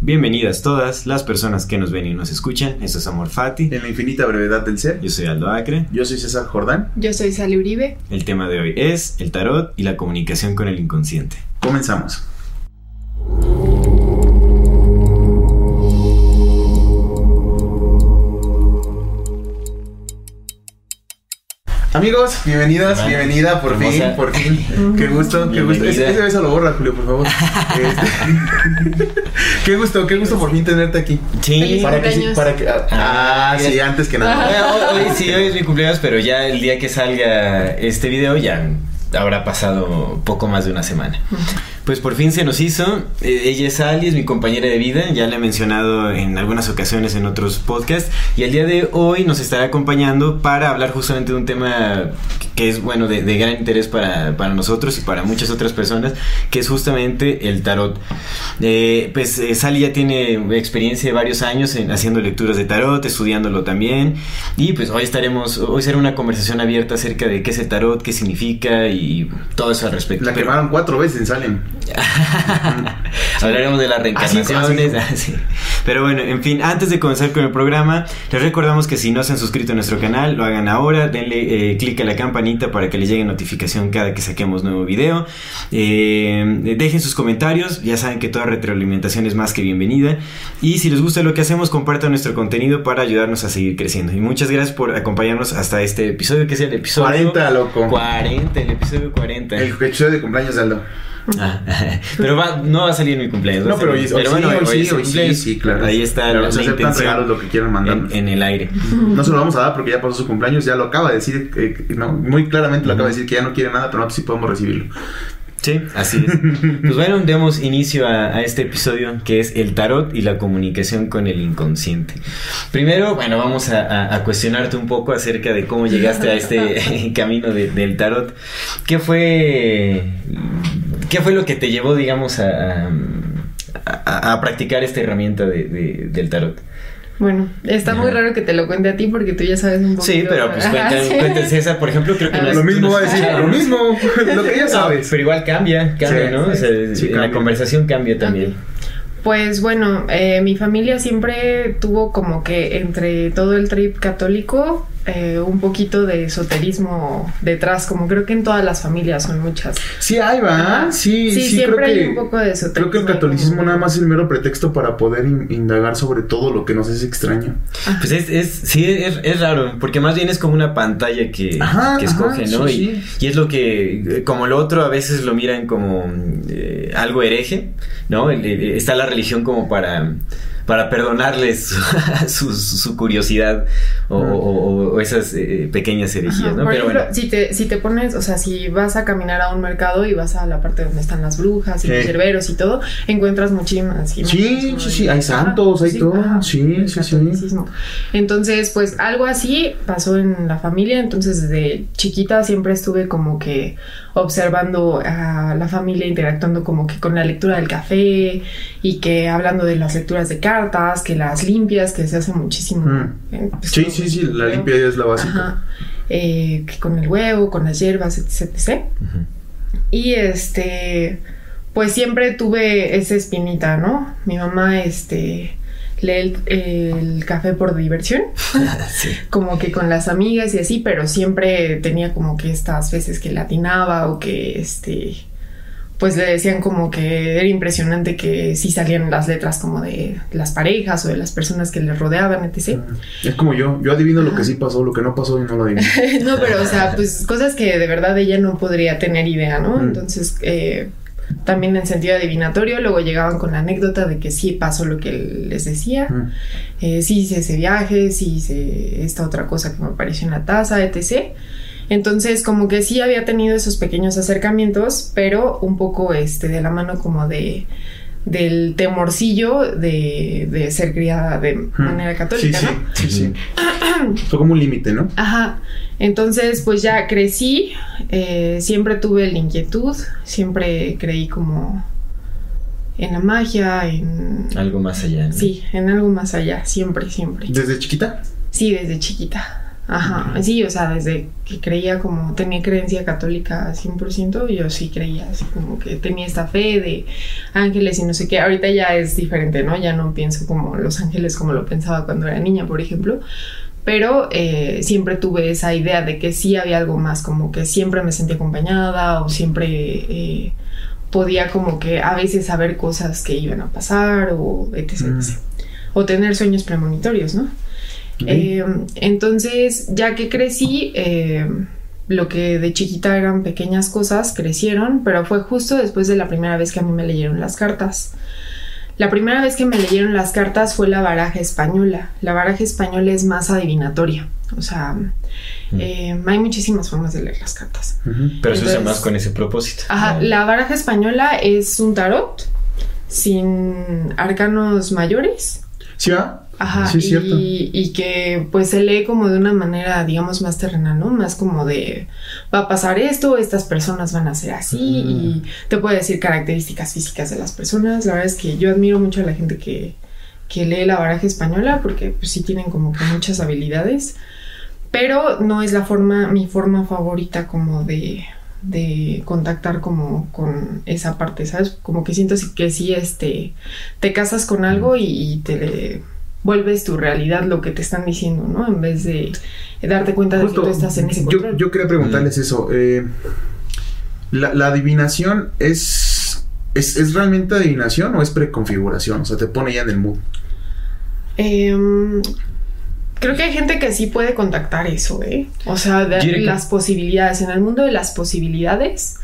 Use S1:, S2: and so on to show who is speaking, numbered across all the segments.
S1: Bienvenidas todas las personas que nos ven y nos escuchan. Esto es Amor Fati.
S2: En la infinita brevedad del ser.
S1: Yo soy Aldo Acre.
S2: Yo soy César Jordán.
S3: Yo soy Sally Uribe.
S1: El tema de hoy es el tarot y la comunicación con el inconsciente.
S2: Comenzamos. Amigos, bienvenidas,
S1: Hola.
S2: bienvenida, por
S1: Hermosa.
S2: fin, por fin. Qué gusto, qué gusto. Ese, ese beso lo borra, Julio, por favor. Este, qué gusto, qué gusto por fin tenerte aquí.
S1: Sí.
S2: Para que, sí- para que, ah,
S1: Ah,
S2: sí, antes que nada.
S1: Hoy, hoy sí, hoy es mi cumpleaños, pero ya el día que salga este video ya habrá pasado poco más de una semana. Pues por fin se nos hizo. Eh, ella es Ali, es mi compañera de vida. Ya la he mencionado en algunas ocasiones en otros podcasts. Y el día de hoy nos estará acompañando para hablar justamente de un tema que es, bueno, de, gran interés para, para nosotros y para muchas otras personas, que es justamente el tarot. Eh, pues eh, Sally ya tiene experiencia de varios años en haciendo lecturas de tarot, estudiándolo también. Y pues hoy estaremos, hoy será una conversación abierta acerca de qué es el tarot, qué significa y todo eso al respecto.
S2: La
S1: Pero-
S2: quemaron cuatro veces en Salem.
S1: Hablaremos de las reencarnaciones.
S2: Así-
S1: sí. Pero bueno, en fin, antes de comenzar con el programa, les recordamos que si no se han suscrito a nuestro canal, lo hagan ahora. Denle eh, clic a la campanita para que les llegue notificación cada que saquemos nuevo video. Eh, dejen sus comentarios. Ya saben que toda retroalimentación es más que bienvenida. Y si les gusta lo que hacemos, compartan nuestro contenido para ayudarnos a seguir creciendo. Y muchas gracias por acompañarnos hasta este episodio, que es el episodio
S2: 40, loco.
S1: 40, el episodio 40.
S2: El episodio de cumpleaños de Aldo.
S1: Ah, pero va, no va a salir en mi cumpleaños. va
S2: No,
S1: a
S2: pero hoy,
S1: bueno,
S2: hoy sí, hoy sí, sí, claro.
S1: Ahí está
S2: Claro,
S1: la,
S2: se
S1: la
S2: aceptan
S1: intención
S2: regalos, lo que quieran mandarnos.
S1: en, en el aire.
S2: No se lo vamos a dar porque ya pasó su cumpleaños, ya lo acaba de decir, eh, no, muy claramente lo acaba de decir que ya no quiere nada, pero nosotros sí podemos recibirlo.
S1: Sí, así es. Pues bueno, demos inicio a, a este episodio que es el tarot y la comunicación con el inconsciente. Primero, bueno, vamos a, a- a cuestionarte un poco acerca de cómo llegaste a este camino de- del tarot. ¿Qué fue, qué fue lo que te llevó, digamos, a, practicar esta herramienta de- de- del tarot?
S3: Bueno, está muy raro que te lo cuente a ti porque tú ya sabes un poco.
S1: Sí, pero pues cuenta César, por ejemplo, creo que no es-
S2: Lo mismo
S1: no
S2: va a decir, lo mismo, lo que ya
S1: No,
S2: sabes.
S1: pero igual cambia, cambia,
S2: Sí,
S1: ¿no? O sea,
S2: sí,
S1: en
S2: cambia.
S1: la conversación cambia también.
S3: Pues bueno, eh, mi familia siempre tuvo como que entre todo el trip católico eh, un poquito de esoterismo detrás, como creo que en todas las familias son muchas.
S2: Sí, ahí va, sí,
S3: Sí,
S2: sí,
S3: siempre
S2: creo
S3: hay un poco de
S2: creo que el
S3: esoterismo
S2: catolicismo
S3: como-
S2: nada más es el mero pretexto para poder in- indagar sobre todo lo que nos es extraño.
S1: Pues es, es sí, es, es raro, porque más bien es como una pantalla que,
S2: Ajá,
S1: que
S2: ajá,
S1: escoge, ¿no?
S2: sí,
S1: y,
S2: sí.
S1: y es lo que, como lo otro, a veces lo miran como eh, algo hereje, ¿no? El- el- está la religión como para, para perdonarles su, su curiosidad o,
S2: Mm.
S1: o- o esas eh, pequeñas herejías,
S3: Ajá,
S1: ¿no?
S3: Por
S1: Pero
S3: ejemplo,
S1: bueno.
S3: si, te, si te pones, o sea, si vas a caminar a un mercado y vas a la parte donde están las brujas y
S2: Sí.
S3: los herberos y todo, encuentras muchísimas
S2: Sí, sí, sí, hay santos, hay todo, sí, sí, sí.
S3: Entonces, pues algo así pasó en la familia, entonces desde chiquita siempre estuve como que observando a la familia interactuando como que con la lectura del café y que hablando de las lecturas de cartas, que las limpias, que se hace muchísimo.
S2: Mm.
S3: en- pues,
S2: Sí, sí, sí, la limpia es la básica.
S3: Ajá. Eh, que con el huevo, con las hierbas, etc. Y este, pues siempre tuve esa espinita, ¿no? Mi mamá, este, lee el, el café por diversión,
S1: Sí.
S3: como que con las amigas y así, pero siempre tenía como que estas veces que latinaba o que, este, pues le decían como que era impresionante que sí salían las letras como de las parejas o de las personas que les rodeaban, etc.
S2: Es como yo, yo adivino lo que sí pasó, lo que no pasó y no lo adivino.
S3: no, pero o sea, pues cosas que de verdad ella no podría tener idea, ¿no?
S2: Mm.
S3: Entonces, eh, también en sentido adivinatorio, luego llegaban con la anécdota de que sí pasó lo que les decía,
S2: Mm.
S3: eh, sí hice ese viaje, sí hice esta otra cosa que me apareció en la taza, etc. Entonces, como que sí había tenido esos pequeños acercamientos, pero un poco este, de la mano como de del temorcillo de, de ser criada de manera católica,
S2: sí,
S3: ¿no?
S2: Sí, sí, sí. Fue como un límite, ¿no?
S3: Ajá. Entonces, pues ya crecí, eh, siempre tuve la inquietud, siempre creí como en la magia, en...
S1: Algo más allá. ¿no?
S3: Sí, en algo más allá, siempre, siempre.
S2: ¿Desde chiquita?
S3: Sí, desde chiquita. Ajá, sí, o sea, desde que creía como, tenía creencia católica 100%, yo sí creía, así como que tenía esta fe de ángeles y no sé qué. Ahorita ya es diferente, ¿no? Ya no pienso como los ángeles como lo pensaba cuando era niña, por ejemplo. Pero eh, siempre tuve esa idea de que sí había algo más, como que siempre me sentía acompañada o siempre eh, podía como que a veces saber cosas que iban a pasar o etc.
S2: Mm.
S3: etc. O tener sueños premonitorios, ¿no? Eh, entonces, ya que crecí, eh, lo que de chiquita eran pequeñas cosas crecieron, pero fue justo después de la primera vez que a mí me leyeron las cartas. La primera vez que me leyeron las cartas fue la baraja española. La baraja española es más adivinatoria. O sea, eh, hay muchísimas formas de leer las cartas.
S2: Ujú.
S1: Pero se usa
S3: Entonces-
S1: más con ese propósito.
S3: Ajá, la baraja española es un tarot sin arcanos mayores.
S2: ¿Sí va?
S3: Ajá,
S2: Sí, es cierto.
S3: y, y que pues se lee como de una manera, digamos, más terrenal, ¿no? Más como de, va a pasar esto, estas personas van a ser así, y te puede decir características físicas de las personas. La verdad es que yo admiro mucho a la gente que, que lee la baraja española, porque pues sí tienen como que muchas habilidades, pero no es la forma, mi forma favorita como de de contactar como con esa parte, ¿sabes? Como que siento que sí, este, te casas con algo y, y te vuelves tu realidad lo que te están diciendo, ¿no? En vez de darte cuenta de que tú estás en ese
S2: yo,
S3: control.
S2: yo quería preguntarles eso. eh, la, la adivinación es, es. ¿Es realmente adivinación o es preconfiguración? O sea, te pone ya en el mood.
S3: Em, creo que hay gente que sí puede contactar eso, ¿eh? O sea, de- las posibilidades. En el mundo de las posibilidades,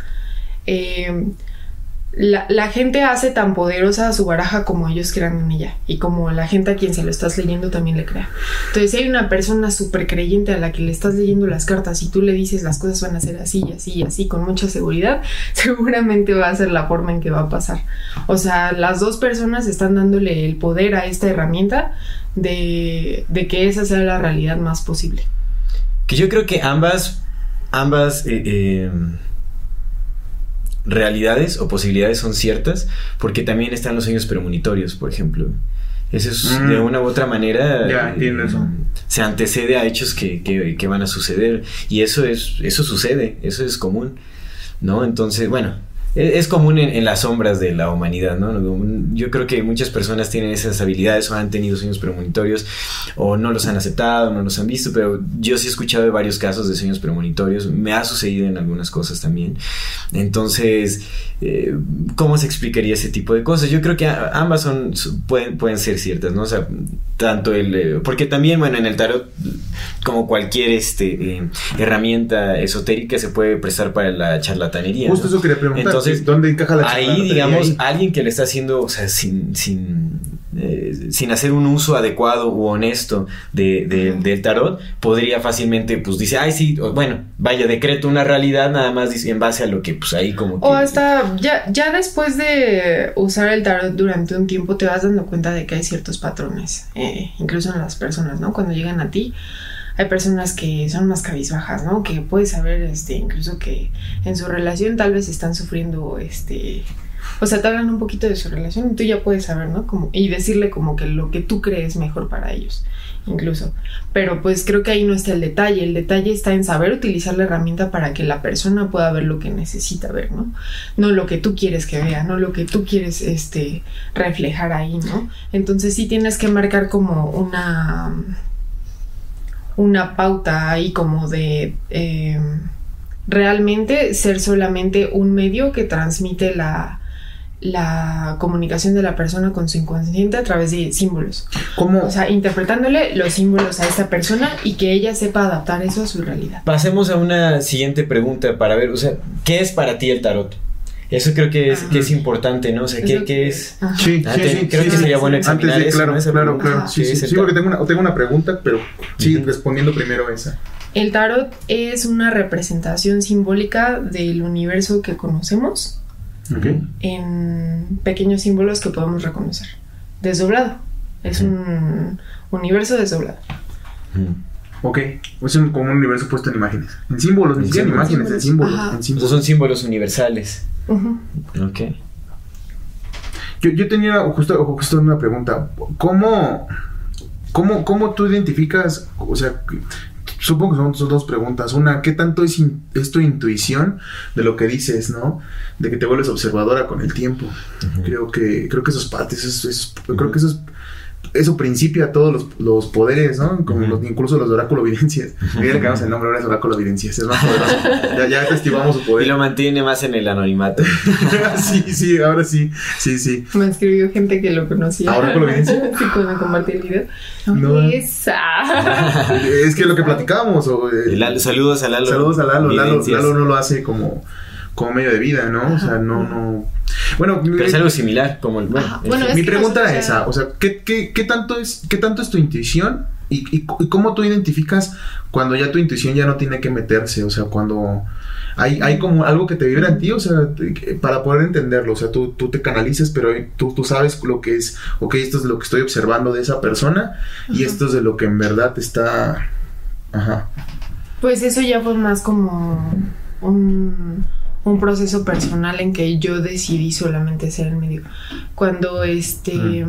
S3: em, la, la gente hace tan poderosa su baraja como ellos crean en ella y como la gente a quien se lo estás leyendo también le crea. Entonces, si hay una persona súper creyente a la que le estás leyendo las cartas y tú le dices las cosas van a ser así y así y así con mucha seguridad, seguramente va a ser la forma en que va a pasar. O sea, las dos personas están dándole el poder a esta herramienta de, de que esa sea la realidad más posible.
S1: Que yo creo que ambas, ambas eh, eh, realidades o posibilidades son ciertas, porque también están los sueños premonitorios, por ejemplo. Eso es
S2: Mm.
S1: de una u otra manera.
S2: Ya,
S1: eh,
S2: entiendo eso.
S1: Se antecede a hechos que, que- que van a suceder. Y eso es, eso sucede, eso es común. ¿No? Entonces, bueno. Es común en, en las sombras de la humanidad, ¿no? Yo creo que muchas personas tienen esas habilidades o han tenido sueños premonitorios o no los han aceptado, no los han visto, pero yo sí he escuchado de varios casos de sueños premonitorios, me ha sucedido en algunas cosas también. Entonces, eh, ¿cómo se explicaría ese tipo de cosas? Yo creo que ambas son, pueden, pueden ser ciertas, ¿no? O sea, tanto el... eh, porque también, bueno, en el tarot, como cualquier este, eh, herramienta esotérica, se puede prestar para la charlatanería.
S2: Justo
S1: ¿no?
S2: eso quería preguntar.
S1: Entonces,
S2: ¿dónde encaja la
S1: Ahí, digamos,
S2: ahí?
S1: alguien que le está haciendo, o sea, sin, sin, eh, sin hacer un uso adecuado u honesto de, de- del tarot, podría fácilmente, pues, dice, ay, sí, o, bueno, vaya, decreto una realidad nada más dice, en base a lo que, pues, ahí como que...
S3: O hasta ya, ya después de usar el tarot durante un tiempo te vas dando cuenta de que hay ciertos patrones, eh, incluso en las personas, ¿no? Cuando llegan a ti, hay personas que son más cabizbajas, ¿no? Que puedes saber, este, incluso que en su relación tal vez están sufriendo, este, o sea, te hablan un poquito de su relación y tú ya puedes saber, ¿no? Como, y decirle como que lo que tú crees mejor para ellos, incluso. Pero pues creo que ahí no está el detalle, el detalle está en saber utilizar la herramienta para que la persona pueda ver lo que necesita ver, ¿no? No lo que tú quieres que vea, no lo que tú quieres, este, reflejar ahí, ¿no? Entonces sí tienes que marcar como una una pauta ahí como de eh, realmente ser solamente un medio que transmite la, la comunicación de la persona con su inconsciente a través de símbolos.
S2: ¿Cómo?
S3: O sea, interpretándole los símbolos a esta persona y que ella sepa adaptar eso a su realidad.
S1: Pasemos a una siguiente pregunta para ver, o sea, ¿qué es para ti el tarot? Eso creo que es, que es importante, ¿no? O sea, ¿qué, qué
S3: que-
S1: es?
S2: Sí,
S1: Ah,
S2: sí,
S1: te-
S2: sí,
S1: creo
S2: sí,
S1: que
S2: sí.
S1: sería bueno
S2: Antes
S1: examinar
S2: de,
S1: eso,
S2: claro,
S1: ¿no? Esa
S2: claro, claro.
S3: Ajá.
S2: Sí,
S1: ¿Qué
S2: sí, porque tengo una, tengo una pregunta, pero sí, respondiendo primero esa.
S3: El tarot es una representación simbólica del universo que conocemos en pequeños símbolos que podemos reconocer. Desdoblado. Es un universo desdoblado.
S2: Ok. Es un, como un universo puesto en imágenes. En símbolos, ni
S1: En
S2: siquiera en
S1: símbolos.
S2: imágenes, en símbolos. En
S1: son símbolos universales.
S3: Ujú.
S1: Ok.
S2: Yo, yo tenía justo, justo una pregunta. ¿Cómo, cómo, ¿Cómo tú identificas, o sea, supongo que son, son dos preguntas. Una, ¿qué tanto es, in- es tu intuición de lo que dices, no? De que te vuelves observadora con el tiempo. Creo que creo que eso es parte, eso es- eso es- creo que eso es eso principia todos los, los poderes, ¿no? Como los- incluso los de oráculo evidencias. Mira, le cambiamos el nombre, ahora es oráculo evidencias, es más poderoso. ya, ya testigamos su
S1: Y
S2: poder.
S1: lo mantiene más en el anonimato.
S2: sí, sí, ahora sí, sí, sí.
S3: Me escribió gente que lo conocía.
S2: ¿Ahora con la evidencia?
S3: sí, cuando compartí el video.
S2: No.
S3: Esa.
S2: Es que lo que platicábamos, o, eh,
S1: Y Lalo- saludos a Lalo.
S2: saludos a Lalo, Lalo. Lalo no lo hace como, como medio de vida, ¿no? O sea, no, no. Bueno, mi-
S1: Pero es algo similar, como el. Bueno,
S3: Ajá.
S1: el-
S3: Bueno, es
S2: mi pregunta
S3: ya-
S2: esa, o sea, ¿qué, qué, qué tanto es, ¿qué tanto es tu intuición y, y, y cómo tú identificas cuando ya tu intuición ya no tiene que meterse? O sea, cuando hay, hay como algo que te vibra en ti, o sea, para poder entenderlo, o sea, tú, tú te canalizas, pero tú, tú sabes lo que es, ok, esto es lo que estoy observando de esa persona y
S3: Ajá.
S2: esto es de lo que en verdad está... Ajá.
S3: Pues eso ya fue más como un, un proceso personal en que yo decidí solamente ser el medio. Cuando este.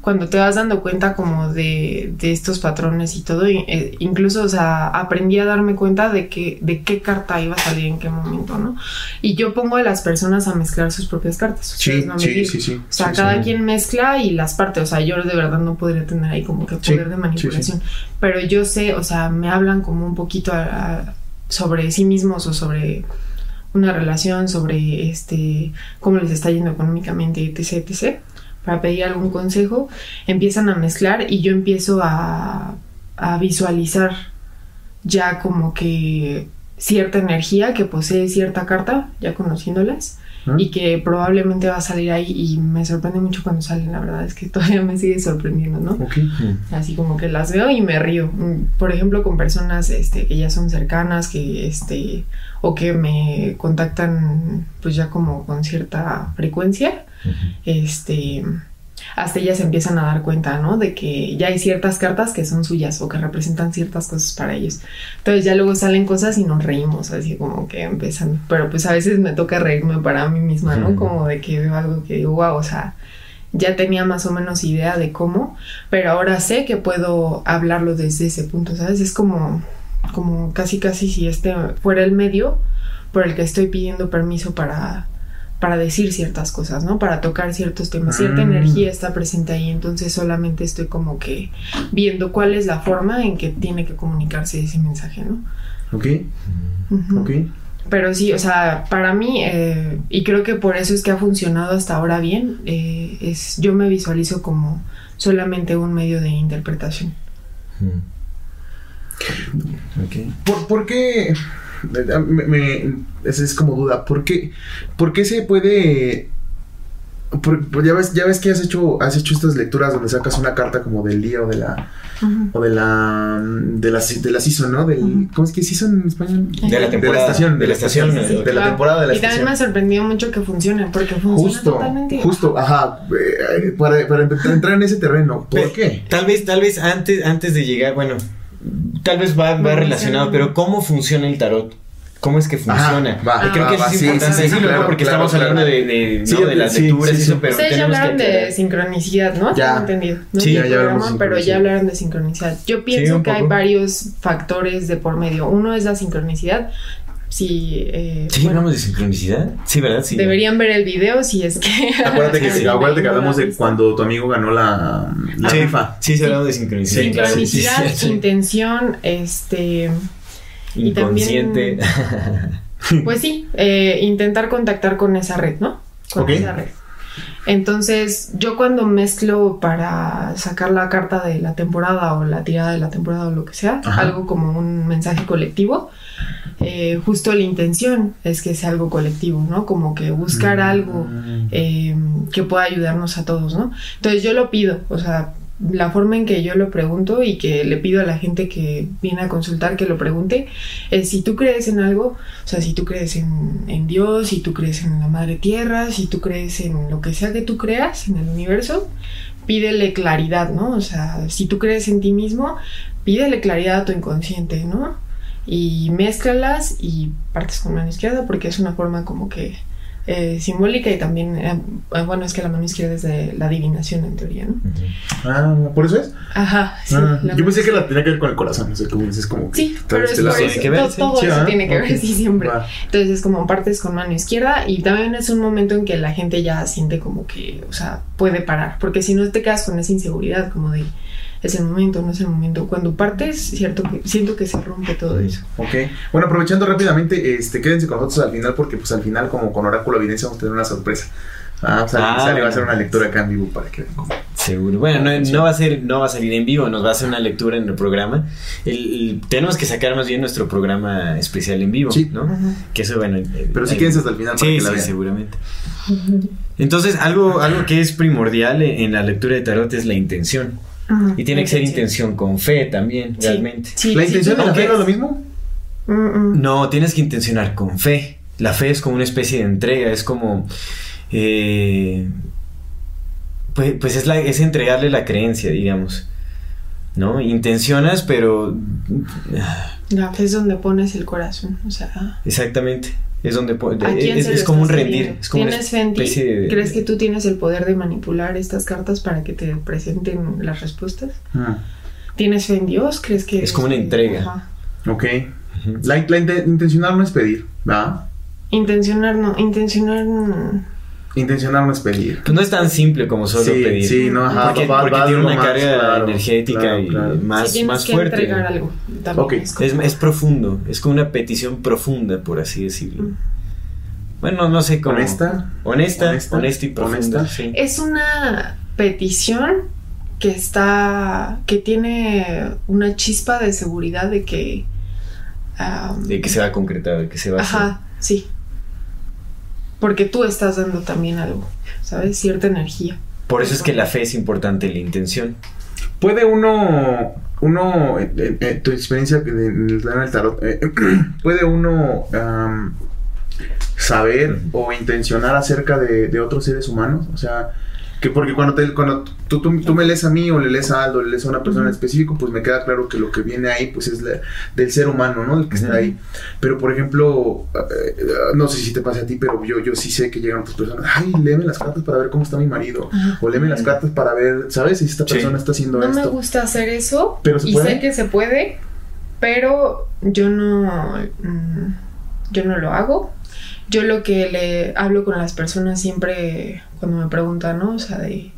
S3: Cuando te vas dando cuenta como de, de estos patrones y todo, eh, incluso, o sea, aprendí a darme cuenta de que, de qué carta iba a salir en qué momento, ¿no? Y yo pongo a las personas a mezclar sus propias cartas.
S2: Sí,
S3: no
S2: sí, sí, sí.
S3: O sea,
S2: sí,
S3: cada
S2: sí.
S3: quien mezcla y las partes. O sea, yo de verdad no podría tener ahí como que poder de manipulación. Pero yo sé, o sea, me hablan como un poquito a- a- sobre sí mismos o sobre una relación, sobre este cómo les está yendo económicamente, etc, etc. Para pedir algún consejo, empiezan a mezclar y yo empiezo a, a visualizar ya como que cierta energía que posee cierta carta, ya conociéndolas, Y que probablemente va a salir ahí y me sorprende mucho cuando salen, la verdad es que todavía me sigue sorprendiendo, ¿no?
S2: Ok.
S3: Así como que las veo y me río. Por ejemplo, con personas este, que ya son cercanas, que este, o que me contactan pues ya como con cierta frecuencia, este, hasta ellas se empiezan a dar cuenta, ¿no? De que ya hay ciertas cartas que son suyas o que representan ciertas cosas para ellos. Entonces ya luego salen cosas y nos reímos, así como que empiezan. Pero pues a veces me toca reírme para mí misma, ¿no? Como de que veo algo que digo, wow, o sea, ya tenía más o menos idea de cómo, pero ahora sé que puedo hablarlo desde ese punto, ¿sabes? Es como, como casi casi si este fuera el medio por el que estoy pidiendo permiso para, para decir ciertas cosas, ¿no? Para tocar ciertos temas. Cierta
S2: Mm.
S3: energía está presente ahí, entonces solamente estoy como que viendo cuál es la forma en que tiene que comunicarse ese mensaje, ¿no?
S2: Ok. Ok.
S3: Pero sí, o sea, para mí, eh, y creo que por eso es que ha funcionado hasta ahora bien, eh, es yo me visualizo como solamente un medio de interpretación.
S1: Ok.
S2: ¿Por, por qué? Me, me- esa es como duda. ¿Por qué, por qué se puede.? por- por- ya, ves, ya ves que has hecho, has hecho estas lecturas donde sacas una carta como del día o de la. O de la. De la, de la season, ¿no? Del,
S3: Ujú.
S2: ¿Cómo es que season en español?
S1: De la temporada.
S2: estación.
S1: De la estación.
S2: De la temporada de la
S3: y también me ha
S2: estación.
S3: sorprendido mucho que funcione, porque funciona
S2: Justo,
S3: totalmente.
S2: justo, ajá. eh, Para, para entrar en ese terreno. ¿Por
S1: Pe-
S2: qué?
S1: Tal vez, tal vez antes, antes de llegar, bueno, tal vez va, va relacionado, pero ¿cómo funciona el tarot? ¿Cómo es que funciona?
S2: Ajá, va,
S1: creo
S2: va,
S1: que eso
S2: va,
S1: es
S2: sí,
S1: importante
S2: sí, sí,
S1: decirlo, porque
S2: claro,
S1: estamos
S2: claro.
S1: hablando de, de,
S2: Sí,
S1: ¿no? de las
S2: sí,
S1: lecturas
S2: sí,
S1: y eso, pero
S3: Ustedes ya
S1: que
S3: hablaron de sincronicidad, ¿no?
S2: Ya.
S3: Tengo entendido. No
S2: Sí, ya- ya
S3: programa, pero ya hablaron de sincronicidad. Yo pienso que hay varios factores de por medio. Uno es la sincronicidad. Si, eh,
S1: ¿Sí
S3: bueno,
S1: hablamos de sincronicidad? Sí, ¿verdad? Sí.
S3: deberían ver el video si es que...
S2: Acuérdate que,
S3: si
S2: acuérdate que hablamos de cuando tu amigo ganó la, la
S1: Sí, sí, sí, hablamos de sincronicidad.
S2: Sí, sí, sí,
S3: Sincronicidad,
S1: sí, sí.
S3: intención, este... y también-
S1: Inconsciente.
S3: Pues sí, eh, intentar contactar con esa red, ¿no? Con esa red. Entonces, yo cuando mezclo para sacar la carta de la temporada o la tirada de la temporada o lo que sea,
S2: Ajá.
S3: algo como un mensaje colectivo, eh, justo la intención es que sea algo colectivo, ¿no? Como que buscar algo
S2: Mm.
S3: eh, que pueda ayudarnos a todos, ¿no? Entonces yo lo pido, o sea, la forma en que yo lo pregunto y que le pido a la gente que viene a consultar que lo pregunte es si tú crees en algo, o sea, si tú crees en, en Dios, si tú crees en la Madre Tierra, si tú crees en lo que sea que tú creas, en el universo, pídele claridad, ¿no? O sea, si tú crees en ti mismo, pídele claridad a tu inconsciente, ¿no? Y mézclalas y partes con mano izquierda porque es una forma como que eh, simbólica y también, eh, bueno, es que la mano izquierda es de la adivinación en teoría, ¿no?
S2: Ah, ¿por eso es?
S3: Ajá, sí.
S2: Ah, yo pensé que la tenía que ver con el corazón, no sé cómo dices, como que
S3: Sí, pero es
S2: este
S3: por
S2: lado.
S3: eso,
S1: que ver,
S3: todo,
S1: sí.
S3: todo
S2: Sí,
S3: eso
S2: ¿ah?
S3: tiene que ver, sí, siempre. Entonces es como partes con mano izquierda y también es un momento en que la gente ya siente como que, o sea, puede parar, porque si no te quedas con esa inseguridad como de, es el momento, no es el momento. Cuando partes, cierto que siento que se rompe todo eso.
S2: Ok. Bueno, aprovechando rápidamente, este, quédense con nosotros al final porque pues al final como con Oráculo Evidencia vamos a tener una sorpresa. Ah, o sea,
S1: Ah,
S2: sale, va a ser una lectura acá en vivo para que vean cómo.
S1: Seguro. Bueno, no, no va a ser, no va a salir en vivo, nos va a hacer una lectura en el programa. El- el- tenemos que sacar más bien nuestro programa especial en vivo,
S2: Sí.
S1: ¿no?
S3: Ajá.
S1: Que eso, bueno.
S2: Pero sí quédense hasta el final para
S1: Sí,
S2: que la
S1: sí,
S2: vean.
S1: seguramente. Entonces, algo, algo que es primordial en la lectura de tarot es la intención.
S3: Ajá.
S1: Y tiene que ser intención con fe también,
S3: Sí,
S1: realmente.
S3: sí,
S2: ¿La
S3: sí,
S2: intención de la
S3: no
S2: fe no es lo mismo?
S3: Mm, mm.
S1: No, tienes que intencionar con fe. La fe es como una especie de entrega, es como... eh, pues, pues es, la, es entregarle la creencia, digamos. ¿No? Intencionas, pero...
S3: La fe es donde pones el corazón, o sea...
S1: Exactamente. Es donde... po-
S3: ¿A quién
S1: es, como un rendir. Es como una
S3: ¿Tienes fe en ti?
S1: especie de...
S3: ¿Crees que tú tienes el poder de manipular estas cartas para que te presenten las respuestas?
S2: Ah,
S3: ¿Tienes fe en Dios? ¿Crees que
S1: Es como una entrega.
S3: Ajá.
S2: ok. La, la inte- intencionar no es pedir, ¿va?
S3: Intencionar no, intencionar no.
S2: Intencionar no es pedir.
S1: Pues no es tan simple como solo
S2: sí,
S1: pedir.
S2: sí, no, ajá,
S1: porque
S2: va-
S1: porque
S2: va
S1: tiene una
S2: más,
S1: carga
S2: claro,
S1: energética
S2: claro,
S1: y
S2: claro.
S1: más,
S3: Si tienes
S1: más
S3: que
S1: fuerte.
S3: entregar algo. También
S2: Ok.
S3: es como-
S1: Es, es profundo, es como una petición profunda, por así decirlo.
S3: Mm.
S1: Bueno, no sé cómo.
S2: ¿Honesta?
S1: Honesta,
S2: Honesta,
S1: honesta, y profunda.
S2: honesta.
S1: sí.
S3: Es una petición que está. que tiene una chispa de seguridad de que.
S1: De que se va a concretar, de que se va a hacer.
S3: Ajá, sí. Porque tú estás dando también algo, ¿sabes? Cierta energía.
S1: Por eso es que la fe es importante, la intención.
S2: ¿Puede uno, uno, eh, eh, eh, tu experiencia en el en el tarot, eh, puede uno saber o intencionar acerca de, de otros seres humanos? O sea, que porque cuando, te, cuando tú, tú, tú me lees a mí o le lees a Aldo, le lees a una persona en específico, pues me queda claro que lo que viene ahí pues es la- del ser humano, ¿no? El que está ahí. Pero por ejemplo, eh, no sé si te pasa a ti, pero yo, yo sí sé que llegan otras personas, ay, léeme las cartas para ver cómo está mi marido.
S3: Ajá.
S2: O léeme las cartas para ver, ¿sabes? Si esta
S1: Sí.
S2: persona está haciendo
S3: No me
S2: esto.
S3: gusta hacer eso.
S2: ¿Pero se
S3: y
S2: puede?
S3: sé que se puede, pero yo no. mm, yo no lo hago. Yo lo que le hablo con las personas siempre cuando me preguntan, ¿no? O sea, de.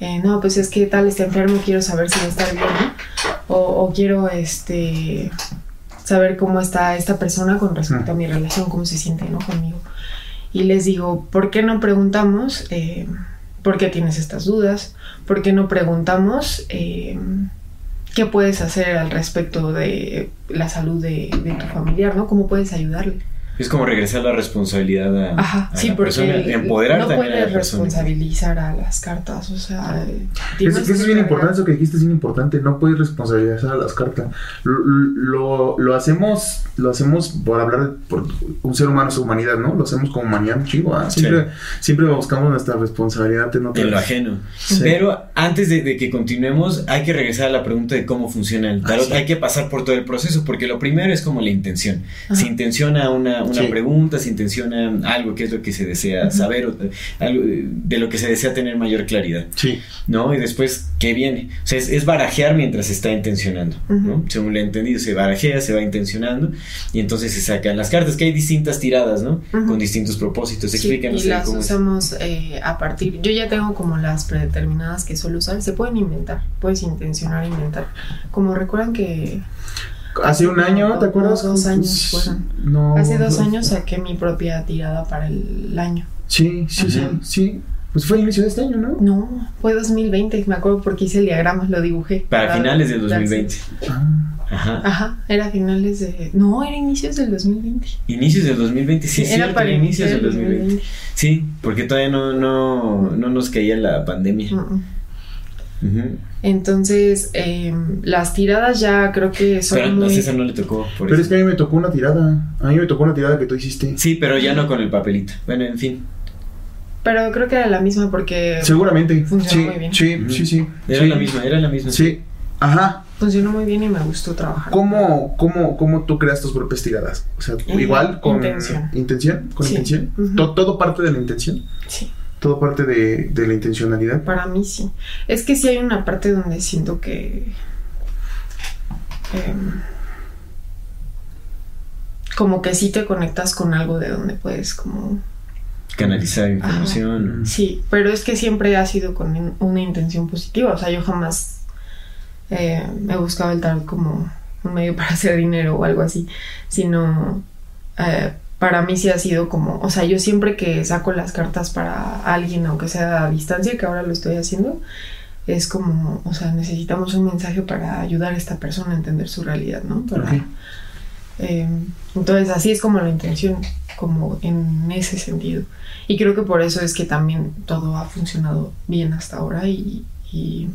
S3: eh, no, pues es que tal está enfermo, quiero saber si va a estar bien, ¿no? O, o quiero este saber cómo está esta persona con respecto a mi relación, cómo se siente, ¿no? Conmigo. Y les digo, ¿por qué no preguntamos eh, por qué tienes estas dudas? ¿Por qué no preguntamos eh, qué puedes hacer al respecto de la salud de, de tu familiar, ¿no? ¿Cómo puedes ayudarle?
S1: Es como regresar la responsabilidad a,
S3: Ajá,
S1: a
S3: sí,
S1: la persona, empoderar
S3: no
S1: también a la persona.
S3: responsabilizar a las cartas, o sea, tienes
S2: Eso, eso es
S3: que
S2: bien
S3: cargar-
S2: importante, eso que dijiste es bien importante, no puedes responsabilizar a las cartas. Lo, lo, lo hacemos, lo hacemos por hablar de- por un ser humano, su humanidad, ¿no? Lo hacemos como humanidad un chingo, ¿ah? Siempre, siempre buscamos nuestra responsabilidad en.
S1: En lo ajeno.
S2: Sí.
S1: Pero antes de, de que continuemos, hay que regresar a la pregunta de cómo funciona el tarot.
S2: Ah, sí.
S1: Hay que pasar por todo el proceso, porque lo primero es como la intención.
S3: Ajá.
S1: Se intenciona una, una
S2: Sí.
S1: pregunta, se intenciona algo que es lo que se desea saber, o, algo eh, de lo que se desea tener mayor claridad.
S2: Sí.
S1: ¿no? Y después, ¿qué viene? O sea, es, es barajear mientras se está intencionando, ¿no?
S3: Ujú.
S1: Según le he entendido, se barajea, se va intencionando y entonces se sacan las cartas, que hay distintas tiradas, ¿no?
S3: Ujú.
S1: Con distintos propósitos.
S3: Sí,
S1: Explícanos
S3: y
S1: ahí
S3: las usamos eh, a partir. Yo ya tengo como las predeterminadas que suelo usar. Se pueden inventar, puedes intencionar inventar. Como recuerdan que
S2: Hace un año, ¿te acuerdas?
S3: dos años fueron.
S2: No.
S3: hace dos
S2: no.
S3: años saqué mi propia tirada para el año.
S2: Sí, sí, sí, sí. Pues fue el inicio de este año, ¿no?
S3: No, fue 2020, me acuerdo porque hice el diagrama, lo dibujé.
S1: Para finales del
S3: darse-
S1: 2020.
S2: Ah.
S1: Ajá.
S3: Ajá, era finales de. No, era inicios del 2020.
S1: Inicios del 2020, sí,
S3: era
S1: cierto,
S3: para
S1: era inicios del
S3: iniciar el
S1: 2020. Sí, porque todavía no, no, no nos caía la pandemia. Ujú.
S3: Entonces, eh, las tiradas ya creo que son
S1: Pero a
S3: muy...
S1: César no le tocó. Por
S2: Pero
S1: eso.
S2: es que a mí me tocó una tirada. A mí me tocó una tirada que tú hiciste.
S1: Sí, pero ya no con el papelito. Bueno, en fin.
S3: Pero creo que era la misma porque
S2: Seguramente.
S3: Funcionó
S2: sí,
S3: muy bien.
S2: sí, sí, sí.
S1: Era
S2: Sí.
S1: la misma, era la misma.
S2: Sí. Ajá.
S3: funcionó muy bien y me gustó trabajar.
S2: ¿Cómo, cómo, ¿Cómo tú creas tus propias tiradas? O sea,
S3: Eh,
S2: igual con
S3: intención.
S2: intención, con
S3: Sí.
S2: intención. Todo parte de la intención.
S3: Sí,
S2: Todo parte de, de la intencionalidad.
S3: para mí sí. Es que sí hay una parte donde siento que... em, como que sí te conectas con algo de donde puedes como...
S1: Canalizar información.
S3: Sí, pero es que siempre ha sido con una intención positiva. O sea, yo jamás eh, he buscado el tarot como un medio para hacer dinero o algo así, sino eh, para mí sí ha sido como, o sea, yo siempre que saco las cartas para alguien, aunque sea a distancia, que ahora lo estoy haciendo, es como, o sea, necesitamos un mensaje para ayudar a esta persona a entender su realidad, ¿no? Para, eh, entonces, así es como la intención, como en ese sentido. Y creo que por eso es que también todo ha funcionado bien hasta ahora y... y,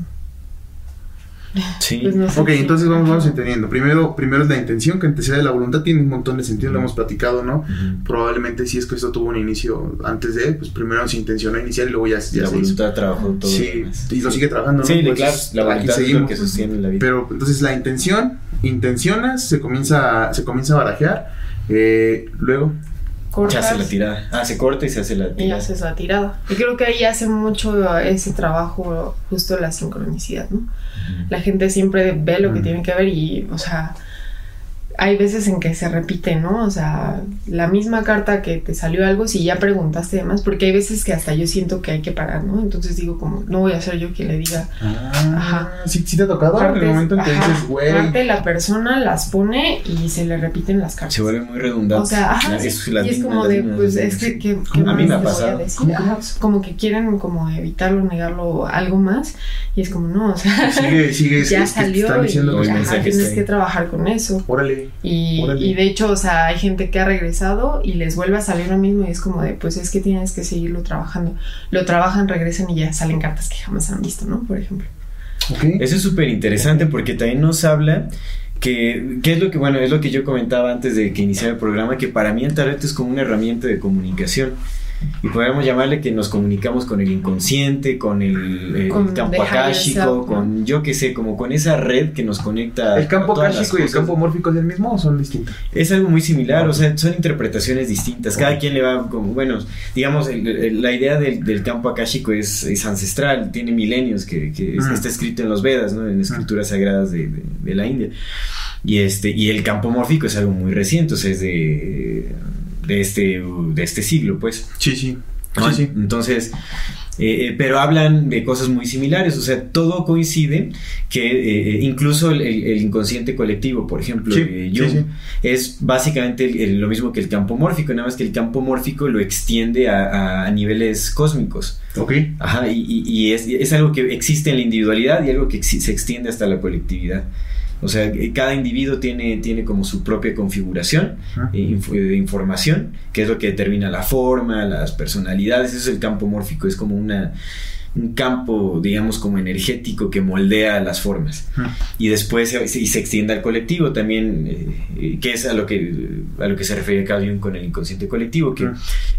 S1: Sí.
S3: pues, no sé
S2: Ok,
S3: si-
S2: entonces vamos, vamos entendiendo. Primero, primero es la intención, que antecede la voluntad, tiene un montón de sentido, lo hemos platicado, ¿no? Probablemente si es que esto tuvo un inicio antes de, pues primero se intencionó iniciar y luego ya, ya
S1: la
S2: se hizo.
S1: voluntad trabajó todo.
S2: Sí, y lo sigue trabajando, ¿no?
S1: Sí,
S2: Pues,
S1: claro. La voluntad es lo
S2: seguimos.
S1: que sostiene la vida.
S2: Pero entonces la intención, intencionas, se comienza, se comienza a barajear, eh, luego,
S1: se
S3: cortas
S1: hace la tirada. Ah, se corta y se hace la
S3: y
S1: tirada.
S3: haces la tirada. Y creo que ahí hace mucho ese trabajo, justo la sincronicidad, ¿no?
S1: Ujú.
S3: La gente siempre ve lo que
S2: Mm.
S3: tiene que ver y, o sea, hay veces en que se repite, ¿no? O sea, la misma carta que te salió algo, si ya preguntaste demás, porque hay veces que hasta yo siento que hay que parar, ¿no? Entonces digo como, no voy a ser yo quien le diga.
S2: ah, ¿sí, sí te ha tocado en el
S3: Partes-
S2: momento en que
S3: ajá,
S2: dices, güey,
S3: parte la persona las pone y se le repiten las cartas.
S1: Se vuelve muy redundante.
S3: O sea, ajá, sí,
S1: es-
S3: y es como de, pues es que,
S1: mismas.
S3: ¿qué, qué
S1: A mí me ha pasado.
S3: decir?
S2: ¿Cómo, cómo
S3: Ajá,
S2: es?
S3: como que quieren como evitarlo, negarlo, algo más, y es como, no, o sea,
S2: sigue, sigue, es-
S3: ya
S2: es que
S3: salió
S2: están
S3: y
S2: diciendo
S1: Los
S2: que-
S3: ajá,
S1: mensajes
S3: tienes que trabajar con eso.
S2: órale,
S3: Y, de hecho, o sea, hay gente que ha regresado y les vuelve a salir lo mismo y es como de, pues es que tienes que seguirlo trabajando. Lo trabajan, regresan y ya salen cartas que jamás han visto, ¿no? Por ejemplo.
S2: ok.
S1: Eso es súper interesante porque también nos habla que, ¿qué es lo que, bueno, es lo que yo comentaba antes de que iniciara el programa, que para mí el tarot es como una herramienta de comunicación. Y podríamos llamarle que nos comunicamos con el inconsciente, con el, el
S3: Con
S1: campo akáshico, con yo qué sé, como con esa red que nos conecta.
S2: ¿El campo
S1: a todas las
S2: káshico y el campo mórfico es el mismo o son distintos?
S1: Es algo muy similar, o sea, son interpretaciones distintas. Cada quien le va como, bueno, digamos, el- el- la idea del, del campo akáshico es, es ancestral, tiene milenios que, que es-
S2: Mm.
S1: está escrito en los Vedas, ¿no? En escrituras sagradas de, de- de la India. Y este, y el campo mórfico es algo muy reciente, o sea, es de, de este, de este siglo, pues.
S2: Sí, sí.
S1: ¿no?
S2: Sí, sí.
S1: Entonces, eh, eh, pero hablan de cosas muy similares, o sea, todo coincide que eh, incluso el, el- el inconsciente colectivo, por ejemplo,
S2: Sí,
S1: eh,
S2: sí,
S1: Jung,
S2: sí.
S1: es básicamente el- lo mismo que el campo mórfico, nada más que el campo mórfico lo extiende a, a- niveles cósmicos.
S2: Ok.
S1: Ajá, y, y- y es, es algo que existe en la individualidad y algo que se extiende hasta la colectividad. O sea, eh, cada individuo tiene, tiene como su propia configuración eh, inf- de información, que es lo que determina la forma, las personalidades. Eso es el campo mórfico, es como una, un campo, digamos, como energético que moldea las formas. Y después se, y se extiende al colectivo también, eh, eh, que es a lo que, a lo que se refiere Carl Jung con el inconsciente colectivo, que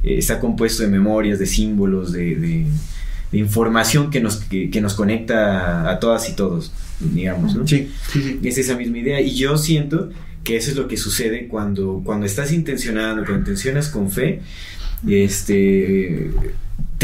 S1: eh, está compuesto de memorias, de símbolos, de- de información que nos, que, que nos conecta a todas y todos, digamos, ¿no?
S2: Sí, sí, sí.
S1: Es esa misma idea. Y yo siento que eso es lo que sucede cuando, cuando estás intencionando, cuando intencionas con fe, este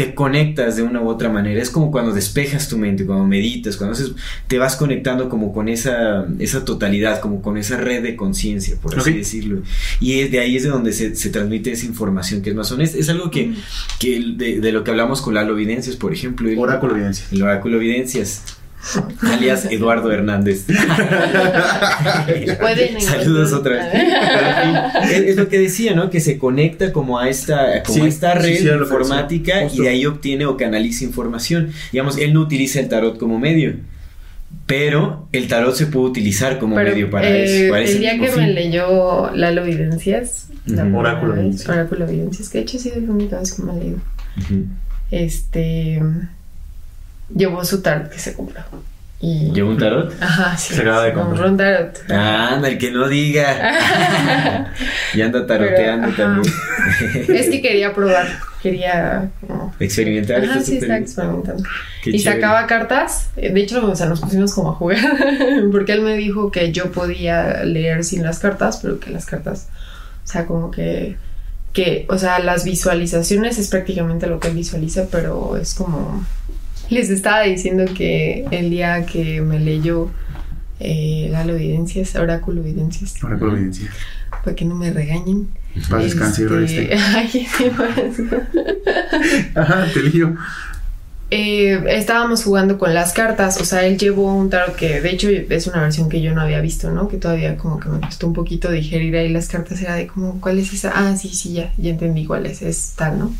S1: te conectas de una u otra manera. Es como cuando despejas tu mente, cuando meditas, cuando haces, te vas conectando como con esa, esa totalidad, como con esa red de conciencia, por así decirlo. Y es de ahí es de donde se, se transmite esa información que es más honesta. Es algo que, que de, de lo que hablamos con Lalo Evidencias, por ejemplo. el-
S2: Oráculo evidencia.
S1: el oráculo Evidencias. Alias Eduardo Hernández.
S3: Pueden
S1: Saludos otra vez. es, es lo que decía, ¿no? Que se conecta como a esta, como
S2: Sí,
S1: a esta
S2: sí,
S1: red
S2: sí,
S1: informática y de ahí obtiene o canaliza información. Digamos, él no utiliza el tarot como medio, pero el tarot se puede utilizar como
S3: Pero,
S1: medio para
S3: eh,
S1: eso. para ese
S3: el día que
S1: fin.
S3: me leyó Lalo Evidencias, la
S1: Ujú.
S3: primera
S2: Oráculo
S3: vez,
S2: Evidencias.
S3: Oráculo Evidencias, que de hecho ha sido la única vez que me ha leído.
S1: Ujú.
S3: Este. Llevó su tarot que se compró. Y...
S1: ¿Llevó un tarot?
S3: Ajá, sí.
S2: Se acaba de
S3: compró
S2: comprar.
S3: un tarot.
S1: Ah, anda, el que no diga. y anda taroteando
S3: Pero,
S1: también.
S3: Es que quería probar, quería como...
S1: Experimentar.
S3: Ajá, sí, está experimentando.
S1: Qué
S3: y
S1: chévere.
S3: sacaba cartas. eh, De hecho, o sea, nos pusimos como a jugar. porque él me dijo que yo podía leer sin las cartas, pero que las cartas, o sea, como que. que o sea, las visualizaciones es prácticamente lo que él visualiza, pero es como. Les estaba diciendo que el día que me leyó eh, Lalo Evidencias, Oráculo
S2: con la evidencia.
S3: para que no me regañen. Este,
S2: este.
S3: Ay, sí.
S2: Ajá, te lío.
S3: Eh, estábamos jugando con las cartas, o sea, él llevó un tarot que de hecho es una versión que yo no había visto, ¿no? Que todavía como que me costó un poquito digerir ahí las cartas, era de como, ¿cuál es esa? Ah, sí, sí, ya, ya entendí cuál es, es tal, ¿no?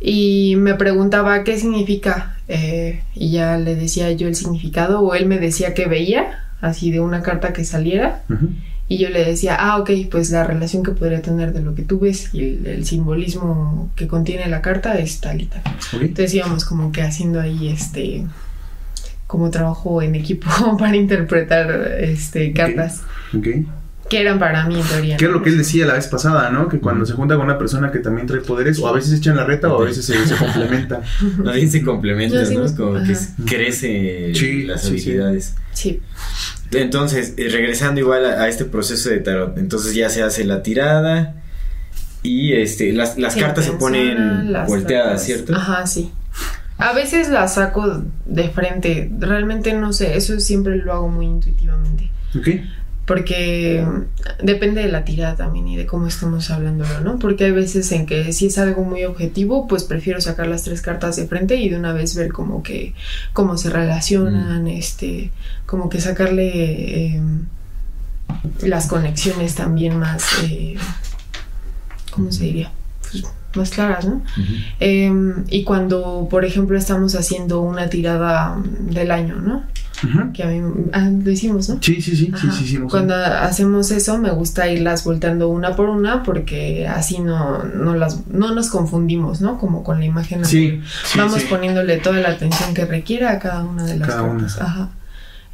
S3: Y me preguntaba qué significa, eh, y ya le decía yo el significado, o él me decía que veía, así de una carta que saliera, y yo le decía, ah, ok, pues la relación que podría tener de lo que tú ves y el, el simbolismo que contiene la carta es tal y tal. Entonces íbamos como que haciendo ahí este como trabajo en equipo para interpretar este cartas
S2: Ok.
S3: Que eran para mí en teoría.
S2: ¿Qué es
S3: ¿no?
S2: lo que él decía la vez pasada, no? Que cuando se junta con una persona que también trae poderes, o a veces echan la reta o a veces se, se complementan.
S1: Bien se complementan,
S3: sí
S1: ¿no?
S3: me-
S1: como que
S3: ajá.
S1: s- crece
S2: Sí,
S1: las
S2: sí, sí.
S1: habilidades.
S3: Sí,
S1: Entonces, eh, regresando igual a, a este proceso de tarot, entonces ya se hace la tirada y este las, las cartas se ponen
S3: las
S1: volteadas,
S3: cartas-
S1: ¿cierto?
S3: Ajá, sí. A veces las saco de frente. Realmente no sé, eso siempre lo hago muy intuitivamente.
S2: ¿Ok?
S3: Porque depende de la tirada también y de cómo estemos hablándolo, ¿no? Porque hay veces en que si es algo muy objetivo, pues prefiero sacar las tres cartas de frente y de una vez ver como que cómo se relacionan, este, como que sacarle eh, las conexiones también más, eh, ¿cómo se diría? Pues, más claras, ¿no? Eh, y cuando, por ejemplo, estamos haciendo una tirada del año, ¿no? Que a mí, ah, lo hicimos, ¿no?
S2: Sí, sí, sí, sí,
S3: Ajá.
S2: sí.
S3: Cuando hacemos eso, me gusta irlas volteando una por una porque así no, no, las, no nos confundimos, ¿no? Como con la imagen.
S2: Sí, sí,
S3: Vamos
S2: sí.
S3: poniéndole toda la atención que requiera a cada una de las
S2: Cada
S3: cartas.
S2: una.
S3: Ajá.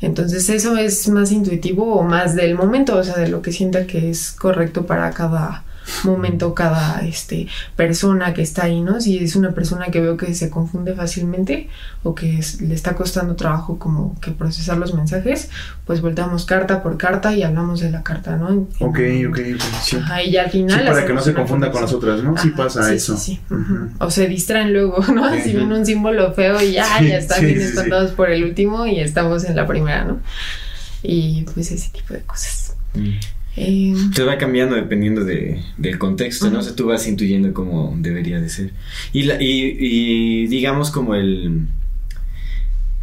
S3: Entonces eso es más intuitivo o más del momento, o sea, de lo que sienta que es correcto para cada momento, cada este persona que está ahí, ¿no? Si es una persona que veo que se confunde fácilmente o que es- le está costando trabajo como que procesar los mensajes, pues volteamos carta por carta y hablamos de la carta, ¿no? En-
S2: Ok, ok, ok. Sí.
S3: Ajá, y al final.
S2: Sí, para que no se confunda con las otras, ¿no? Sí
S3: Ajá,
S2: pasa
S3: sí,
S2: eso.
S3: Sí, sí.
S2: Ujú.
S3: ujú. O se distraen luego, ¿no? Si
S2: Ujú.
S3: ven un símbolo feo y ya,
S2: Sí,
S3: ya están
S2: sí,
S3: bien
S2: sí, sí.
S3: espantados por el último y estamos en la primera, ¿no? Y pues ese tipo de cosas.
S1: Mm.
S3: Eh,
S1: Se va cambiando dependiendo de, del contexto, ¿no?
S3: Ujú.
S1: O sea, tú vas intuyendo cómo debería de ser. Y, la, y, y digamos como el...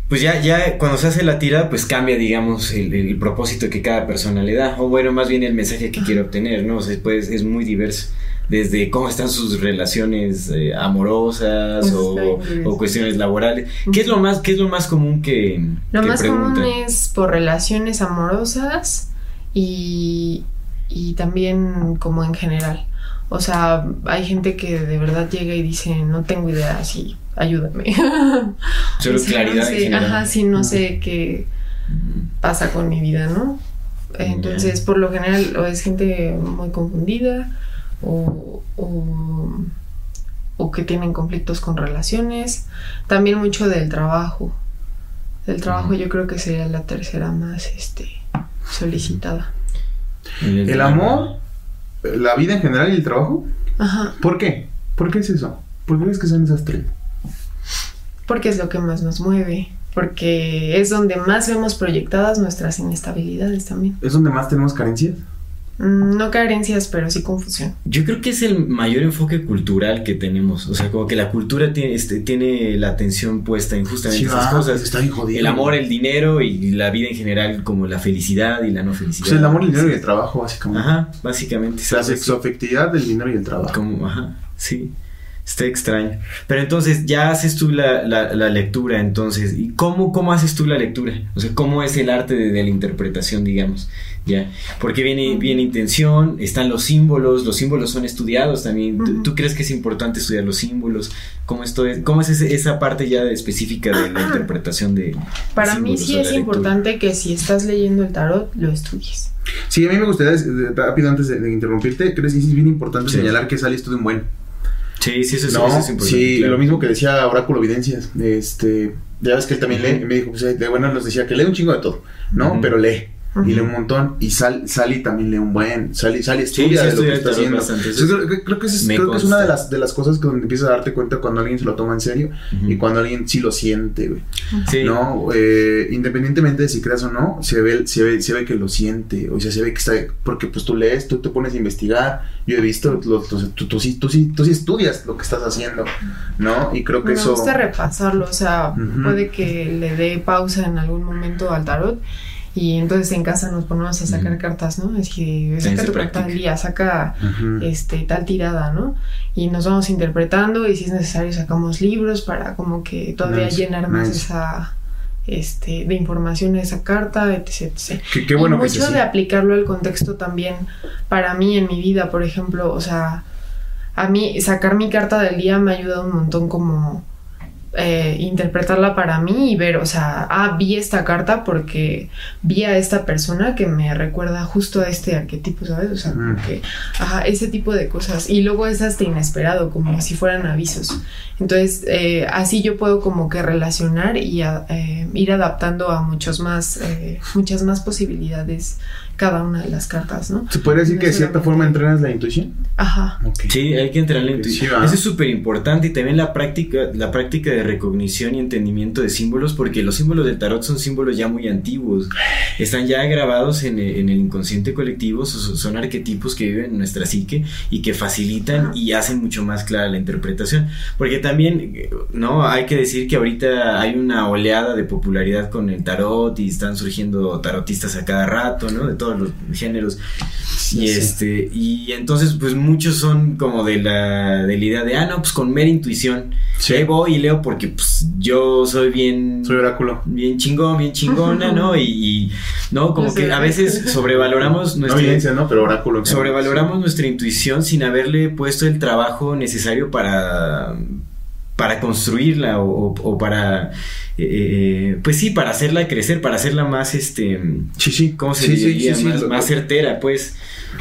S1: Pues ya, ya cuando se hace la tira, pues cambia, digamos, el, el propósito que cada persona le da. O bueno, más bien el mensaje que quiere obtener, ¿no? O sea, pues es muy diverso. Desde cómo están sus relaciones eh, amorosas
S3: Está
S1: o,
S3: diverso.
S1: o cuestiones laborales. ¿Qué es lo más, qué es lo más común que,
S3: lo
S1: que
S3: más común es por relaciones amorosas y, y también como en general. O sea, hay gente que de verdad llega y dice, no tengo idea, sí, ayúdame.
S1: Solo claridad
S3: no
S1: en
S3: sé,
S1: general.
S3: Ajá, sí, no sé qué pasa con mi vida, ¿no? Entonces, por lo general, o es gente muy confundida o, o, o que tienen conflictos con relaciones. También mucho del trabajo. Del trabajo yo creo que sería la tercera más este, solicitada.
S2: El amor, la vida en general y el trabajo.
S3: Ajá,
S2: ¿Por qué? ¿Por qué es eso? ¿Por qué crees que son esas tres?
S3: porque es lo que más nos mueve. Porque es donde más vemos proyectadas nuestras inestabilidades también.
S2: ¿Es donde más tenemos carencias?
S3: Mm, No carencias, pero sí confusión.
S1: Yo creo que es el mayor enfoque cultural que tenemos. O sea, como que la cultura tiene, este, tiene la atención puesta en justamente esas
S2: va,
S1: cosas.
S2: está bien jodido.
S1: El amor, el dinero y la vida en general, como la felicidad y la no felicidad.
S2: Pues el amor, el dinero y el trabajo, básicamente.
S1: Ajá, básicamente.
S2: La sexoafectividad, el dinero y el trabajo.
S1: Como, ajá, sí. Está extraño. Pero entonces, ya haces tú la, la, la lectura, entonces. ¿Y cómo, cómo haces tú la lectura? O sea, ¿cómo es el arte de, de la interpretación, digamos? Ya. Porque viene, viene intención, están los símbolos, los símbolos son estudiados también. ¿Tú, tú crees que es importante estudiar los símbolos? ¿Cómo, esto es, cómo es ese- esa parte ya específica de la interpretación de.
S3: Para
S1: de
S3: mí sí es importante que si estás leyendo el tarot, lo estudies.
S2: Sí, a mí me gustaría, eh, rápido antes de, de interrumpirte, creo que sí es bien importante
S1: Sí.
S2: señalar que sale esto de un buen.
S1: Sí, sí, eso, es-
S2: No,
S1: eso es importante.
S2: sí,
S1: claro.
S2: lo mismo que decía Oráculo Evidencias. Este, ya ves que él también lee, y me dijo, pues de bueno nos decía que lee un chingo de todo, ¿no? Pero lee.
S3: Ujú.
S2: Y lee un montón. Y Sal, Sally también lee un buen. Sally, Sally estudia
S1: sí,
S2: de lo que está haciendo. Entonces, creo, creo que, es,
S1: me
S2: creo que es una de las, de las cosas que donde empiezas a darte cuenta cuando alguien se lo toma en serio
S1: Ujú.
S2: y cuando alguien sí lo siente, güey.
S1: Sí.
S2: No, eh, independientemente de si creas o no, se ve, se ve, se ve que lo siente, o sea, se ve que está, porque pues tú lees, tú te pones a investigar, yo he visto, los- los- tú, tú sí, tú, sí, tú sí estudias lo que estás haciendo, ¿no? Y creo que
S3: Me
S2: eso...
S3: gusta repasarlo, o sea,
S2: Ujú.
S3: puede que le dé pausa en algún momento al tarot y entonces en casa nos ponemos a sacar cartas, ¿no? Así,
S1: Sí,
S3: saca tu carta del día, saca este tal tirada, ¿no? Y nos vamos interpretando y si es necesario sacamos libros para como que todavía
S2: Nice,
S3: llenar más
S2: nice.
S3: esa este de información de esa carta, etc, etc.
S2: Qué, qué bueno
S3: y
S2: que
S3: mucho
S2: es
S3: de aplicarlo al contexto también para mí en mi vida, por ejemplo, o sea, a mí sacar mi carta del día me ha ayudado un montón como eh, interpretarla para mí y ver, o sea, ah, vi esta carta porque vi a esta persona que me recuerda justo a este arquetipo, ¿sabes? O sea,
S2: Mm.
S3: que, ajá, ese tipo de cosas. Y luego es hasta inesperado, como si fueran avisos. Entonces, eh, así yo puedo como que relacionar y a- eh, ir adaptando a muchos más, eh, muchas más posibilidades cada una de las cartas, ¿no?
S2: ¿Se puede decir que de cierta forma entrenas la intuición?
S3: Ajá.
S2: Ok.
S1: Sí, hay que entrar en la intuición. Eso es súper importante y también la práctica, la práctica de recognición y entendimiento de símbolos, porque los símbolos del tarot son símbolos ya muy antiguos. Están ya grabados en el, en el inconsciente colectivo, so- son arquetipos que viven en nuestra psique y que facilitan
S3: Ajá.
S1: y hacen mucho más clara la interpretación. Porque también, no, hay que decir que ahorita hay una oleada de popularidad con el tarot y están surgiendo tarotistas a cada rato, ¿no? De todos los géneros.
S2: Sí,
S1: Y
S2: sí.
S1: este, y entonces, pues muchos son como de la, de la idea de, ah, no, pues con mera intuición.
S2: Sí.
S1: Ahí voy y leo porque pues yo soy bien,
S2: Soy oráculo.
S1: bien chingón, bien chingona, ¿no? Y, y, no, como que a veces sobrevaloramos
S2: No
S1: nuestra,
S2: evidencia, ¿no? Pero oráculo.
S1: sobrevaloramos nuestra intuición sin haberle puesto el trabajo necesario para para construirla o, o- o para eh, eh, pues sí para hacerla crecer para hacerla más este
S2: Sí, sí.
S1: ¿cómo se
S2: Sí,
S1: diría?
S2: sí, sí,
S1: más, certera, pues,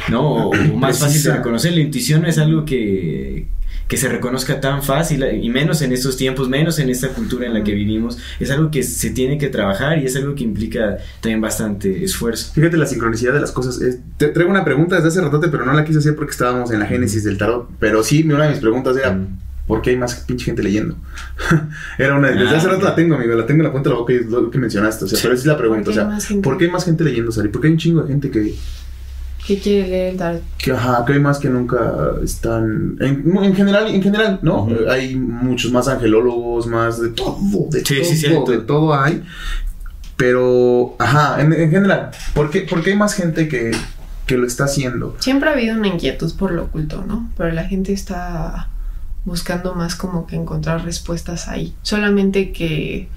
S1: ¿no? O, o más fácil de reconocer. La intuición no es algo que, que se reconozca tan fácil, y menos en estos tiempos, menos en esta cultura en la que vivimos. Es algo que se tiene que trabajar y es algo que implica también bastante esfuerzo.
S2: Fíjate la sincronicidad de las cosas. Es- te traigo una pregunta desde hace ratote, pero no la quise hacer porque estábamos en la génesis del tarot. Pero sí, una de mis preguntas era,
S1: Mm.
S2: ¿Por qué hay más pinche gente leyendo? era una, desde
S1: Ah,
S2: hace rato la tengo, amigo, la tengo en la punta de la boca y es lo que mencionaste. O sea,
S1: Sí.
S2: pero esa es la pregunta.
S3: ¿Por
S2: O
S3: qué hay
S2: sea,
S3: más gente?
S2: ¿por qué hay más gente leyendo, Sari? ¿Por qué hay un chingo de gente que,
S3: ¿Qué quiere leer el tarot?
S2: que, ajá, que hay más que nunca están... En, en general, en general, ¿no? Hay muchos más angelólogos, más de todo, de
S1: Sí,
S2: todo,
S1: sí, cierto.
S2: de todo hay. Pero, ajá, en, en general, ¿por qué, por qué hay más gente que, que lo está haciendo?
S3: Siempre ha habido una inquietud por lo oculto, ¿no? Pero la gente está buscando más como que encontrar respuestas ahí. Solamente que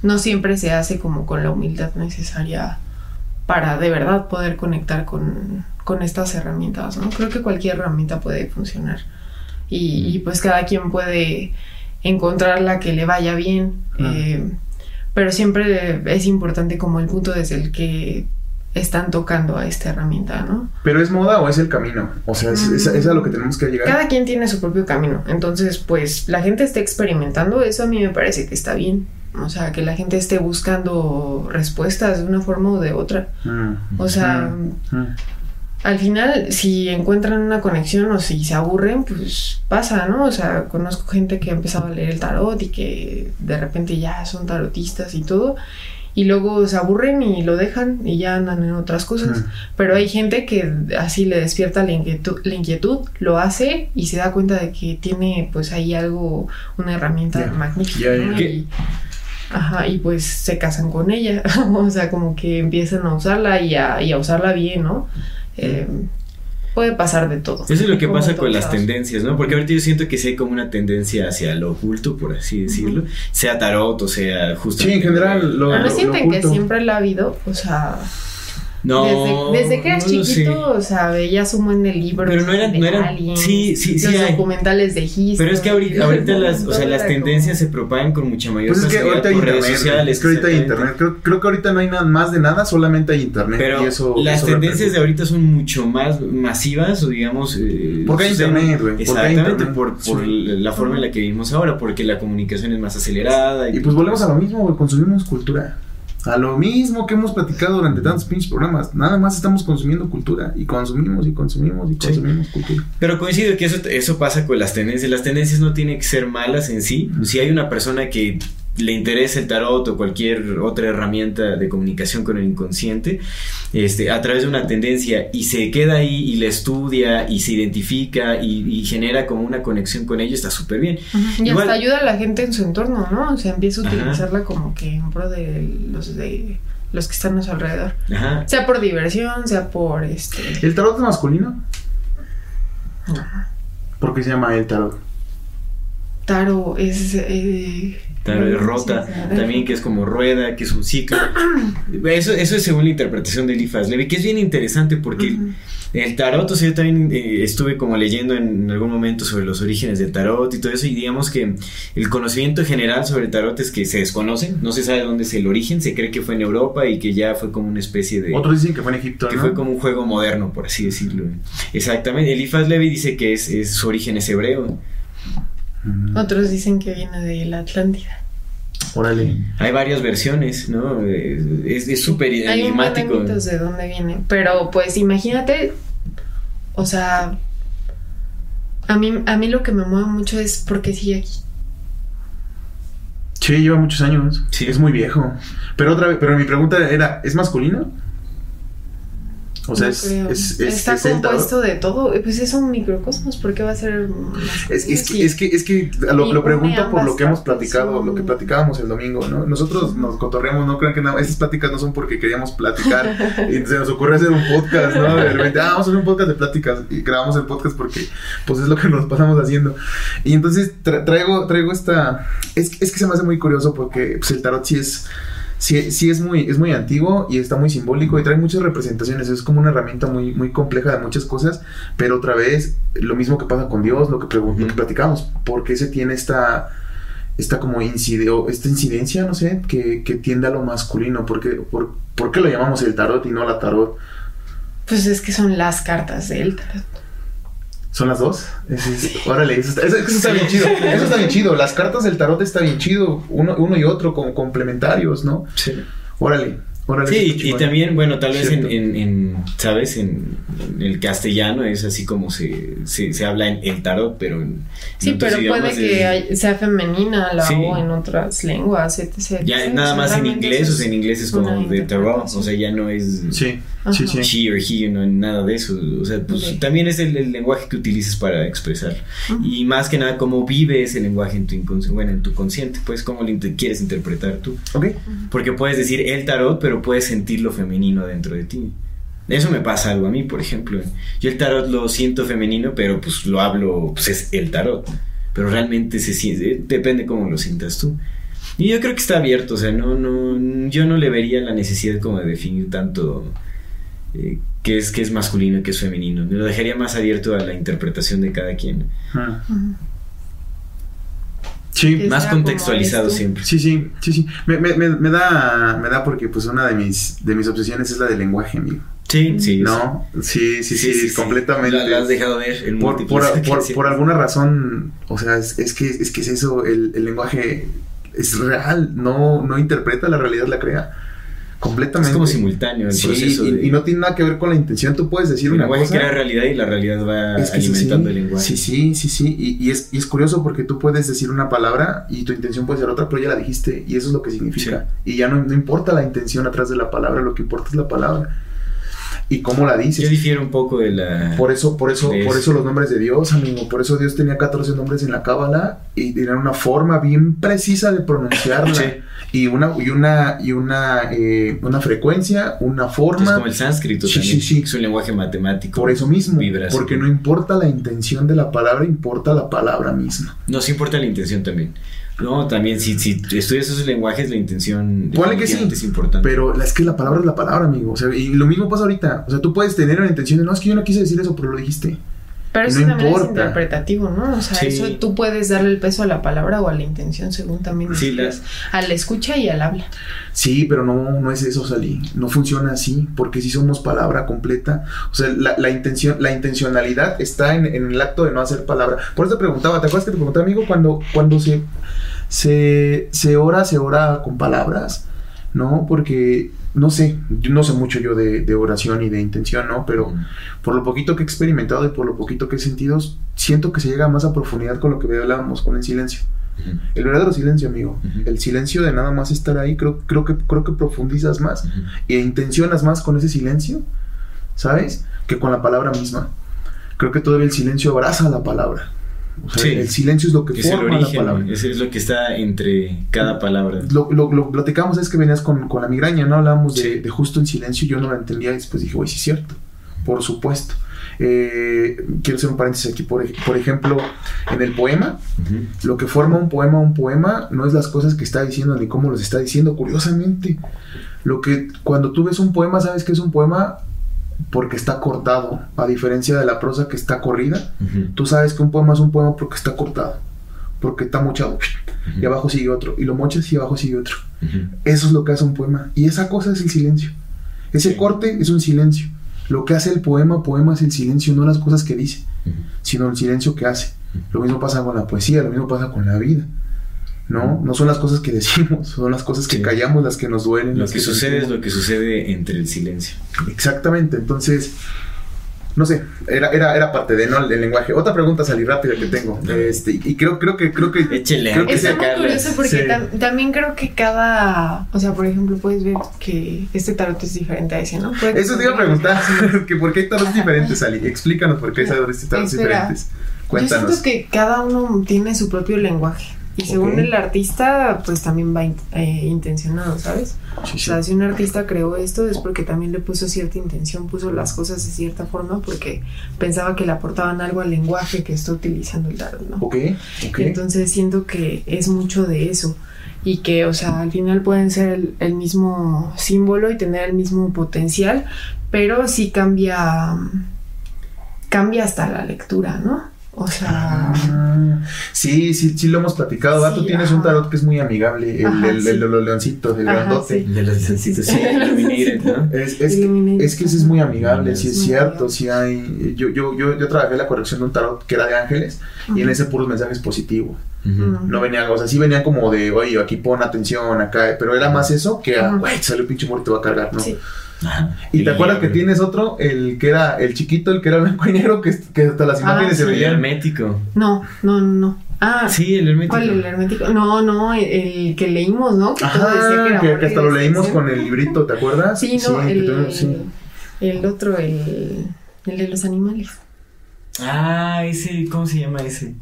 S3: no siempre se hace como con la humildad necesaria para de verdad poder conectar con, con estas herramientas, ¿no? Creo que cualquier herramienta puede funcionar. Y, y, pues cada quien puede encontrar la que le vaya bien. Eh, pero siempre es importante como el punto desde el que están tocando a esta herramienta, ¿no?
S2: ¿Pero es moda o es el camino? O sea, es, es- es a lo que tenemos que llegar.
S3: Cada quien tiene su propio camino. Entonces, pues la gente está experimentando, eso a mí me parece que está bien. O sea, que la gente esté buscando respuestas de una forma o de otra.
S2: Mm,
S3: O sea,
S2: mm, mm.
S3: al final, si encuentran una conexión o si se aburren, pues pasa, ¿no? O sea, conozco gente que ha empezado a leer el tarot y que de repente ya son tarotistas y todo. Y luego se aburren y lo dejan y ya andan en otras cosas.
S2: Mm.
S3: Pero hay gente que así le despierta la inquietud, la inquietud, lo hace y se da cuenta de que tiene pues ahí algo, una herramienta magnífica. Y, ajá, y pues se casan con ella. o sea, como que empiezan a usarla y a, y a usarla bien, ¿no? Eh, puede pasar de todo.
S1: Eso es lo que
S3: Como
S1: pasa con las
S3: lados.
S1: tendencias, ¿no? Porque ahorita yo siento que sí hay como una tendencia hacia lo oculto, por así decirlo. Sea tarot o sea justo.
S2: Sí, en general, lo-
S3: Pero no
S2: lo
S3: sienten que
S2: oculto.
S3: siempre lo ha habido, o sea,
S1: No.
S3: desde, desde que eras
S1: no
S3: chiquito, o sea, veías un buen de libros
S1: Pero no eran-
S3: de
S1: no eran-
S3: aliens,
S1: sí, sí, sí
S3: los
S1: hay.
S3: documentales de History.
S1: Pero es que ahorita, ahorita las, o sea, las tendencias se propagan con mucha mayor
S2: Pues es que ahorita hay
S1: por
S2: internet.
S1: redes sociales.
S2: es que ahorita hay internet. Creo, creo que ahorita no hay nada más de nada, solamente hay internet.
S1: Pero
S2: y eso,
S1: las
S2: eso
S1: tendencias de ahorita son mucho más masivas o digamos... eh,
S2: Porque hay internet, güey,
S1: Exactamente,
S2: internet.
S1: por, por
S2: Sí.
S1: la forma en la que vivimos ahora, porque la comunicación es más acelerada.
S2: Y pues volvemos a lo mismo, güey, consumimos cultura. A lo mismo que hemos platicado durante tantos pinches programas. Nada más estamos consumiendo cultura. Y consumimos y consumimos y
S1: Sí.
S2: consumimos cultura.
S1: Pero coincido que eso, eso pasa con las tendencias. Las tendencias no tienen que ser malas en sí. Si hay una persona que le interesa el tarot o cualquier otra herramienta de comunicación con el inconsciente, este, a través de una tendencia y se queda ahí y la estudia y se identifica y, y genera como una conexión con ello, está súper bien.
S3: Y
S1: Igual-
S3: hasta ayuda a la gente en su entorno, ¿no? O sea, empieza a
S1: Ajá.
S3: utilizarla como que en pro de los de los que están a su alrededor.
S1: Ajá.
S3: Sea por diversión, sea por este.
S2: ¿El tarot es masculino?
S3: no.
S2: ¿Por qué se llama el tarot?
S3: Taro es. Eh, Sé,
S1: rota, también que es como rueda, que es un ciclo. Eso, eso es según la interpretación de Eliphas Levi, que es bien interesante porque el tarot, o sea, yo también eh, estuve como leyendo en algún momento sobre los orígenes del tarot y todo eso, y digamos que el conocimiento general sobre el tarot es que se desconoce, no se sabe dónde es el origen, se cree que fue en Europa y que ya fue como una especie de...
S2: Otros dicen que fue en Egipto,
S1: que
S2: ¿no?
S1: fue como un juego moderno, por así decirlo. Exactamente. Eliphas Levi dice que es, es- su origen es hebreo.
S2: Mm,
S3: Otros dicen que viene de la Atlántida.
S2: Órale.
S1: Hay varias versiones, ¿no? Es es súper
S3: Hay un montón de
S1: enigmático.
S3: mitos de dónde viene. Pero pues imagínate, o sea, a mí, a mí lo que me mueve mucho es por qué sigue aquí.
S2: Sí, lleva muchos años.
S1: Sí.
S2: Es muy viejo. Pero otra vez, pero mi pregunta era, ¿es masculino? O sea,
S3: No
S2: es, es, es,
S3: Está compuesto de todo. Pues es un microcosmos, ¿por qué va a ser
S2: Es, que, es que, es que lo, lo pregunto por lo que hemos platicado,
S3: son-
S2: lo que platicábamos el domingo, ¿no? Nosotros nos cotorreamos, no crean que nada, esas pláticas no son porque queríamos platicar y se nos ocurre hacer un podcast, ¿no? De repente, ah, vamos a hacer un podcast de pláticas y grabamos el podcast porque, pues, es lo que nos pasamos haciendo. Y entonces tra- traigo, traigo esta, es, es que se me hace muy curioso porque, pues, el tarot sí es... Sí, sí es muy, es muy antiguo y está muy simbólico y trae muchas representaciones. Es como una herramienta muy, muy compleja de muchas cosas. Pero otra vez, lo mismo que pasa con Dios, lo que, lo platicamos. ¿Por qué se tiene esta, esta como incide- o esta incidencia, no sé, que, que tiende a lo masculino? ¿Por qué, por, por qué lo llamamos el tarot y no la tarot?
S3: Pues es que son las cartas del tarot.
S2: ¿Son las dos? Es- es- órale, eso está, eso- eso está bien chido. Eso está bien chido. Las cartas del tarot está bien chido. Uno, uno y otro como complementarios, ¿no?
S1: Sí.
S2: Órale, órale.
S1: Sí, y, también, bueno, tal vez en,
S2: Cierto.
S1: en- en, ¿sabes? En, en el castellano es así como se, se, se habla en el tarot, pero en,
S3: Sí, pero puede que
S1: es-
S3: hay- sea femenina la
S1: Sí.
S3: O en otras lenguas, etc.
S1: Ya nada más en inglés, o sea, en inglés es como de tarot, o sea, ya no es
S2: Sí. Sí, sí.
S1: she or he, no nada de eso, o sea, pues
S3: Ok.
S1: también es el, el lenguaje que utilices para expresar.
S3: Ujú.
S1: Y más que nada, cómo vives el lenguaje en tu inconsciente, bueno, en tu consciente, pues cómo lo int- quieres interpretar tú.
S2: Ok.
S1: Porque puedes decir el tarot, pero puedes sentir lo femenino dentro de ti. Eso me pasa algo a mí, por ejemplo. Yo el tarot lo siento femenino, pero pues lo hablo, pues es el tarot. Pero realmente se siente, depende cómo lo sientas tú. Y yo creo que está abierto, o sea, no, no, yo no le vería la necesidad como de definir tanto eh, qué es, qué es masculino y qué es femenino. Me lo dejaría más abierto a la interpretación de cada quien.
S2: Ah. Sí,
S1: Más contextualizado siempre.
S2: Sí, sí, sí, sí. Me, me, me, me da, me da porque pues una de mis, de mis obsesiones es la del lenguaje, amigo.
S1: Sí, sí.
S2: No, sí, sí, sí, completamente.
S1: La, la has dejado ver en
S2: por, por, por, alguna razón, o sea, es, es que, es que es eso, el, el lenguaje es real, no, no interpreta la realidad, la crea. Completamente.
S1: Es como simultáneo el
S2: Sí,
S1: proceso.
S2: y,
S1: de-
S2: y no tiene nada que ver con la intención. Tú puedes decir
S1: el
S2: una
S1: lenguaje
S2: cosa.
S1: crea realidad y la realidad va
S2: Es que
S1: el lenguaje.
S2: Sí, sí, sí, sí. Y, y es, y es curioso porque tú puedes decir una palabra y tu intención puede ser otra, pero ya la dijiste y eso es lo que significa. Y ya no, no importa la intención atrás de la palabra, lo que importa es la palabra. Y cómo la
S1: Yo
S2: dices.
S1: difiero un poco de la...
S2: Por eso, por eso, por eso los nombres de Dios, amigo. Por eso Dios tenía 14 nombres en la cábala y tenían una forma bien precisa de pronunciarla.
S1: Sí.
S2: Y una, y una, y una, eh, una frecuencia, una
S1: Es
S2: forma.
S1: como el sánscrito
S2: Sí,
S1: también.
S2: sí, sí.
S1: Es un lenguaje matemático.
S2: Por eso mismo. Porque no importa la intención de la palabra, importa la palabra misma.
S1: No, sí importa la intención también. No, también si, si estudias esos lenguajes, la intención
S2: Ponle que sí,
S1: es importante.
S2: Pero la- es que la palabra es la palabra, amigo. O sea, y lo mismo pasa ahorita. O sea, tú puedes tener una intención de no, es que yo no quise decir eso, pero lo dijiste.
S3: Pero eso
S2: No
S3: también
S2: importa.
S3: es interpretativo, ¿no? O sea,
S1: Sí.
S3: eso tú puedes darle el peso a la palabra o a la intención según también
S1: Sí,
S3: decidas. a la escucha y al habla.
S2: Sí, pero no, no es eso, Salí. No funciona así, porque si somos palabra completa. O sea, la, la intención, la intencionalidad está en, en el acto de no hacer palabra. Por eso te preguntaba, ¿te acuerdas que te preguntaba, amigo, cuando, cuando se, se, se ora, se ora con palabras? ¿No? Porque, no sé, yo no sé mucho yo de, de oración y de intención, ¿no? Pero por lo poquito que he experimentado y por lo poquito que he sentido, siento que se llega más a profundidad con lo que hablábamos, con el silencio. El verdadero silencio, amigo. El silencio de nada más estar ahí, creo, creo, que, creo que profundizas más
S1: Ujú.
S2: e intencionas más con ese silencio, ¿sabes? Que con la palabra misma. Creo que todavía el silencio abraza la palabra. O sea,
S1: Sí.
S2: el silencio es lo que
S1: Es el
S2: forma la palabra.
S1: es, es lo que está entre cada palabra.
S2: Lo, lo, lo platicamos es que venías con, con la migraña, ¿no? Hablábamos de,
S1: Sí.
S2: de justo el silencio, yo no lo entendía y después dije, güey, sí es cierto, por supuesto. Eh, quiero hacer un paréntesis aquí, por, por ejemplo, en el poema, lo que forma un poema, un poema, no es las cosas que está diciendo ni cómo los está diciendo, curiosamente. Lo que cuando tú ves un poema, sabes que es un poema porque está cortado, a diferencia de la prosa que está corrida. Tú sabes que un poema es un poema porque está cortado, porque está mochado.
S1: Ujú.
S2: Y abajo sigue otro, y lo mochas y abajo sigue otro. Eso es lo que hace un poema. Y esa cosa es el silencio. Ese
S1: Sí.
S2: corte es un silencio. Lo que hace el poema, poema es el silencio, no las cosas que dice sino el silencio que hace. Lo mismo pasa con la poesía, lo mismo pasa con la vida. ¿No? No son las cosas que decimos, son las cosas que
S1: Sí.
S2: callamos las que nos duelen.
S1: Lo
S2: las
S1: que sucede es lo que sucede entre el silencio.
S2: Exactamente, entonces, no sé, era, era, era parte de ¿no? del lenguaje. Otra pregunta salí rápida que tengo. Este, y creo, creo que, creo que.
S1: Échele,
S2: creo que
S3: muy curioso porque
S2: Sí.
S3: tam- también creo que cada, o sea, por ejemplo, puedes ver que este tarot es diferente a ese, ¿no?
S2: Eso te iba a preguntar, que por qué hay tarots diferentes, Ali. Explícanos por qué hay tarots
S3: Espera.
S2: diferentes.
S3: Yo
S2: Cuéntanos.
S3: siento que cada uno tiene su propio lenguaje. Y según el artista, pues también va in- eh, intencionado, ¿sabes?
S2: Sí,
S3: O
S2: sí.
S3: sea, si un artista creó esto es porque también le puso cierta intención, puso las cosas de cierta forma porque pensaba que le aportaban algo al lenguaje que está utilizando el tarot, ¿no?
S2: Ok, ok.
S3: Entonces siento que es mucho de eso. Y que, o sea, al final pueden ser el, el mismo símbolo y tener el mismo potencial, pero sí cambia. cambia hasta la lectura, ¿no? O sea.
S2: Ah, sí, sí, sí lo hemos platicado. Tú tienes
S3: ajá.
S2: un tarot que es muy amigable, el,
S3: Ajá,
S2: el-
S3: sí.
S2: el de los leoncitos, el
S3: Ajá,
S2: grandote.
S3: sí.
S1: De los leoncitos, sí.
S2: Es, es, que, es que ese es muy amigable, sí es cierto, sí hay... Yo, yo, yo, yo trabajé la corrección de un tarot que era de ángeles y en ese puros mensajes positivos. No venían, o sea, sí venían como de, oye, aquí pon atención, acá, pero era más eso que, güey, salió el pinche muerto, te va a cargar, ¿no?
S3: Sí.
S1: Ajá.
S2: Y te acuerdas que
S1: el-
S2: tienes otro, el que era el chiquito, el que era blanco y negro, que, que hasta las
S3: Ah,
S2: imágenes se
S1: El
S2: veían.
S1: hermético.
S3: No, no, no, no. Ah,
S1: Sí, el hermético.
S3: ¿cuál? El hermético. No, no, el, el que leímos, ¿no? Que decía
S2: Ajá,
S3: era
S2: que, hasta lo leímos con el librito, ¿te acuerdas?
S3: Sí, no, el,
S2: tuvimos- sí.
S3: el otro, el, el de los animales.
S1: Ah, ese, ¿cómo se llama ese?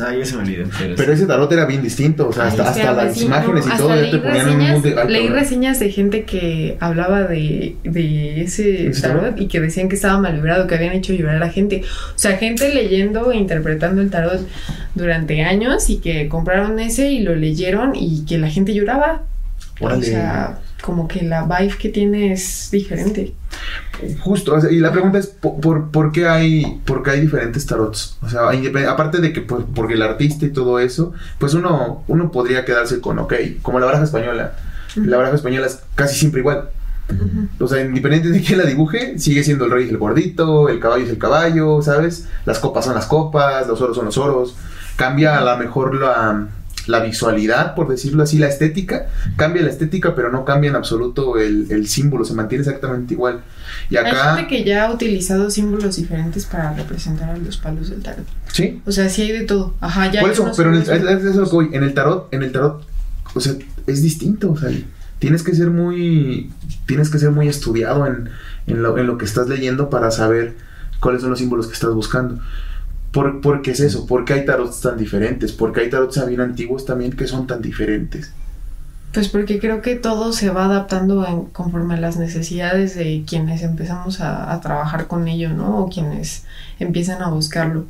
S1: Ah, ya se me olvidó. Pero,
S2: Pero ese tarot era bien distinto, o sea, hasta, hasta las
S3: sí,
S2: imágenes
S3: no,
S2: y todo ya
S3: leí
S2: te ponían en un
S3: reseñas-
S2: mundo. ay,
S3: Leí
S2: cabrón.
S3: reseñas de gente que hablaba de, de ese
S2: ¿Ese
S3: tarot y que decían que estaba mal librado, que habían hecho llorar a la gente. O sea, gente leyendo e interpretando el tarot durante años y que compraron ese y lo leyeron y que la gente lloraba.
S2: Órale.
S3: O sea, como que la vibe que tiene es diferente.
S2: Justo, y la pregunta es ¿por, por, por qué hay por qué hay diferentes tarots? O sea, aparte de que pues, porque el artista y todo eso, pues uno uno podría quedarse con, ok, como la baraja española. La baraja española es casi siempre igual. O sea, independiente de quién la dibuje, sigue siendo el rey es el gordito, el caballo es el caballo, ¿sabes? Las copas son las copas, los oros son los oros. Cambia a lo mejor la, la visualidad, por decirlo así, la estética. Cambia la estética, pero no cambia en absoluto el, el símbolo, se mantiene exactamente igual. Y
S3: Hay
S2: acá...
S3: gente que ya ha utilizado símbolos diferentes para representar a los palos del tarot.
S2: Sí,
S3: O sea, sí hay de todo. Ajá, ya
S2: por
S3: hay
S2: eso, pero en el, es- es- es lo que voy. en el tarot, en el tarot, o sea, es distinto, o sea, tienes que ser muy, tienes que ser muy estudiado en, en, lo, en lo que estás leyendo para saber cuáles son los símbolos que estás buscando. ¿Por, ¿Por qué es eso? ¿Por qué hay tarots tan diferentes? ¿Por qué hay tarots bien antiguos también que son tan diferentes?
S3: Pues porque creo que todo se va adaptando en, conforme a las necesidades de quienes empezamos a, a, trabajar con ello, ¿no? O quienes empiezan a buscarlo.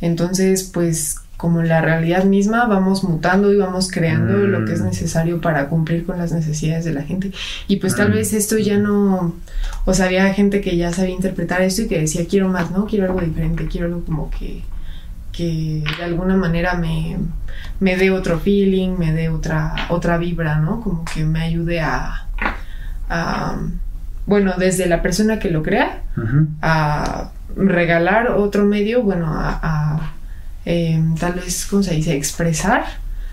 S3: Entonces, pues como la realidad misma, vamos mutando y vamos creando mm. lo que es necesario para cumplir con las necesidades de la gente. Y pues tal mm. vez esto ya no, o sea, había gente que ya sabía interpretar esto y que decía, quiero más, ¿no? Quiero algo diferente, quiero algo como que, que de alguna manera me, me dé otro feeling, me dé otra, otra vibra, ¿no? Como que me ayude a, a bueno, desde la persona que lo crea, uh -huh. a regalar otro medio, bueno, a, a eh, tal vez, ¿cómo se dice?, expresar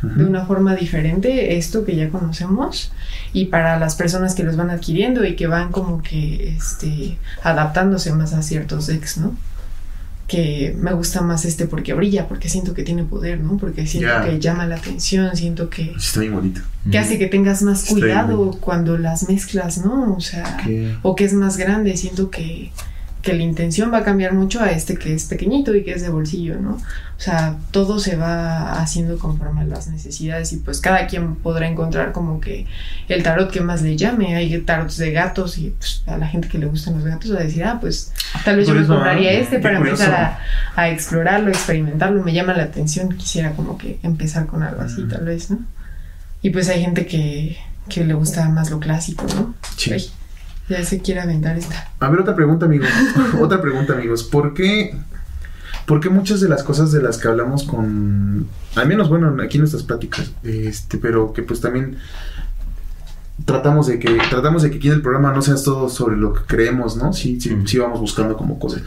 S3: uh -huh. de una forma diferente esto que ya conocemos y para las personas que los van adquiriendo y que van como que este, adaptándose más a ciertos decks, ¿no? que me gusta más este porque brilla, porque siento que tiene poder, ¿no? Porque siento yeah. que llama la atención, siento que...
S2: Está bien bonito.
S3: Que hace que tengas más cuidado cuando las mezclas, ¿no? O sea, okay. o que es más grande, siento que que la intención va a cambiar mucho a este que es pequeñito y que es de bolsillo, ¿no? O sea, todo se va haciendo conforme a las necesidades y pues cada quien podrá encontrar como que el tarot que más le llame. Hay tarots de gatos y pues, a la gente que le gustan los gatos va a decir, ah, pues tal vez yo me compraría ¿no? este para empezar a, a, explorarlo, experimentarlo. Me llama la atención, quisiera como que empezar con algo así, mm. tal vez, ¿no? Y pues hay gente que, que le gusta más lo clásico, ¿no?
S2: Sí.
S3: Ay, ya se quiere aventar esta.
S2: A ver, otra pregunta, amigos. otra pregunta, amigos. ¿Por qué, ¿Por qué muchas de las cosas de las que hablamos con. Al menos, bueno, aquí en nuestras pláticas, este, pero que pues también tratamos de que tratamos de que aquí en el programa no seas todo sobre lo que creemos, ¿no? Sí, sí, mm. sí vamos buscando como cosas.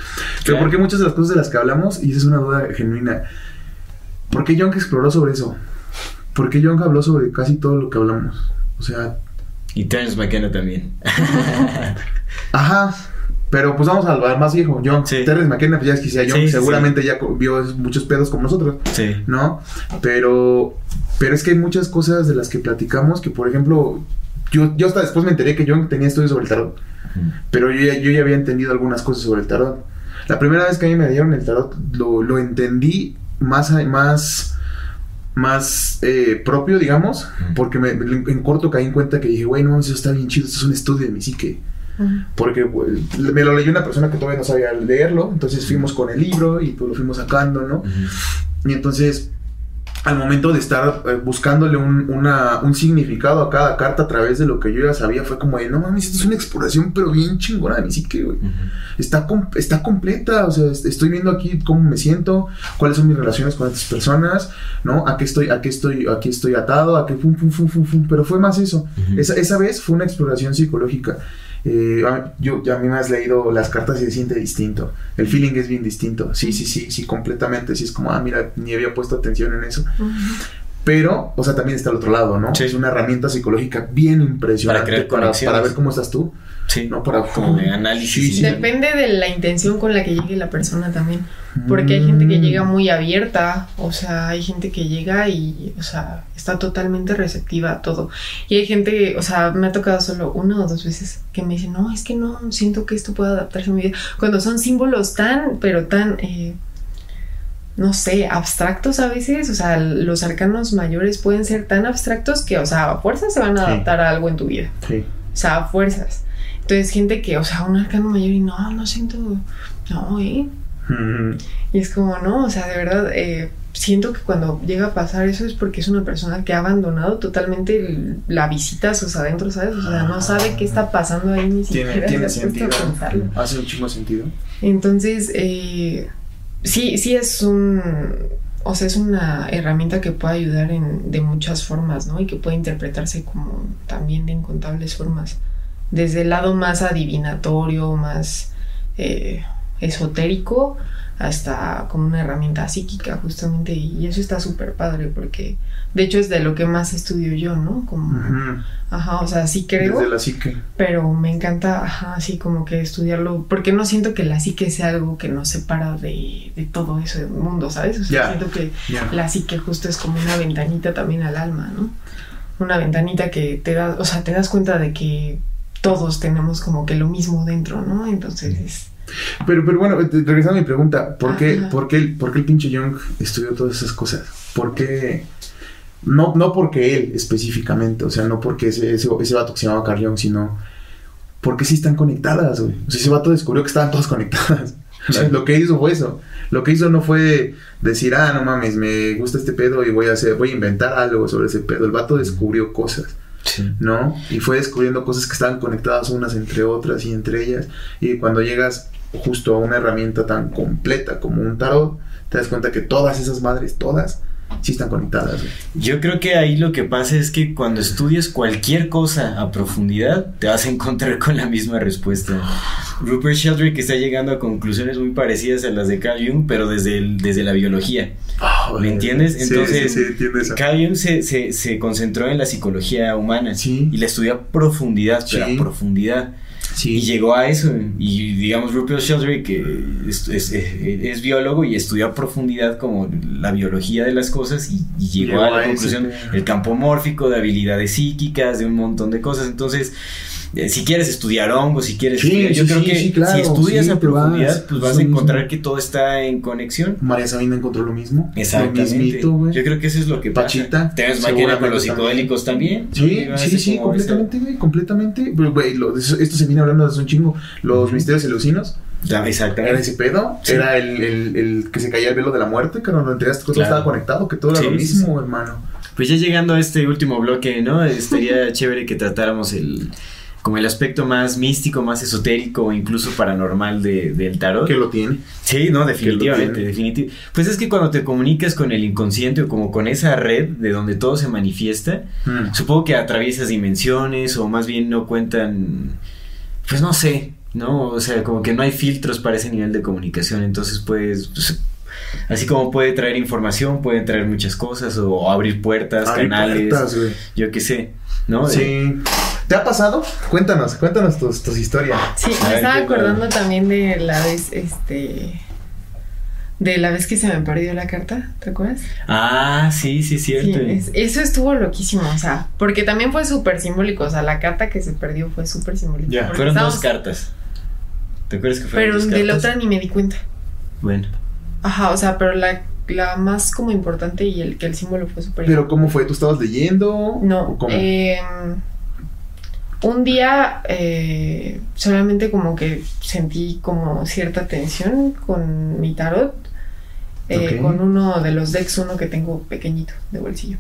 S2: Pero claro. ¿por qué muchas de las cosas de las que hablamos, y esa es una duda genuina, ¿por qué Young exploró sobre eso? ¿Por qué Young habló sobre casi todo lo que hablamos? O sea,
S1: y Terence McKenna también.
S2: Ajá. Pero pues vamos al más viejo, John. Sí. Terence McKenna, pues ya es que sea John, sí, seguramente sí. ya vio muchos pedos como nosotros.
S1: Sí.
S2: ¿No? Pero, pero es que hay muchas cosas de las que platicamos que, por ejemplo, yo, yo hasta después me enteré que John tenía estudios sobre el tarot. Mm. Pero yo ya, yo ya había entendido algunas cosas sobre el tarot. La primera vez que a mí me dieron el tarot, lo, lo entendí más, más más eh, propio, digamos, porque me, en corto caí en cuenta que dije, güey, no, eso está bien chido, esto es un estudio de mi psique. Porque pues, me lo leyó una persona que todavía no sabía leerlo, entonces fuimos con el libro y pues lo fuimos sacando, ¿no? Y entonces al momento de estar eh, buscándole un, una, un, significado a cada carta a través de lo que yo ya sabía, fue como de, no mames, esto es una exploración, pero bien chingona mi psique, güey. Uh -huh. está, com está completa, o sea, estoy viendo aquí cómo me siento, cuáles son mis relaciones con estas personas, ¿no? A qué estoy, a qué estoy, a qué estoy atado, a qué fum, fum, fum, fum, fum, pero fue más eso. Uh -huh. esa, esa vez fue una exploración psicológica. Eh, yo, ya a mí me has leído las cartas y se siente distinto. El feeling es bien distinto. Sí, sí, sí, sí, completamente. Sí, es como, ah, mira, ni había puesto atención en eso. Pero, o sea, también está al otro lado, ¿no?
S1: Sí.
S2: Es una herramienta psicológica bien impresionante
S1: para,
S2: para, para ver cómo estás tú.
S1: Sí.
S2: ¿no? Para,
S1: como de análisis.
S3: Sí, Depende de la intención con la que llegue la persona también. Porque hay gente que llega muy abierta, o sea, hay gente que llega y, o sea, está totalmente receptiva a todo. Y hay gente, o sea, me ha tocado solo una o dos veces que me dicen, no, es que no, siento que esto pueda adaptarse a mi vida. Cuando son símbolos tan, pero tan, eh, no sé, abstractos a veces, o sea, los arcanos mayores pueden ser tan abstractos que, o sea, a fuerzas se van a adaptar a algo en tu vida.
S2: Sí.
S3: O sea, a fuerzas. Entonces, gente que, o sea, un arcano mayor y no, no siento, no, ¿eh? Mm. Y es como, no, o sea, de verdad, eh, siento que cuando llega a pasar eso es porque es una persona que ha abandonado totalmente el, la visita a sus adentros, ¿sabes? O sea, no sabe qué está pasando ahí ni
S2: tiene,
S3: siquiera
S2: tiene sentido. Hace un chingo sentido.
S3: Entonces, eh, sí, sí es un, o sea, es una herramienta que puede ayudar en, de muchas formas, ¿no? Y que puede interpretarse como también de incontables formas. Desde el lado más adivinatorio, más eh, esotérico, hasta como una herramienta psíquica, justamente. Y eso está súper padre, porque de hecho es de lo que más estudio yo, ¿no? Como, ajá, o sea, sí creo.
S2: Desde la psique.
S3: Pero me encanta, ajá, así como que estudiarlo, porque no siento que la psique sea algo que nos separa de, de todo eso del mundo, ¿sabes? O sea, yeah. siento que yeah. la psique justo es como una ventanita también al alma, ¿no? una ventanita que te da, o sea, te das cuenta de que todos tenemos como que lo mismo dentro, ¿no? Entonces
S2: Pero, pero bueno, regresando a mi pregunta, ¿por qué, ¿por, qué el, ¿por qué el pinche Jung estudió todas esas cosas? ¿Por qué? No, no porque él específicamente, o sea, no porque ese, ese, ese vato que se llamaba Carl Jung, sino porque sí están conectadas, güey. O sea, ese vato descubrió que estaban todas conectadas. Lo que hizo fue eso. Lo que hizo no fue decir, ah, no mames, me gusta este pedo y voy a hacer, voy a inventar algo sobre ese pedo. El vato descubrió cosas. ¿No? Y fue descubriendo cosas que estaban conectadas unas entre otras y entre ellas. Y cuando llegas justo a una herramienta tan completa como un tarot, te das cuenta que todas esas madres, todas, sí están conectadas.
S1: Yo creo que ahí lo que pasa es que cuando estudias cualquier cosa a profundidad, te vas a encontrar con la misma respuesta. Rupert Sheldrake está llegando a conclusiones muy parecidas a las de Carl Jung, pero desde, desde la biología. ¿Me entiendes? Entonces, Carl Jung se, se, se, concentró en la psicología humana y la estudió a profundidad, pero a profundidad. Y llegó a eso. Y digamos, Rupert Sheldrake que es, es, biólogo y estudió a profundidad como la biología de las cosas y, llegó, a la conclusión, el campo mórfico, de habilidades psíquicas, de un montón de cosas. Entonces, eh, si quieres estudiar hongos, si quieres estudiar, yo creo que si estudias a profundidad, pues vas a encontrar que todo está en conexión.
S2: María Sabina encontró lo mismo.
S1: Exactamente. yo creo que eso es lo que
S2: Pachita.
S1: Pasa. Tienes máquina con los psicodélicos también.
S2: Sí, sí, sí, completamente, güey, completamente. esto se viene hablando desde un chingo. Los misterios eleusinos.
S1: Ya, exactamente.
S2: Era ese pedo. Era el, el, el, que se caía el velo de la muerte, que no lo entregaste, que todo estaba conectado, que todo era lo mismo, hermano.
S1: Pues ya llegando a este último bloque, ¿no? Estaría chévere que tratáramos el como el aspecto más místico, más esotérico o incluso paranormal de, del tarot.
S2: Que lo tiene.
S1: Sí, no, definitivamente, definitivamente. Pues es que cuando te comunicas con el inconsciente o como con esa red de donde todo se manifiesta, hmm. supongo que atraviesas dimensiones o más bien no cuentan, pues no sé, ¿no? O sea, como que no hay filtros para ese nivel de comunicación, entonces pues... pues así como puede traer información, puede traer muchas cosas o, abrir puertas, canales, yo qué sé, ¿no?
S2: Sí. Eh, ¿Te ha pasado? Cuéntanos, cuéntanos tus, tus historias.
S3: Sí, me estaba acordando también de la vez, este, de la vez que se me perdió la carta, ¿te acuerdas?
S1: Ah, sí, sí, cierto.
S3: eso estuvo loquísimo, o sea, porque también fue súper simbólico, o sea, la carta que se perdió fue súper simbólica.
S1: Ya, fueron dos cartas. ¿Te acuerdas que fueron
S3: pero
S1: dos
S3: de la otra ni me di cuenta.
S1: Bueno.
S3: Ajá, o sea, pero la, la más como importante y el que el símbolo fue súper
S2: ¿Pero cómo fue? ¿Tú estabas leyendo?
S3: No, eh un día eh, solamente como que sentí como cierta tensión con mi tarot, eh, con uno de los decks, uno que tengo pequeñito de bolsillo.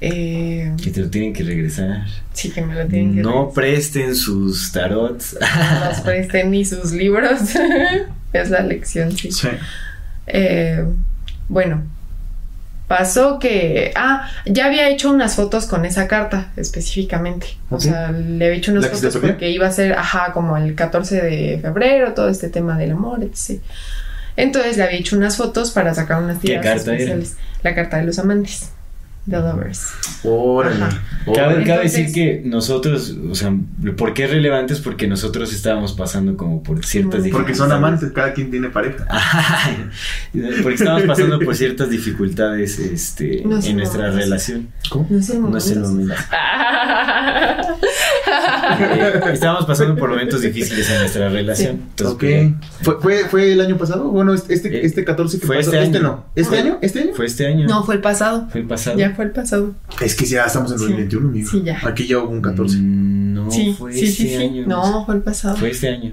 S1: Eh, que te lo tienen que regresar.
S3: Sí, que me lo tienen
S1: que No presten sus tarots.
S3: No los presten ni sus libros. es la lección, sí. sí. bueno, pasó que, ah, ya había hecho unas fotos con esa carta específicamente. O sea, le había hecho unas fotos porque iba a ser, ajá, como el 14 de febrero, todo este tema del amor, etc. Entonces le había hecho unas fotos para sacar unas
S1: tiradas especiales.
S3: La carta de los amantes. The Lovers.
S1: Órale. Cabe, decir que nosotros, o sea, ¿por qué es relevante? Es porque nosotros estábamos pasando como por ciertas
S2: dificultades. Porque son amantes, cada quien tiene pareja.
S1: porque estábamos pasando por ciertas dificultades este, en nuestra relación.
S2: ¿Cómo?
S3: No es el
S1: momento. No es el estábamos pasando por momentos difíciles en nuestra relación.
S2: Entonces, ¿Fue, fue, ¿Fue, el año pasado? Bueno, este, este, este 14 que
S1: fue
S2: pasó.
S1: Este,
S2: este
S1: año.
S2: no. ¿Este año? ¿Este año?
S1: Fue este año.
S3: No, fue el pasado.
S1: Fue el pasado.
S3: Ya fue el pasado.
S2: Es que ya estamos en 2021, amigo.
S3: Sí, ya.
S2: Aquí ya hubo un 14.
S1: Mm, no,
S3: sí,
S1: fue
S3: sí,
S1: este
S3: sí,
S1: año.
S3: No, fue el pasado.
S1: Fue este año.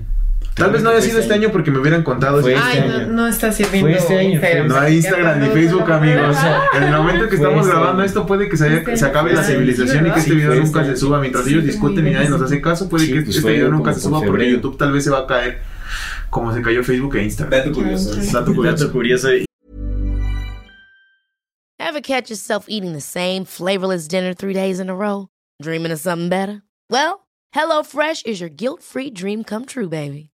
S2: Tal vez no haya sido este año porque me hubieran contado.
S1: Fue
S3: este Ay,
S1: año.
S3: No, no está sirviendo
S1: Fue este año,
S3: Instagram.
S2: No hay Instagram ni Facebook, amigos. En el momento que estamos
S1: este
S2: grabando esto, puede que se, haya-
S3: Este
S2: se acabe la civilización y que este video nunca
S1: este
S2: se suba. Mientras ellos discuten y nadie nos hace caso, puede
S1: Sí,
S2: que
S1: pues
S2: este video nunca se
S1: por
S2: suba porque. YouTube tal vez se va a caer como se cayó Facebook e Instagram.
S1: Dato curioso.
S2: Dato curioso.
S1: Dato curioso.
S4: Ever catch yourself eating the same flavorless dinner three days in a row? Dreaming of something better? Well, HelloFresh is your guilt-free dream come true, baby.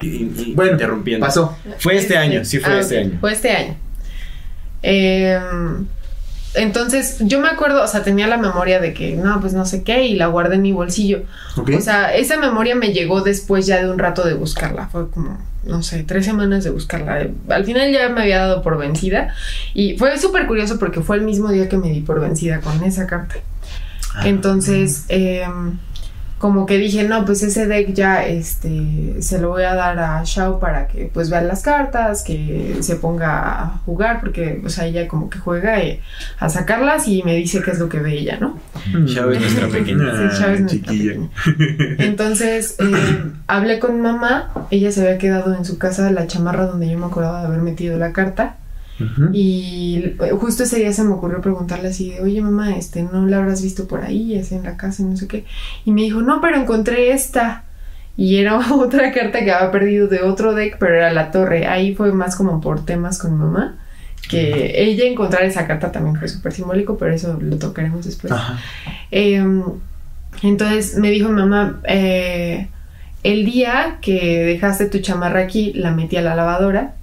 S1: Y- y-
S2: Bueno,
S1: interrumpiendo.
S2: pasó.
S1: Fue este año, sí fue
S3: Ah,
S1: este año.
S3: Fue este año. Eh, entonces, yo me acuerdo, o sea, tenía la memoria de que, no, pues no sé qué, y la guardé en mi bolsillo. O sea, esa memoria me llegó después ya de un rato de buscarla. Fue como, no sé, tres semanas de buscarla. Al final ya me había dado por vencida. Y fue súper curioso porque fue el mismo día que me di por vencida con esa carta. Entonces, em, como que dije, no, pues ese deck ya este, se lo voy a dar a Shao para que pues vea las cartas, que se ponga a jugar, porque, o sea, ella como que juega eh, a sacarlas y me dice qué es lo que ve ella, ¿no?
S1: Chavo es nuestra pequeña.
S3: Sí, Chava es nuestra
S2: chiquilla.
S3: pequeña. Entonces, eh, hablé con mamá, ella se había quedado en su casa la chamarra donde yo me acordaba de haber metido la carta. Y eh, justo ese día se me ocurrió preguntarle así de, oye mamá, este, ¿no la habrás visto por ahí? Es en la casa, y no sé qué. Y me dijo, no, pero encontré esta. Y era otra carta que había perdido de otro deck, pero era la torre. Ahí fue más como por temas con mamá. Que ella encontrar esa carta también fue súper simbólico, pero eso lo tocaremos después. Eh, entonces me dijo mamá, eh, el día que dejaste tu chamarra aquí, la metí a la lavadora.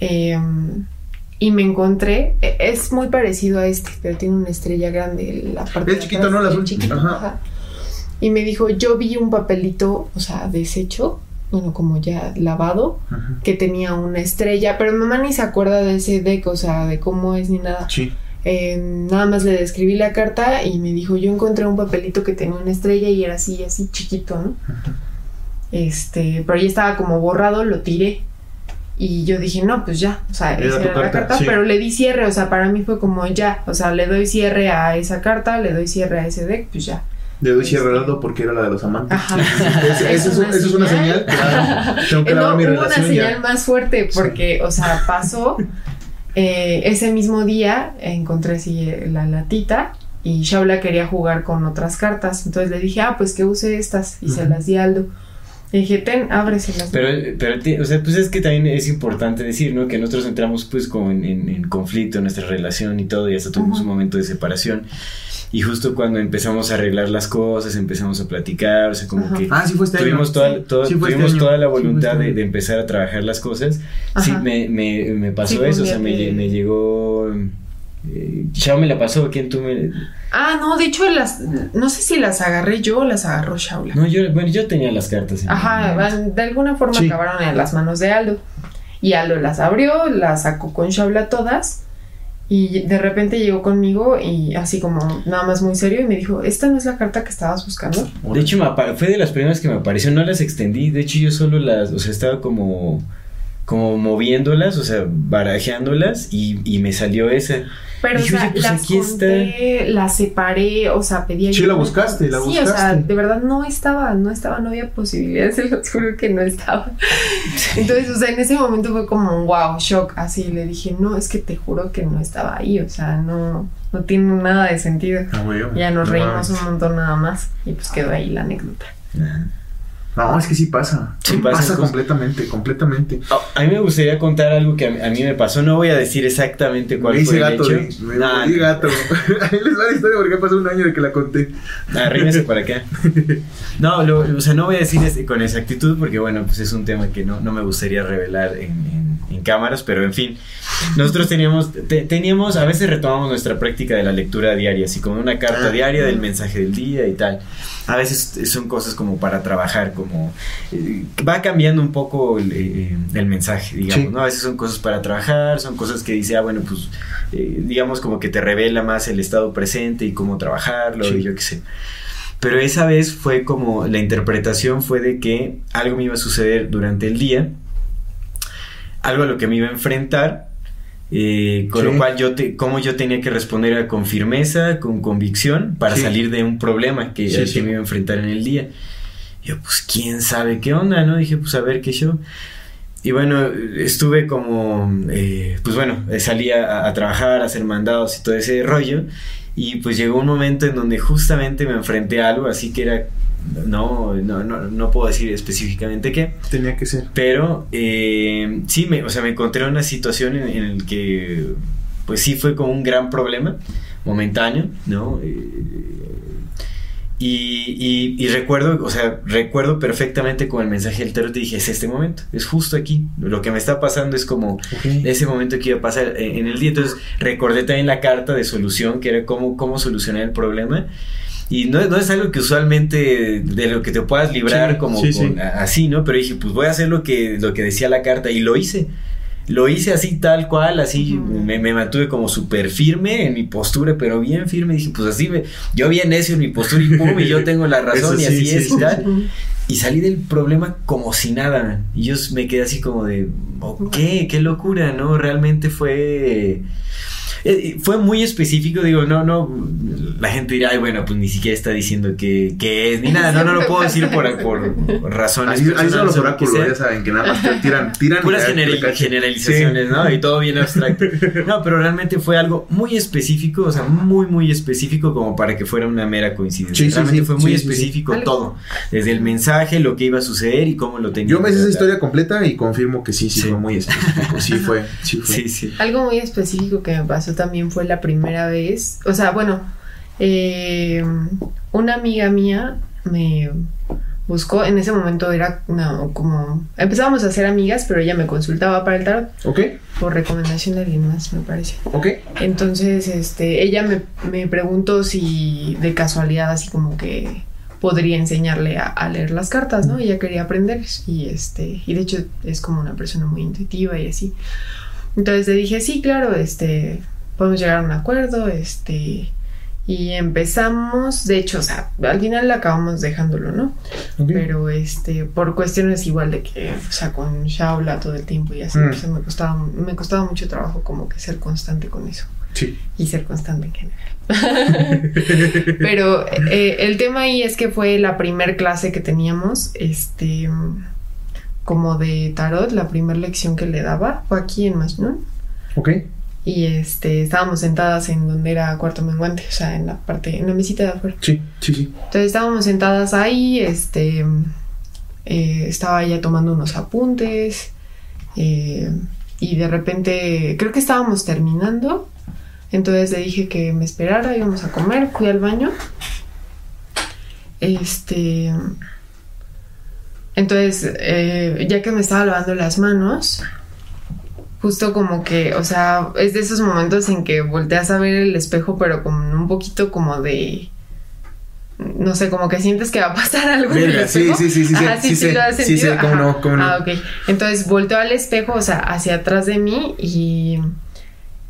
S3: Eh, y me encontré, e- es muy parecido a este, pero tiene una estrella grande. La parte de
S2: chiquito,
S3: atrás,
S2: ¿no? El
S3: el
S2: azul.
S3: chiquito,
S2: Ajá.
S3: ajá. Y me dijo, yo vi un papelito, o sea, deshecho, bueno, como ya lavado,
S2: Ajá.
S3: que tenía una estrella, pero mi mamá ni se acuerda de ese deck, o sea, de cómo es ni nada.
S2: Sí.
S3: Eh, nada más le describí la carta y me dijo, yo encontré un papelito que tenía una estrella y era así, así chiquito, ¿no? Este, pero ya estaba como borrado, lo tiré. Y yo dije, no, pues ya, o sea, esa era la
S2: carta, sí.
S3: pero le di cierre, o sea, para mí fue como ya, o sea, le doy cierre a esa carta, le doy cierre a ese deck, pues ya.
S2: Le doy cierre al lado porque era la de los amantes.
S3: Ajá.
S2: Es, eso es una señal. claro. Tengo que
S3: no,
S2: mi
S3: hubo una señal
S2: ya.
S3: más fuerte porque, o sea, pasó eh, ese mismo día, encontré así eh, la latita y Shaula quería jugar con otras cartas. Entonces le dije, ah, pues que use estas y se las di a Aldo. Le dije, ten, ábreselas.
S1: Pero, pero o sea, pues es que también es importante decir, ¿no? Que nosotros entramos pues como en, en- en conflicto en nuestra relación y todo, y hasta tuvimos
S3: Ujú.
S1: un momento de separación. Y justo cuando empezamos a arreglar las cosas, empezamos a platicar, o sea, como
S3: Ajá.
S1: que
S2: Ah, sí fue este
S1: tuvimos,
S2: año.
S1: toda, toda-
S2: Sí fue este
S1: tuvimos
S2: año.
S1: toda la
S2: Sí
S1: voluntad
S2: este
S1: de, de empezar a trabajar las cosas. Sí,
S3: Ajá.
S1: me, me, me pasó
S3: Sí,
S1: eso, o sea, me, me llegó... Eh, me la pasó, ¿quién tú me...?
S3: Ah, no, de hecho, las, no sé si las agarré yo o las agarró Shaula.
S1: No, yo, bueno, yo tenía las cartas. en-
S3: Ajá, de alguna forma
S2: Sí.
S3: acabaron en las manos de Aldo. Y Aldo las abrió, las sacó con Shaula todas. Y de repente llegó conmigo y así como nada más muy serio y me dijo, ¿esta no es la carta que estabas buscando?
S1: De hecho, me fue de las primeras que me apareció, no las extendí, de hecho yo solo las, o sea, estaba como, como moviéndolas, o sea, barajeándolas y, y me salió esa.
S3: Pero,
S1: Dije,
S3: o sea,
S1: "Oye, pues
S3: las
S1: aquí está".
S3: las separé, o sea, pedí
S2: Sí,
S3: ayuda.
S2: la buscaste, la
S3: Sí, o sea,
S2: buscaste.
S3: de verdad no estaba, no estaba, no había posibilidad, se los juro que no estaba. Entonces, o sea, en ese momento fue como un wow, shock, así, le dije, no, es que te juro que no estaba ahí, o sea, no, no tiene nada de sentido.
S2: Ah, güey,
S3: Ya nos
S2: no
S3: reímos un montón nada más y pues quedó ahí la anécdota.
S2: No, es que sí pasa.
S1: Sí
S2: pasa completamente, completamente.
S1: A, a mí me gustaría contar algo que a, mí- a mí me pasó, no voy a decir exactamente cuál
S2: me
S1: fue
S2: dice
S1: el
S2: gato,
S1: hecho.
S2: me,
S1: Nah,
S2: me di gato. Ahí les va la historia porque pasó un año de que la conté.
S1: Arrímese para acá. No, lo- o sea, no voy a decir este- con exactitud porque, bueno, pues es un tema que no, no me gustaría revelar en, en- en cámaras, pero en fin. Nosotros teníamos, te- teníamos, a veces retomamos nuestra práctica de la lectura diaria, así como una carta
S2: Ah.
S1: diaria del mensaje del día y tal. A veces son cosas como para trabajar, como eh, va cambiando un poco el, eh, el mensaje, digamos,
S2: Sí.
S1: ¿no? A veces son cosas para trabajar, son cosas que dice, ah, bueno, pues eh, digamos como que te revela más el estado presente y cómo trabajarlo,
S2: Sí.
S1: y yo qué sé. Pero esa vez fue como la interpretación fue de que algo me iba a suceder durante el día, algo a lo que me iba a enfrentar, eh, con
S2: Sí.
S1: lo cual yo te, cómo yo tenía que responder con firmeza, con convicción, para
S2: Sí.
S1: salir de un problema que,
S2: Sí,
S1: que me iba a enfrentar en el día. Yo, pues, quién sabe qué onda, ¿no? Dije, pues, a ver qué show. Y bueno, estuve como, eh, pues bueno, salí a, a, trabajar, a hacer mandados y todo ese rollo. Y pues llegó un momento en donde justamente me enfrenté a algo, así que era, no, no, no, no puedo decir específicamente qué.
S2: Tenía que ser.
S1: Pero eh, sí, me, o sea, me encontré en una situación en, en la que, pues sí fue como un gran problema momentáneo, ¿no? Eh, y, y, y, recuerdo, o sea, recuerdo perfectamente con el mensaje del tarot y dije, es este momento, es justo aquí. Lo que me está pasando es como okay. ese momento que iba a pasar en el día. Entonces recordé también la carta de solución, que era cómo, cómo solucionar el problema. Y no, no es algo que usualmente de lo que te puedas librar
S2: Sí,
S1: como
S2: sí, sí.
S1: con- así, ¿no? Pero dije, pues voy a hacer lo que, lo que decía la carta y lo hice. Lo hice así tal cual, así me, me mantuve como súper firme en mi postura, pero bien firme. Dije, pues así, me, yo bien necio en mi postura y pum, y yo tengo la razón
S2: Eso
S1: y
S2: sí,
S1: así
S2: sí,
S1: es
S2: sí,
S1: y tal. Y salí del problema como si nada. Y yo me quedé así como de, ok, qué locura, ¿no? Realmente fue... eh, Fue muy específico, digo, no, no, la gente dirá, ay, bueno, pues ni siquiera está diciendo que, que es, ni nada, no, no lo puedo decir por, por razones
S2: Ahí, ahí son los oráculos, ya saben, que nada más te tiran, tiran.
S1: Puras general- generalizaciones,
S2: Sí.
S1: ¿no? Y todo bien abstracto. No, pero realmente fue algo muy específico, o sea, muy, muy específico como para que fuera una mera coincidencia.
S2: Sí, sí,
S1: realmente
S2: sí,
S1: fue muy
S2: sí, sí, sí.
S1: específico todo. Desde el mensaje, lo que iba a suceder y cómo lo tenía
S2: Yo me hice esa historia completa y confirmo que sí, sí,
S1: Sí.
S2: fue muy específico. Sí fue, sí fue.
S1: Sí, sí.
S3: Algo muy específico que me pasó también fue la primera vez, o sea, bueno, eh, una amiga mía me buscó, en ese momento era no, como, empezábamos a ser amigas, pero ella me consultaba para el tarot
S2: ¿Ok?
S3: por recomendación de alguien más, me parece.
S2: ¿Ok?
S3: Entonces, este, ella me, me preguntó si de casualidad así como que podría enseñarle a, a leer las cartas, ¿no? Ella quería aprender y este, y de hecho es como una persona muy intuitiva y así. Entonces le dije, sí, claro, este, podemos llegar a un acuerdo, este, y empezamos, de hecho, o sea, al final acabamos dejándolo, ¿no? Pero este, por cuestiones igual de que, o sea, con Shaula todo el tiempo y así,
S2: Mm.
S3: pues, me costaba, me costaba mucho trabajo como que ser constante con eso
S2: Sí.
S3: y ser constante en general. Pero eh, el tema ahí es que fue la primer clase que teníamos, este, como de tarot, la primera lección que le daba fue aquí en Majnun.
S2: ¿Ok?
S3: Y este, estábamos sentadas en donde era cuarto menguante, o sea, en la parte, en la mesita de afuera.
S2: Sí, sí, sí.
S3: Entonces estábamos sentadas ahí, este, eh, estaba ella tomando unos apuntes eh, y de repente, creo que estábamos terminando, entonces le dije que me esperara, íbamos a comer, fui al baño, este, entonces, eh, ya que me estaba lavando las manos, justo como que, o sea, es de esos momentos en que volteas a ver el espejo, pero con un poquito como de no sé, como que sientes que va a pasar algo en el
S2: Verga, sí,
S3: espejo.
S2: sí, sí, sí, sí,
S3: Ajá, sí,
S2: sí
S3: sí, lo has
S2: sí sé, cómo
S3: Ajá.
S2: no, cómo no.
S3: Ah, ok. Entonces volteo al espejo, o sea, hacia atrás de mí y,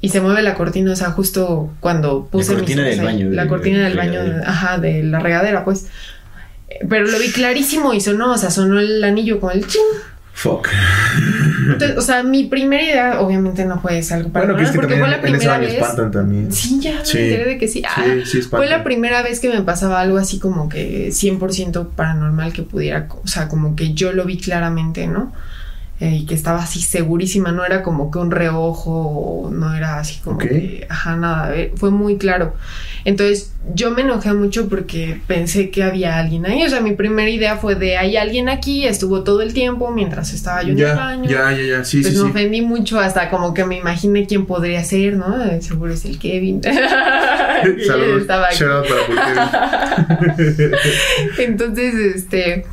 S3: y se mueve la cortina, o sea, justo cuando puse mis
S1: cortina del
S3: ahí.
S1: baño,
S3: La
S1: de-
S3: cortina
S1: de
S3: del baño,
S1: regadera.
S3: ajá, de la regadera, pues. Pero lo vi clarísimo y sonó, o sea, sonó el anillo con el ching.
S2: Fuck.
S3: Entonces, o sea, mi primera idea, obviamente no fue algo para
S2: Bueno, que es que
S3: porque fue la
S2: en
S3: primera vez.
S2: también.
S3: Sí, ya
S2: Sí.
S3: me enteré de que sí. Ah,
S2: Sí,
S3: fue la primera vez que me pasaba algo así como que 100% paranormal que pudiera, o sea, como que yo lo vi claramente, ¿no? Eh, y que estaba así segurísima, no era como que un reojo, no era así como
S2: Ok.
S3: que, ajá, nada, fue muy claro. Entonces yo me enojé mucho porque pensé que había alguien ahí, o sea, mi primera idea fue de hay alguien aquí, estuvo todo el tiempo mientras estaba yo en el
S2: Ya,
S3: baño.
S2: ya, ya, ya. Sí,
S3: Pues
S2: sí,
S3: me
S2: sí.
S3: ofendí mucho, hasta como que me imaginé quién podría ser, ¿no? Eh, Seguro es el Kevin.
S2: Saludos.
S3: estaba aquí.
S2: Para Pulquero.
S3: Entonces, este,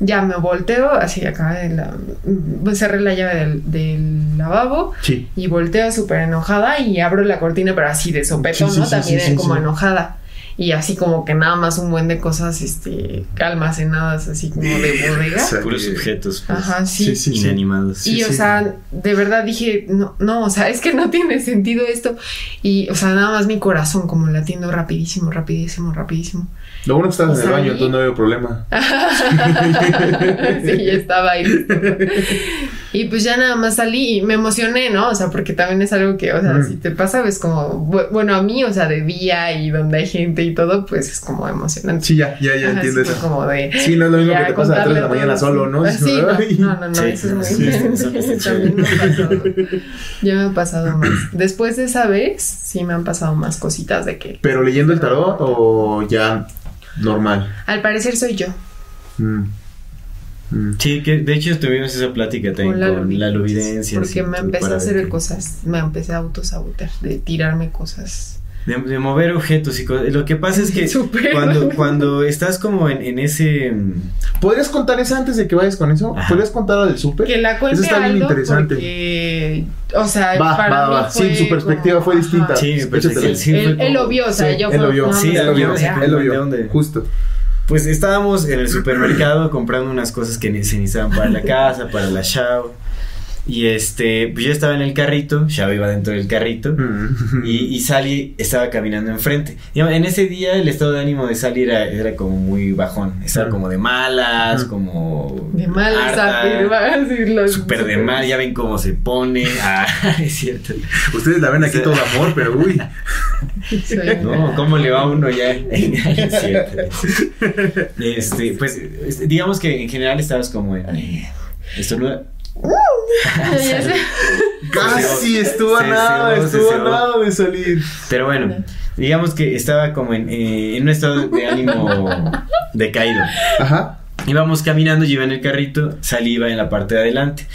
S3: ya me volteo, así acá, de la, mm, cerré la llave del, del lavabo
S2: Sí.
S3: y volteo súper enojada y abro la cortina, pero así de sopetón,
S2: Sí, sí,
S3: ¿no? También como enojada. Y así como que nada más un buen de cosas, este, almacenadas así como de bodega.
S1: Puros objetos pues,
S3: Ajá, sí.
S2: Sí, sí,
S1: inanimados.
S3: Y, o sea, de verdad dije, no, no, o sea, es que no tiene sentido esto. Y, o sea, nada más mi corazón como latiendo rapidísimo, rapidísimo, rapidísimo.
S2: Lo bueno que estabas en el baño, entonces no había problema.
S3: sí, ya estaba ahí. Y pues ya nada más salí y me emocioné, ¿no? O sea, porque también es algo que, o sea,
S2: Mm.
S3: si te pasa, ves como, bu- bueno, a mí, o sea, de día y donde hay gente y todo, pues es como emocionante.
S2: Sí, ya, ya, ya
S3: Ajá,
S2: entiendo
S3: sí,
S2: eso.
S3: como de.
S2: Sí, no es lo mismo que te pasa a las 3 de la mañana
S3: todo,
S2: solo, ¿no?
S3: Ah, Sí,
S2: como,
S3: no, no, no, no,
S1: Sí,
S3: eso es muy
S1: sí,
S3: bien.
S1: sí.
S3: También me ha pasado. Ya me ha pasado más. Después de esa vez, sí me han pasado más cositas de que.
S2: Pero leyendo el tarot o ya normal.
S3: Al parecer soy yo.
S2: Mm. Mm.
S1: Sí, que de hecho tuvimos esa plática también
S3: Con la
S1: con la
S3: luvidencia. Porque me empecé a hacer
S1: que-
S3: cosas. Me empecé a autosabotear, de tirarme cosas.
S1: De, de mover objetos y cosas. Lo que pasa es que cuando, cuando estás como en, en ese... mm,
S2: ¿Podrías contar esa antes de que vayas con eso?
S1: Ajá.
S2: ¿Podrías contar del súper?
S3: Que la cuente
S2: Eso está bien
S3: algo
S2: interesante.
S3: porque, o sea,
S2: Va,
S3: para
S2: va,
S3: mí
S2: va.
S3: fue
S2: Sí, su perspectiva
S3: como,
S2: fue distinta.
S3: ajá.
S1: Sí, fue
S3: Él, él lo vio, o sea,
S2: Sí,
S3: yo
S2: él lo vio.
S1: Sí,
S2: él lo vio. Él lo
S1: ¿De
S2: vio.
S1: dónde?
S2: Justo.
S1: Pues estábamos en el supermercado comprando unas cosas que necesitaban para la casa, para la Shao. Y este, pues yo estaba en el carrito, Shao iba dentro del carrito.
S2: Mm.
S1: Y, y Sally estaba caminando enfrente. En ese día el estado de ánimo de Sally era, era como muy bajón. Estaba
S2: Mm.
S1: como de malas,
S2: Mm.
S1: como.
S3: De mal
S1: harta,
S3: afirmar.
S1: Súper de mal, ya ven cómo se pone. Ah, es cierto.
S2: Ustedes la ven aquí todo amor, pero uy.
S1: No, ¿cómo le va a uno ya? Es cierto. Este, pues, digamos que en general estabas como en. eh, estornuda.
S2: Casi estuvo a nada, estuvo a nada de salir.
S1: Pero bueno, digamos que estaba como en, eh, en un estado de ánimo decaído.
S2: Ajá.
S1: Íbamos caminando, yo iba en el carrito, iba en la parte de adelante.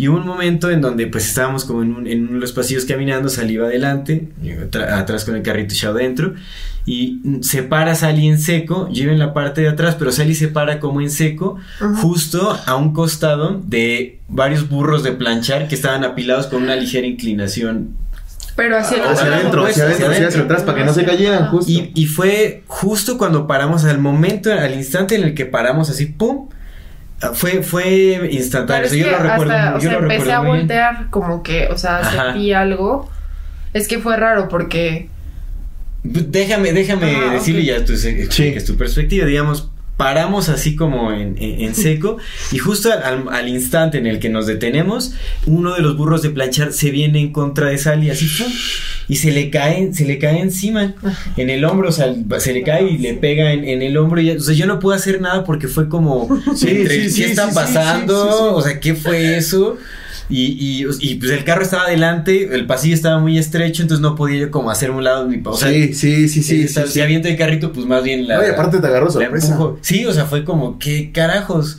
S1: Y hubo un momento en donde pues estábamos como en, un- en uno de los pasillos caminando, Sally iba adelante, atra- atrás con el carrito Shao dentro. Y se para Sally en seco, yo iba en la parte de atrás, pero Sally se para como en seco, justo a un costado de varios burros de planchar que estaban apilados con una ligera inclinación
S3: Pero hacia el
S2: Hacia adentro, hacia adentro, atrás, para que no se cayeran, justo.
S1: Y, y fue justo cuando paramos, al momento, al instante en el que paramos así, ¡pum! Fue, fue
S3: Pero
S1: instantáneo.
S3: es
S1: o sea,
S3: que
S1: yo lo recuerdo,
S3: hasta, o
S1: yo
S3: sea,
S1: lo
S3: empecé
S1: recuerdo
S3: a
S1: muy bien.
S3: voltear como que, o sea,
S1: Ajá.
S3: sentí algo. Es que fue raro porque
S1: Déjame, déjame
S3: Ah,
S1: decirle ya tu, expliques tu perspectiva, digamos. Paramos así como en, en- en seco y justo al, al- al instante en el que nos detenemos, uno de los burros de planchar se viene en contra de Sally así y se le cae, se le cae encima en el hombro, o sea, se le cae y le pega en, en el hombro y o sea, yo no pude hacer nada porque fue como
S2: Sí,
S1: entre,
S2: sí,
S1: ¿qué
S2: sí,
S1: está
S2: sí, sí,
S1: pasando?
S2: sí, sí, sí.
S1: O sea, ¿qué fue eso? Y, y, y, pues el carro estaba adelante, el pasillo estaba muy estrecho, entonces no podía yo como hacerme un lado ni pa- o sea,
S2: sí, sí, sí, sí.
S1: eh,
S2: sí,
S1: si
S2: sí.
S1: avienta el carrito, pues más bien la.
S2: Y aparte te agarró sorpresa.
S1: Sí, o sea, fue como, ¿qué carajos?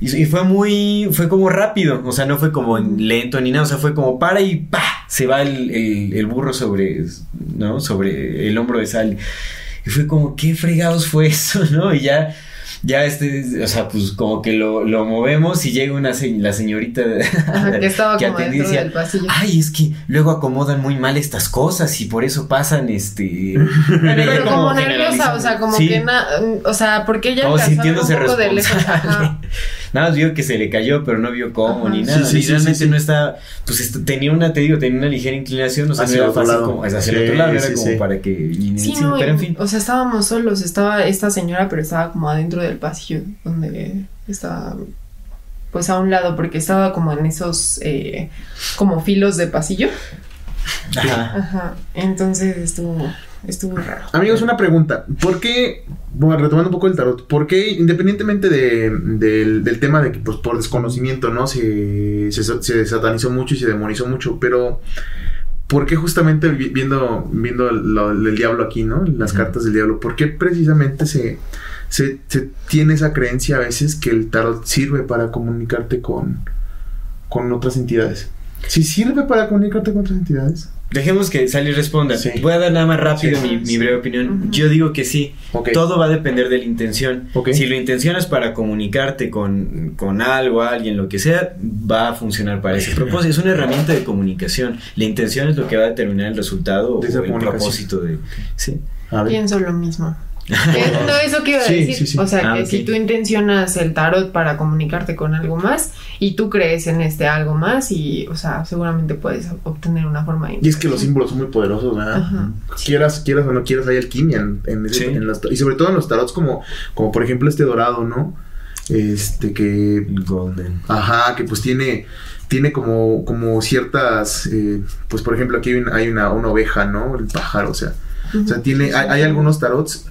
S1: Y, y fue muy, fue como rápido, o sea, no fue como en lento ni nada, o sea, fue como para y pa, se va el, el- el burro sobre, ¿no? Sobre el hombro de Sally. Y fue como, ¿qué fregados fue eso, no? Y ya, ya este, o sea, pues como que lo, lo movemos y llega una, se- la señorita
S3: ajá, que estaba como
S1: atendía y
S3: dentro
S1: decía,
S3: del pasillo.
S1: Ay, es que luego acomodan muy mal estas cosas y por eso pasan este.
S3: Pero como nerviosa, o sea, como
S1: Sí.
S3: que na, o sea, porque ella
S1: Como sintiéndose
S3: un poco de lejos.
S1: Nada más vio que se le cayó, pero no vio cómo
S3: Ajá.
S1: ni nada.
S2: sí,
S1: y realmente
S2: sí, sí.
S1: no estaba, pues est- tenía una, te digo, tenía una ligera inclinación, o sea,
S2: Hacia
S1: no era fácil
S2: lado.
S1: como, hacia el otro lado, era
S2: sí,
S1: como
S2: sí.
S1: para que ni
S3: Sí, no,
S1: pero en fin.
S3: o sea, estábamos solos, estaba esta señora, pero estaba como adentro del pasillo, donde estaba, pues a un lado, porque estaba como en esos, eh, como filos de pasillo.
S1: Ajá.
S3: Ajá, entonces estuvo, estuvo raro.
S2: Amigos, una pregunta. ¿Por qué, bueno, retomando un poco el tarot, por qué, independientemente de- del, del tema de que pues, por desconocimiento, ¿no? Se, se, se satanizó mucho y se demonizó mucho, pero ¿por qué justamente vi- viendo, viendo lo- el diablo aquí, ¿no? Las cartas del diablo, ¿por qué precisamente se, se, se tiene esa creencia a veces que el tarot sirve para comunicarte con, con otras entidades? ¿Sí sirve para comunicarte con otras entidades?
S1: Dejemos que Sally responda.
S2: Sí.
S1: Voy a dar nada más rápido
S2: Sí.
S1: mi, mi breve opinión. Yo digo que sí. Todo va a depender de la intención.
S2: Ok.
S1: Si lo intencionas para comunicarte con, con algo, alguien, lo que sea, va a funcionar para ese propósito. Es una herramienta de comunicación. La intención es lo que va a determinar el resultado
S2: De
S1: o el propósito de... Sí.
S3: Pienso lo mismo. Que- no, eso quiero
S2: Sí,
S3: decir.
S2: sí, sí.
S3: O sea,
S1: Ah,
S3: que si tú intencionas el tarot para comunicarte con algo más y tú crees en este algo más y, o sea, seguramente puedes obtener una forma de
S2: Y es que los símbolos son muy poderosos, ¿verdad?
S3: Ajá.
S2: Quieras, quieras o no quieras, hay alquimia en, en ese-
S1: Sí.
S2: en los- y sobre todo en los tarots como, como por ejemplo este dorado, ¿no? este que
S1: Golden.
S2: Ajá, que pues tiene, tiene como, como ciertas, eh, pues por ejemplo aquí hay, una, hay una, una oveja, ¿no? El pájaro, o sea, o sea, tiene, hay, hay algunos tarots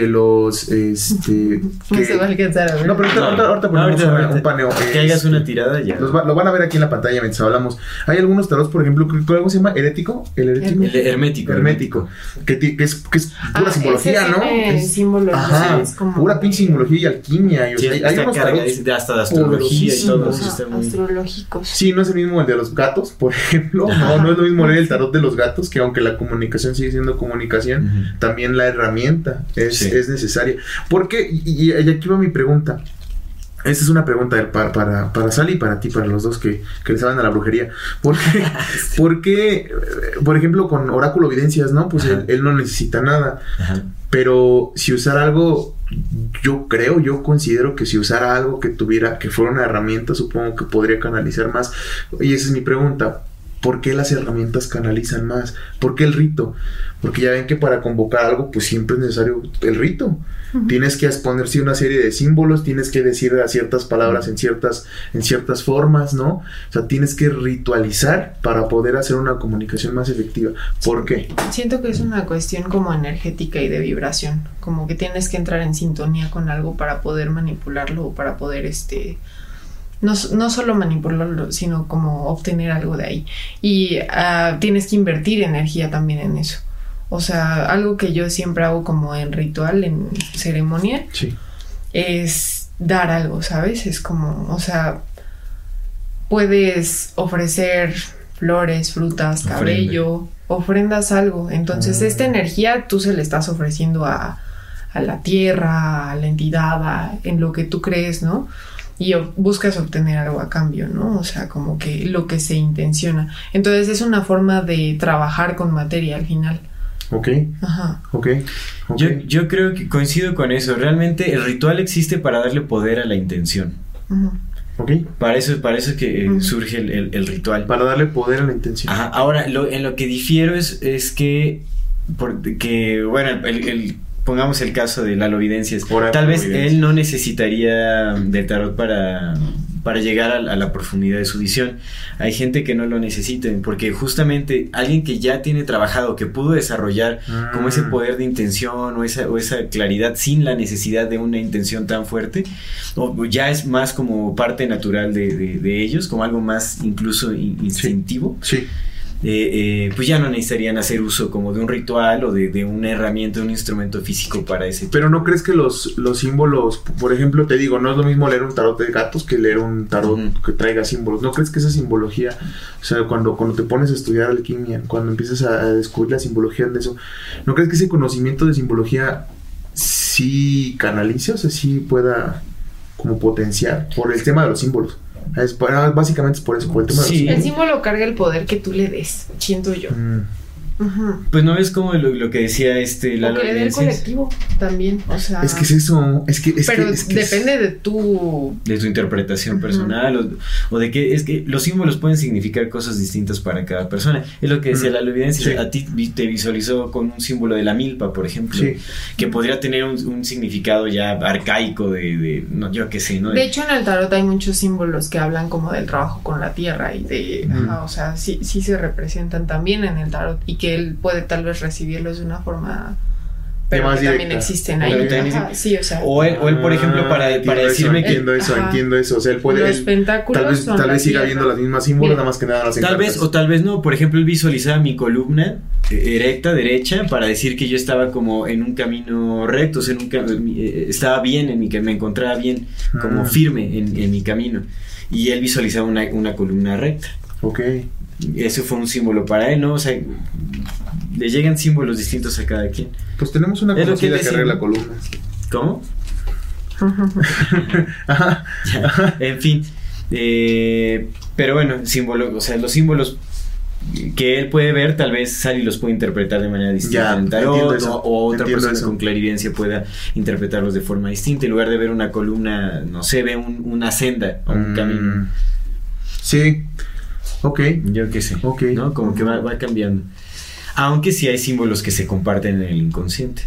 S2: que los, este,
S3: No
S2: que-
S3: se va a alcanzar a ver.
S2: no, pero ahorita, ahorita, ahorita ponemos
S1: ahorita, ahorita.
S2: un paneo.
S1: Que hagas
S2: este,
S1: una tirada ya.
S2: los va- lo van a ver aquí en la pantalla mientras hablamos. Hay algunos tarots, por ejemplo, que, ¿cómo se llama? ¿Herético? ¿El herético?
S1: El hermético.
S2: Hermético. Que, que es, que es pura
S3: Ah,
S2: simbología,
S3: ese
S2: ¿no? Es-
S3: simbología,
S2: Ajá,
S3: es como-
S2: pura pinche simbología y alquimia. Y, o
S1: Sí,
S2: sea, hay unos tarots
S1: de- hasta de astrología y todo.
S3: astrológicos.
S2: Sí, no es el mismo el de los gatos, por ejemplo. No, no es lo mismo leer el tarot de los gatos, que aunque la comunicación sigue siendo comunicación, también la herramienta es,
S1: Sí.
S2: Es necesaria. Porque, y, y- aquí va mi pregunta. Esta es una pregunta para, para, para Sally y para ti, para los dos que, que le saben a la brujería. ¿Por qué, por qué, eh, por ejemplo, con oráculo evidencias, ¿no? Pues él, no necesita nada.
S1: Ajá.
S2: Pero si usara algo, yo creo, yo considero que si usara algo que tuviera, que fuera una herramienta, supongo que podría canalizar más. Y esa es mi pregunta. ¿Por qué las herramientas canalizan más? ¿Por qué el rito? Porque ya ven que para convocar algo, pues siempre es necesario el rito. Tienes que exponer sí, una serie de símbolos, tienes que decir a ciertas palabras en ciertas, en ciertas formas, ¿no? O sea, tienes que ritualizar para poder hacer una comunicación más efectiva. ¿Por qué?
S3: Siento que es una cuestión como energética y de vibración, como que tienes que entrar en sintonía con algo para poder manipularlo o para poder este no, no solo manipularlo, sino como obtener algo de ahí. Y ah, tienes que invertir energía también en eso. O sea, algo que yo siempre hago como en ritual, en ceremonia,
S2: Sí.
S3: es dar algo, ¿sabes? Es como, o sea, puedes ofrecer flores, frutas, cabello, ofrendas algo. Entonces,
S2: Ah.
S3: esta energía tú se le estás ofreciendo a, a la tierra, a la entidad, a- en lo que tú crees, ¿no? Y buscas obtener algo a cambio, ¿no? O sea, como que lo que se intenciona. Entonces, es una forma de trabajar con materia al final.
S2: Ok,
S3: Ajá.
S2: ok. ok.
S1: Yo, yo creo que coincido con eso. Realmente el ritual existe para darle poder a la intención.
S3: Ujú.
S2: ok.
S1: Para eso, para eso que eh, surge el, el- el ritual.
S2: Para darle poder a la intención.
S1: Ajá, ahora, lo, en lo que difiero es, es que, por- que, bueno, el, el- pongamos el caso de Lalo Videncias. Tal vez
S2: Videncias.
S1: él no necesitaría del tarot para, para llegar a, a la profundidad de su visión. Hay gente que no lo necesita, porque justamente alguien que ya tiene trabajado, que pudo desarrollar como ese
S2: Mm.
S1: poder de intención o esa, o esa claridad sin la necesidad de una intención tan fuerte, o ya es más como parte natural de, de- de ellos, como algo más incluso in- instintivo
S2: Sí.
S1: Eh, eh, pues ya no necesitarían hacer uso como de un ritual o de, de una herramienta, un instrumento físico para ese
S2: Pero no crees que los, los símbolos, por ejemplo, te digo, no es lo mismo leer un tarot de gatos que leer un tarot que traiga símbolos. ¿No crees que esa simbología, o sea, cuando, cuando te pones a estudiar alquimia, cuando empiezas a, a descubrir la simbología de eso, ¿no crees que ese conocimiento de simbología sí canalice, o sea, sí pueda como potenciar por el tema de los símbolos? Es, para- básicamente es por eso, por el tema
S1: Sí.
S2: de
S3: El símbolo carga el poder que tú le des, siento yo.
S2: Mm.
S1: Pues no es como lo, lo que decía este Lalo
S3: que le dé el
S1: Evidencias,
S3: colectivo también, o sea...
S2: Es que es eso, es que... Es
S3: pero
S2: que, es que es-
S3: depende de tu...
S1: de tu interpretación personal o, o de que es que los símbolos pueden significar cosas distintas para cada persona. Es lo que decía
S2: Mm.
S1: Lalo Evidencias.
S2: Sí.
S1: A ti te visualizó con un símbolo de la milpa, por ejemplo,
S2: Sí.
S1: que podría tener un, un significado ya arcaico de, de- no, yo qué sé, ¿no?
S3: De hecho, en el tarot hay muchos símbolos que hablan como del trabajo con la tierra y de... Ajá, o sea, sí, sí se representan también en el tarot y que él puede tal vez recibirlos de una forma... Pero
S2: más
S3: que también
S2: directa.
S3: existen ahí. Sí, o sea...
S1: o, él, o él, por ejemplo, para,
S2: Ah,
S1: para
S2: eso,
S1: decirme que
S2: entiendo eso,
S3: Ajá.
S2: entiendo eso. O sea, él puede.
S3: los
S2: él-
S3: pentáculos
S2: tal vez,
S3: son
S2: tal vez siga viendo las mismas símbolos,
S3: Bien.
S2: nada más que nada las
S1: Tal
S2: encartas.
S1: vez o tal vez no. Por ejemplo, él visualizaba mi columna eh, erecta, derecha, para decir que yo estaba como en un camino recto, o sea, en un cam- eh, estaba bien en mi que me encontraba bien, como
S2: Mm.
S1: firme en, en mi camino. Y él visualizaba una, una columna recta.
S2: Ok.
S1: Ese fue un símbolo para él, ¿no? O sea, le llegan símbolos distintos a cada quien.
S2: Pues tenemos una
S1: que
S2: conocida que,
S1: decía.
S2: arregla columnas.
S1: ¿Cómo?
S2: Ajá.
S1: En fin. eh, pero bueno, símbolo, o sea, los símbolos que él puede ver, tal vez Sally los puede interpretar de manera distinta
S2: Ya,
S1: en el tarot,
S2: entiendo eso,
S1: o, otra persona
S2: eso.
S1: con clarividencia pueda interpretarlos de forma distinta. En lugar de ver una columna, no sé, ve un- una senda o un
S2: Mm.
S1: camino.
S2: Sí. Ok.
S1: Yo qué sé.
S2: Ok.
S1: ¿no? Como que va, va cambiando. Aunque sí hay símbolos que se comparten en el inconsciente.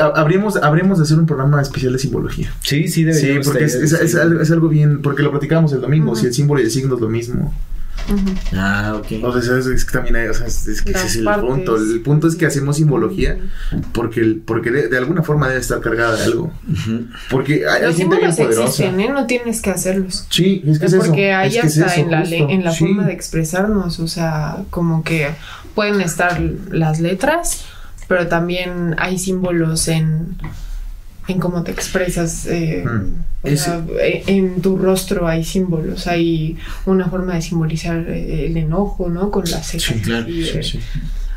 S2: Ha- Habríamos, habríamos de hacer un programa especial de simbología.
S1: Sí, sí,
S2: Sí,
S1: deberíamos
S2: porque es, es- es algo, es algo bien, porque lo platicábamos el domingo, si el símbolo y el signo es lo mismo.
S1: Ah, ok.
S2: O sea, es, es que también hay, o sea, es, es que ese es el
S3: partes.
S2: punto. El punto es que hacemos simbología porque, el- porque de, de alguna forma debe estar cargada de algo. Porque hay, hay
S3: Los
S2: gente bien
S3: símbolos
S2: poderosa.
S3: existen, ¿eh? No tienes que hacerlos.
S2: Sí, es que es,
S3: Es
S2: eso.
S3: porque hay
S2: es que es
S3: hasta
S2: eso,
S3: en la, en la
S2: Sí.
S3: forma de expresarnos, o sea, como que pueden estar las letras, pero también hay símbolos en, en cómo te expresas. eh,
S2: Mm.
S3: o
S1: Es-
S3: sea, e- en tu rostro hay símbolos, hay una forma de simbolizar eh, el enojo, ¿no? Con las cejas.
S2: Sí, claro.
S3: así,
S2: sí,
S3: eh,
S2: sí.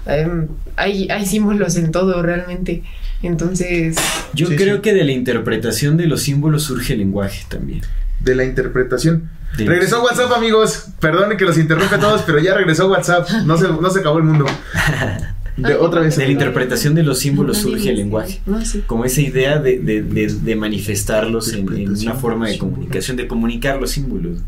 S3: em, hay, hay símbolos en todo realmente. Entonces,
S1: Yo
S2: Sí,
S1: creo
S2: sí.
S1: que de la interpretación de los símbolos surge el lenguaje también.
S2: De la interpretación.
S1: De-
S2: Regresó WhatsApp, amigos. Perdonen que los interrumpe a todos, pero ya regresó WhatsApp. No se, no se acabó el mundo. De,
S3: Ay,
S2: otra vez.
S1: De la interpretación de los símbolos surge el lenguaje. Como esa idea de, de- de- de manifestarlos en, en una forma de comunicación, de comunicar los símbolos.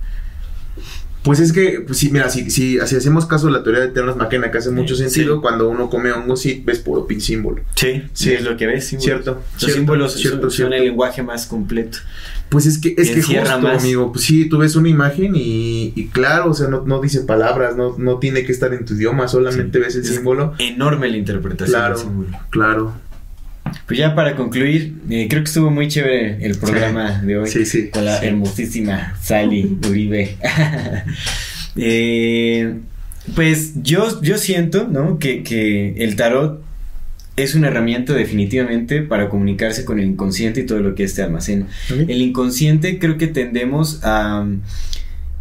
S2: Pues es que, pues sí, mira, si, si, si hacemos caso de la teoría de Terence McKenna, que hace mucho
S1: Sí.
S2: sentido, cuando uno come hongo, sí, ves puro pin símbolo.
S1: Sí,
S2: Sí.
S1: es lo que ves. símbolos.
S2: Cierto,
S1: Los
S2: cierto,
S1: símbolos
S2: cierto,
S1: son, el lenguaje más completo.
S2: Pues es que, es que justo,
S1: más.
S2: amigo, pues sí, tú ves una imagen y, y claro, o sea, no, no dice palabras, no, no tiene que estar en tu idioma, solamente ves el
S1: Es
S2: símbolo.
S1: Enorme la interpretación
S2: Claro,
S1: del símbolo.
S2: claro.
S1: Pues ya para concluir, eh, creo que estuvo muy chévere el programa de hoy.
S2: Sí, sí.
S1: Con la
S2: Sí.
S1: hermosísima Sally Uribe. Eh, pues yo, yo siento, ¿no? Que, que el tarot es una herramienta definitivamente para comunicarse con el inconsciente y todo lo que este almacena. El inconsciente creo que tendemos a,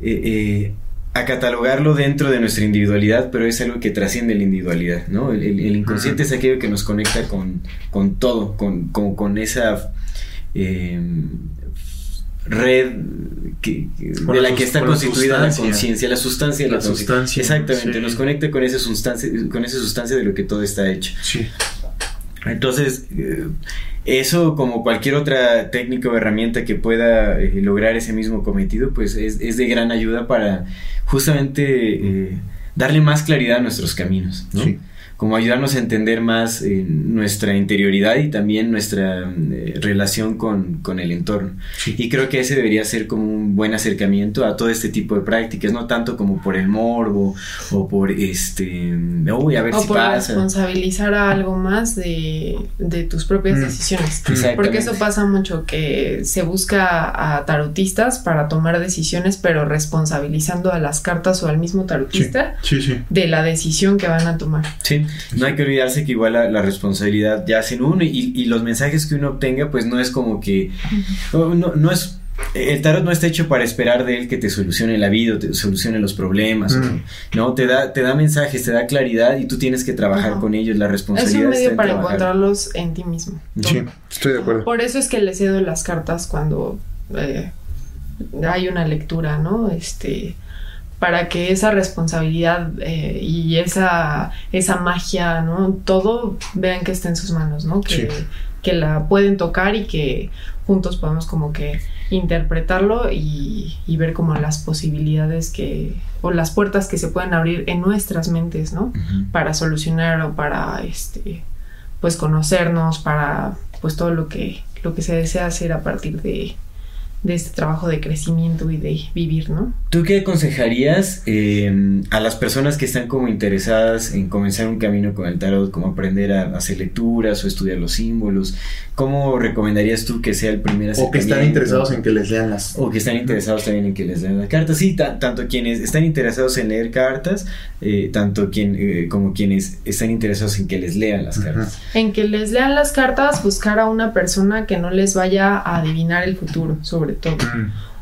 S1: eh, a catalogarlo dentro de nuestra individualidad, pero es algo que trasciende la individualidad, ¿no? El, el- el inconsciente es aquello que nos conecta con, con todo, con, con, con esa eh, red que, de
S2: la
S1: la que está constituida la conciencia, la sustancia de la,
S2: La sustancia,
S1: Exactamente,
S2: sí.
S1: nos conecta con esa sustancia, con esa sustancia de lo que todo está hecho.
S2: Sí.
S1: Entonces, eh, eso como cualquier otra técnica o herramienta que pueda eh, lograr ese mismo cometido, pues es, es de gran ayuda para justamente eh, darle más claridad a nuestros caminos, ¿no? Como ayudarnos a entender más eh, nuestra interioridad y también nuestra eh, relación con, con el entorno.
S2: Sí.
S1: Y creo que ese debería ser como un buen acercamiento a todo este tipo de prácticas, no tanto como por el morbo o por este, uy, a ver
S3: o
S1: si
S3: por
S1: pasa.
S3: responsabilizar a algo más de, de tus propias
S2: Mm.
S3: decisiones.
S1: Exactamente.
S3: Porque eso pasa mucho, que se busca a tarotistas para tomar decisiones, pero responsabilizando a las cartas o al mismo tarotista
S2: Sí, sí.
S3: de la decisión que van a tomar.
S1: Sí, no hay que olvidarse que igual la, la responsabilidad ya en uno y, y los mensajes que uno obtenga pues no es como que no, no, no es el tarot no está hecho para esperar de él que te solucione la vida o te solucione los problemas,
S2: Mm.
S1: no, te da te da mensajes, te da claridad y tú tienes que trabajar con ellos, la
S3: Es
S1: responsabilidad
S3: un
S1: está
S3: medio para encontrarlos en ti mismo.
S2: Sí, estoy de acuerdo.
S3: Por eso es que le cedo las cartas cuando eh, hay una lectura, ¿no? Este, para que esa responsabilidad eh, y esa, esa magia, ¿no? Todo vean que está en sus manos, ¿no? Que,
S2: Sí.
S3: que la pueden tocar y que juntos podemos como que interpretarlo y, y ver como las posibilidades que, o las puertas que se pueden abrir en nuestras mentes, ¿no? Para solucionar o para este pues conocernos para pues todo lo que lo que se desea hacer a partir de, de este trabajo de crecimiento y de vivir, ¿no?
S1: ¿Tú qué aconsejarías eh, a las personas que están como interesadas en comenzar un camino con el tarot, como aprender a, a hacer lecturas o estudiar los símbolos? ¿Cómo recomendarías tú que sea el primer
S2: O que están
S1: acercamiento?
S2: interesados en que les lean las.
S1: O que están interesados también en que les lean las cartas. Sí, ta- tanto quienes están interesados en leer cartas, eh, tanto quien, eh, como quienes están interesados en que les lean las cartas.
S3: En que les lean las cartas, buscar a una persona que no les vaya a adivinar el futuro, sobre todo.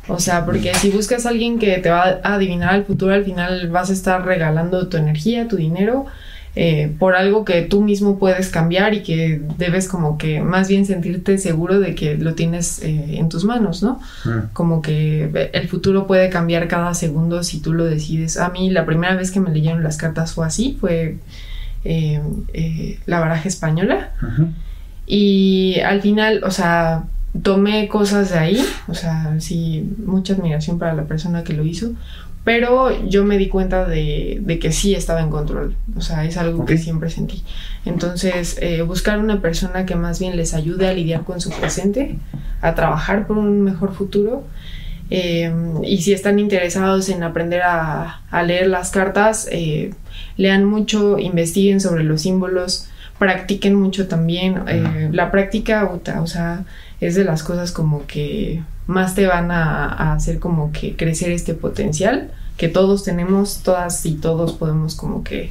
S3: O sea, porque si buscas a alguien que te va a adivinar el futuro, al final vas a estar regalando tu energía, tu dinero, eh, por algo que tú mismo puedes cambiar y que debes como que más bien sentirte seguro de que lo tienes eh, en tus manos, ¿no?
S2: Mm.
S3: Como que el futuro puede cambiar cada segundo si tú lo decides. A mí la primera vez que me leyeron las cartas fue así, fue eh, la baraja española. Y al final, o sea, tomé cosas de ahí, o sea, sí, mucha admiración para la persona que lo hizo, pero yo me di cuenta de, de que sí estaba en control, o sea, es algo que
S2: Ok.
S3: siempre sentí. Entonces, eh, buscar una persona que más bien les ayude a lidiar con su presente, a trabajar por un mejor futuro. eh, y si están interesados en aprender a, a leer las cartas, eh, lean mucho, investiguen sobre los símbolos, practiquen mucho también. eh, la práctica, o sea, es de las cosas como que más te van a, hacer como que crecer este potencial que todos tenemos, todas y todos podemos como que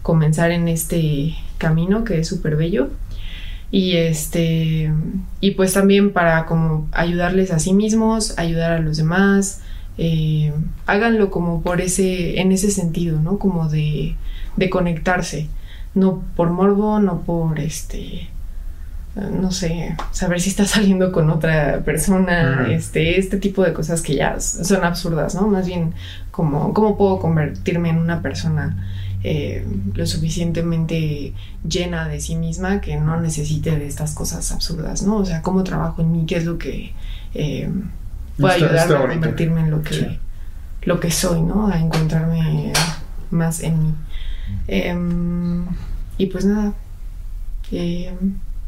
S3: comenzar en este camino que es súper bello. Y este, y pues también para como ayudarles a sí mismos, ayudar a los demás, eh, háganlo como por ese, en ese sentido, ¿no? Como de, de conectarse, no por morbo, no por este, no sé, saber si está saliendo con otra persona, este, este tipo de cosas que ya son absurdas, ¿no? Más bien como, ¿cómo puedo convertirme en una persona eh, lo suficientemente llena de sí misma que no necesite de estas cosas absurdas, ¿no? O sea, ¿cómo trabajo en mí? ¿Qué es lo que eh, puede
S2: Está-
S3: ayudarme
S2: está
S3: a convertirme en lo que,
S2: Sí.
S3: lo que soy, ¿no? A encontrarme más en mí. Em, y pues nada, em,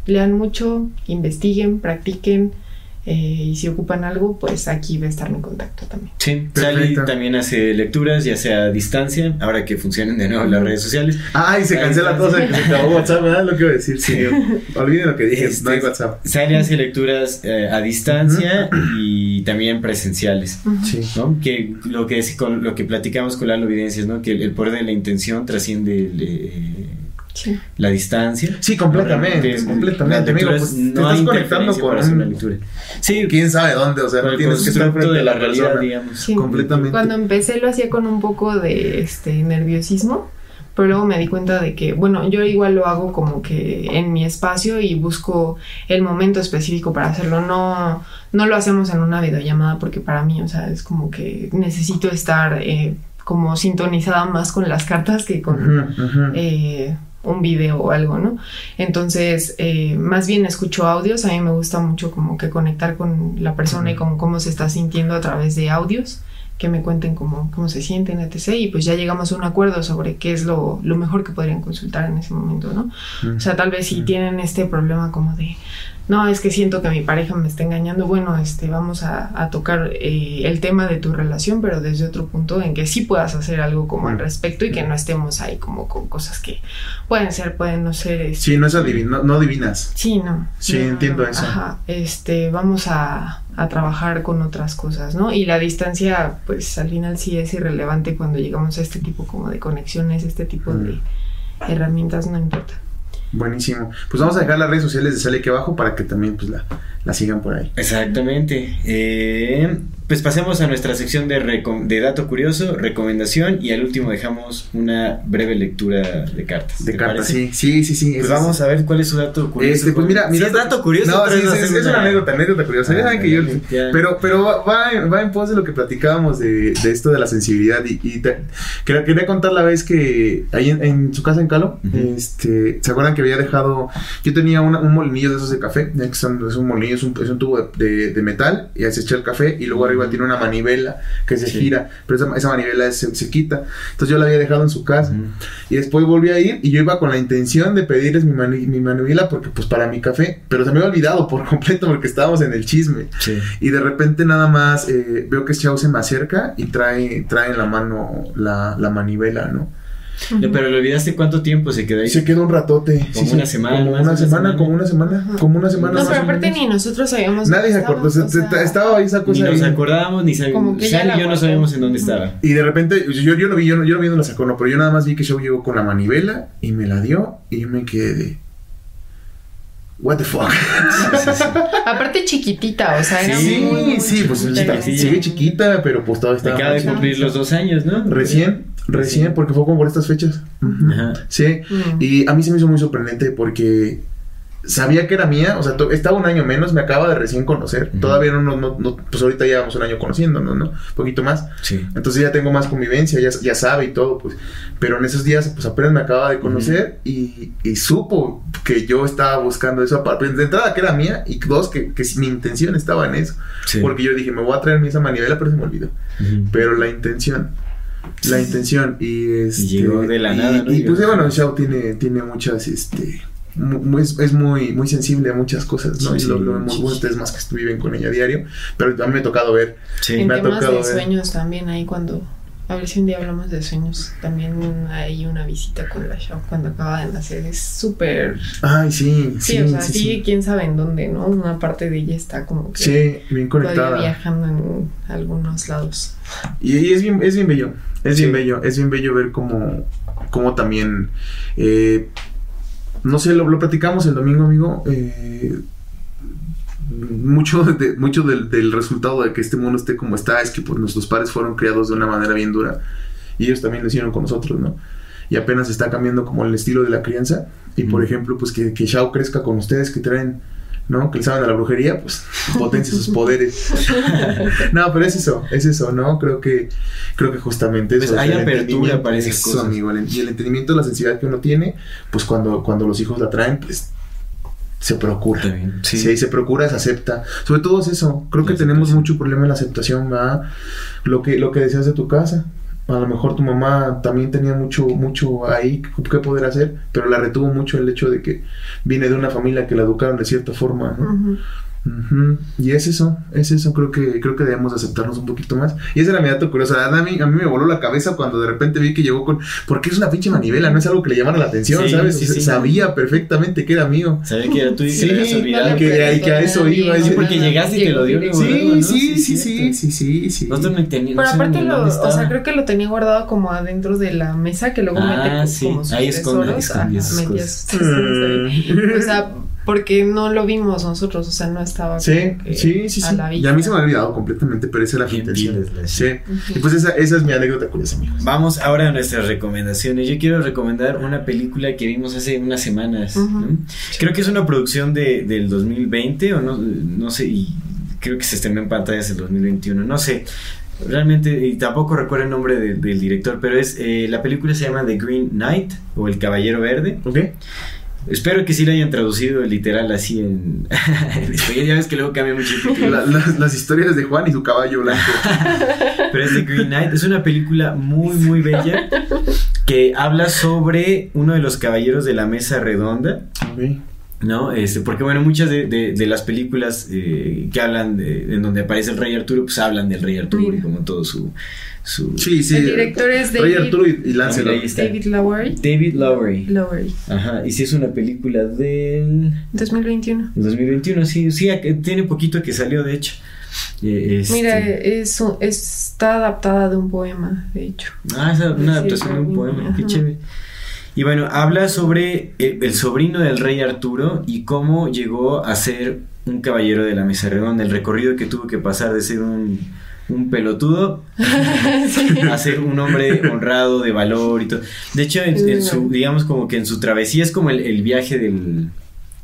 S3: lean mucho, investiguen, practiquen eh, y si ocupan algo, pues aquí va a estar mi contacto también.
S1: Sí,
S2: Perfecto.
S1: Sally también hace lecturas, ya sea a distancia, ahora que funcionen de nuevo las redes sociales.
S2: Ay, se cancela todo, se, se acabó WhatsApp, ¿verdad? Lo que iba a decir, sí. Olviden lo que dije,
S1: Este,
S2: no hay WhatsApp.
S1: Sally hace lecturas eh, a distancia y también presenciales.
S2: Sí.
S1: ¿no? Que lo que es con lo que platicamos con Lalo Evidencias, ¿no? Que el, el poder de la intención trasciende el, eh,
S3: Sí.
S1: la distancia.
S2: Sí, completamente,
S1: Realmente,
S2: completamente, amigo, pues, te
S1: no
S2: estás conectando con
S1: una
S2: un-
S1: lectura. Sí,
S2: ¿Quién sabe dónde? O sea, no tienes que estar frente
S1: de
S2: a la
S1: realidad,
S2: persona.
S1: digamos.
S3: Sí.
S2: Completamente.
S3: Cuando empecé lo hacía con un poco de este nerviosismo, pero luego me di cuenta de que, bueno, yo igual lo hago como que en mi espacio y busco el momento específico para hacerlo. No, no lo hacemos en una videollamada porque para mí, o sea, es como que necesito estar eh, como sintonizada más con las cartas que con eh, un video o algo, ¿no? Entonces, eh, más bien escucho audios, a mí me gusta mucho como que conectar con la persona y con cómo se está sintiendo a través de audios, que me cuenten cómo, cómo se sienten, etc. Y pues ya llegamos a un acuerdo sobre qué es lo, lo mejor que podrían consultar en ese momento, ¿no? O sea, tal vez si tienen este problema como de, no, es que siento que mi pareja me está engañando, bueno, este, vamos a, a tocar eh, el tema de tu relación, pero desde otro punto en que sí puedas hacer algo como al respecto y que no estemos ahí como con cosas que pueden ser, pueden no ser. este,
S2: Sí, no es adivin no, no adivinas.
S3: Sí, no.
S2: Sí,
S3: No,
S2: entiendo
S3: no,
S2: eso.
S3: Ajá, este, vamos a, a trabajar con otras cosas, ¿no? Y la distancia, pues al final sí es irrelevante cuando llegamos a este tipo como de conexiones, este tipo de herramientas, no importa.
S2: Buenísimo. Pues vamos a dejar las redes sociales de Sale aquí abajo para que también pues la, la sigan por ahí.
S1: Exactamente. Eh, pues pasemos a nuestra sección de, dato curioso, recomendación y al último dejamos una breve lectura de cartas.
S2: De
S1: ¿te
S2: cartas, sí, sí, sí, sí.
S1: Pues vamos
S2: es-
S1: a ver cuál es su dato curioso.
S2: Este, pues mira,
S1: Si
S2: mira.
S1: es dato curioso.
S2: No, sí, sí, es, una anécdota, anécdota curiosa. Ya
S1: Ah,
S2: saben que yo.
S1: ya.
S2: Pero, pero va- va, en- pos de lo que platicábamos de, de esto de la sensibilidad. Y, y te- quería, quería contar la vez que ahí en, en su casa en Calo, este, ¿se acuerdan que había dejado? Yo tenía una- un molinillo de esos de café. es un molinillo, es un, es un tubo de, de- de metal. Y ahí se echa el café. Y luego arriba tiene una manivela que se
S1: Sí.
S2: gira. Pero esa, esa manivela se, se quita. Entonces yo la había dejado en su casa.
S1: Ujú.
S2: Y después volví a ir y yo iba con la intención de pedirles mi, mani- mi manivela porque pues para mi café, pero se me había olvidado por completo porque estábamos en el chisme.
S1: Sí.
S2: Y de repente nada más eh, veo que Chao se me acerca y trae, trae en la mano la, la manivela, ¿no?
S1: No, Pero le olvidaste cuánto tiempo se quedó ahí.
S2: Se quedó un ratote.
S1: Como una semana,
S2: Como
S1: más
S2: una
S1: una
S2: semana,
S1: semana.
S2: como una semana, como una semana.
S3: No,
S2: más
S3: pero aparte ni nosotros sabíamos.
S2: Nadie se acordó,
S3: o
S2: se-
S3: sea,
S2: estaba esa
S1: Ni
S2: cosa
S1: nos
S2: ahí.
S1: acordábamos, ni sabíamos.
S3: Como
S1: y yo no sabíamos en dónde estaba.
S2: Y de repente, yo, yo lo vi, yo, no- yo lo vi dónde la sacó, no, pero yo nada más vi que Chao llegó con la manivela y me la dio y yo me quedé de... What the fuck?
S3: Aparte chiquitita, o sea, era
S1: Sí,
S3: muy, muy
S2: sí, pues
S3: chiquita.
S2: chiquita,
S1: sí.
S2: sigue chiquita, pero pues todavía está...
S1: Acaba de cumplir los dos años, ¿no?
S2: Recién, recién, porque fue como por estas fechas. Sí,
S3: Mm.
S2: y a mí se me hizo muy sorprendente porque sabía que era mía, o sea, estaba un año menos, me acaba de recién conocer. Todavía no, no, no, pues ahorita llevamos un año conociéndonos, ¿no? Un poquito más.
S1: Sí.
S2: Entonces ya tengo más convivencia, ya, ya sabe y todo, pues. Pero en esos días, pues apenas me acaba de conocer y, y supo que yo estaba buscando eso. aparte. De entrada que era mía y dos, que, que mi intención estaba en eso.
S1: Sí.
S2: Porque yo dije, me voy a traer esa manivela, pero se me olvidó. Pero la intención, la intención y este,
S1: llegó de la
S2: y-
S1: nada, ¿no?
S2: Y, pues bueno, Shao tiene, tiene muchas, este, mu- es, es muy, muy sensible a muchas cosas, ¿no?
S1: Sí,
S2: y lo,
S1: sí,
S2: lo vemos
S1: sí.
S2: ustedes más que viven con ella a diario, pero a mí me ha tocado ver.
S1: Sí.
S3: En
S2: me ha
S3: temas
S2: tocado
S3: de
S2: ver.
S3: sueños también, ahí cuando. A ver si un día hablamos de sueños. También hay una visita con la Shao cuando acaba de nacer. Es súper.
S2: Ay, sí,
S3: Sí,
S2: sí,
S3: o sea,
S2: sí,
S3: sí,
S2: sí.
S3: quién sabe en dónde, ¿no? Una parte de ella está como que.
S2: Sí, bien conectada.
S3: viajando en algunos lados.
S2: Y, y es bien, es bien bello, es
S1: Sí.
S2: bien bello, es bien bello ver cómo, cómo también, eh, no sé, lo, lo platicamos el domingo, amigo, eh, mucho, de, mucho del, del resultado de que este mundo esté como está es que pues nuestros padres fueron criados de una manera bien dura y ellos también lo hicieron con nosotros, ¿no? Y apenas está cambiando como el estilo de la crianza y por ejemplo pues que, que Shao crezca con ustedes que traen, ¿no? Que le saben a la brujería, pues potencia sus poderes. No, pero es eso, es eso, ¿no? Creo que, creo que justamente
S1: Pues
S2: eso.
S1: hay apertura para esas
S2: eso,
S1: cosas.
S2: amigo, el- y el entendimiento, la sensibilidad que uno tiene, pues cuando, cuando los hijos la traen, pues se procura.
S1: Sí.
S2: Sí. se procura, se acepta. Sobre todo es eso. Creo que tenemos mucho problema en la aceptación, ¿verdad? Lo que, lo que decías de tu casa. A lo mejor tu mamá también tenía mucho, mucho ahí que, poder hacer, pero la retuvo mucho el hecho de que viene de una familia que la educaron de cierta forma, ¿no?
S3: Ujú,
S2: Y es eso, es eso, creo que creo que debemos aceptarnos un poquito más. Y esa era mi dato curioso. A mí, a mí me voló la cabeza cuando de repente vi que llegó con... Porque es una pinche manivela, no es algo que le llamara la atención,
S1: Sí,
S2: ¿sabes?
S1: sí, sí.
S2: Sabía perfectamente que era mío.
S1: Sabía que era tú y
S2: Sí,
S1: que te habías olvidado.
S3: no
S2: que,
S3: le
S2: a- que a eso iba.
S1: Sí,
S2: ese-
S1: porque llegaste y te lo dio
S2: Sí,
S1: ¿no?
S2: sí, sí, sí, sí, sí, sí.
S1: No.
S3: Pero aparte lo, o sea, creo que lo tenía guardado como adentro de la mesa que luego
S1: Ah, sí.
S3: como sus
S1: Ahí
S3: ahí. O sea, porque no lo vimos nosotros, o sea, no estaba
S2: Sí, sí, sí,
S3: a
S2: sí.
S3: la
S2: Y a mí se me ha olvidado completamente, pero esa era
S1: Bien
S2: intención.
S1: la-
S2: Sí. Y pues esa, esa es mi anécdota curiosa, amigos.
S1: Vamos ahora a nuestras recomendaciones. Yo quiero recomendar una película que vimos hace unas semanas. Creo que es una producción de, del 2020 o no, no sé, y creo que se estrenó en pantallas en 2021, no sé. Realmente, y tampoco recuerdo el nombre de- del director, pero es eh, la película se llama The Green Knight o El Caballero Verde.
S2: ¿Ok?
S1: Espero que sí lo hayan traducido literal así en, en español. Ya ves que luego cambia mucho.
S2: La- las, las historias de Juan y su caballo blanco.
S1: Pero es The Green Knight. Es una película muy, muy bella que habla sobre uno de los caballeros de la mesa redonda.
S2: Ok.
S1: ¿No? Este, porque bueno, muchas de, de- de las películas eh, que hablan de, en donde aparece el rey Arturo, pues hablan del rey Arturo y como todo su... su
S2: Sí, sí.
S3: El director es
S2: Rey
S3: David-
S2: Arturo y, y Lancelot.
S3: David Lowery.
S1: David Lowery.
S3: Lowery.
S1: Ajá, y si es una película del
S3: 2021.
S1: 2021, sí, sí, tiene poquito que salió, de hecho. Eh, este-
S3: Mira, es, un- está adaptada de un poema, de hecho.
S1: Ah, es una
S3: Sí,
S1: adaptación de un poema, qué chévere. Y bueno, habla sobre el, el sobrino del rey Arturo y cómo llegó a ser un caballero de la mesa redonda, el recorrido que tuvo que pasar de ser un, un pelotudo a ser un hombre honrado, de valor y todo. De hecho, en, en su, digamos como que en su travesía es como el, el viaje del,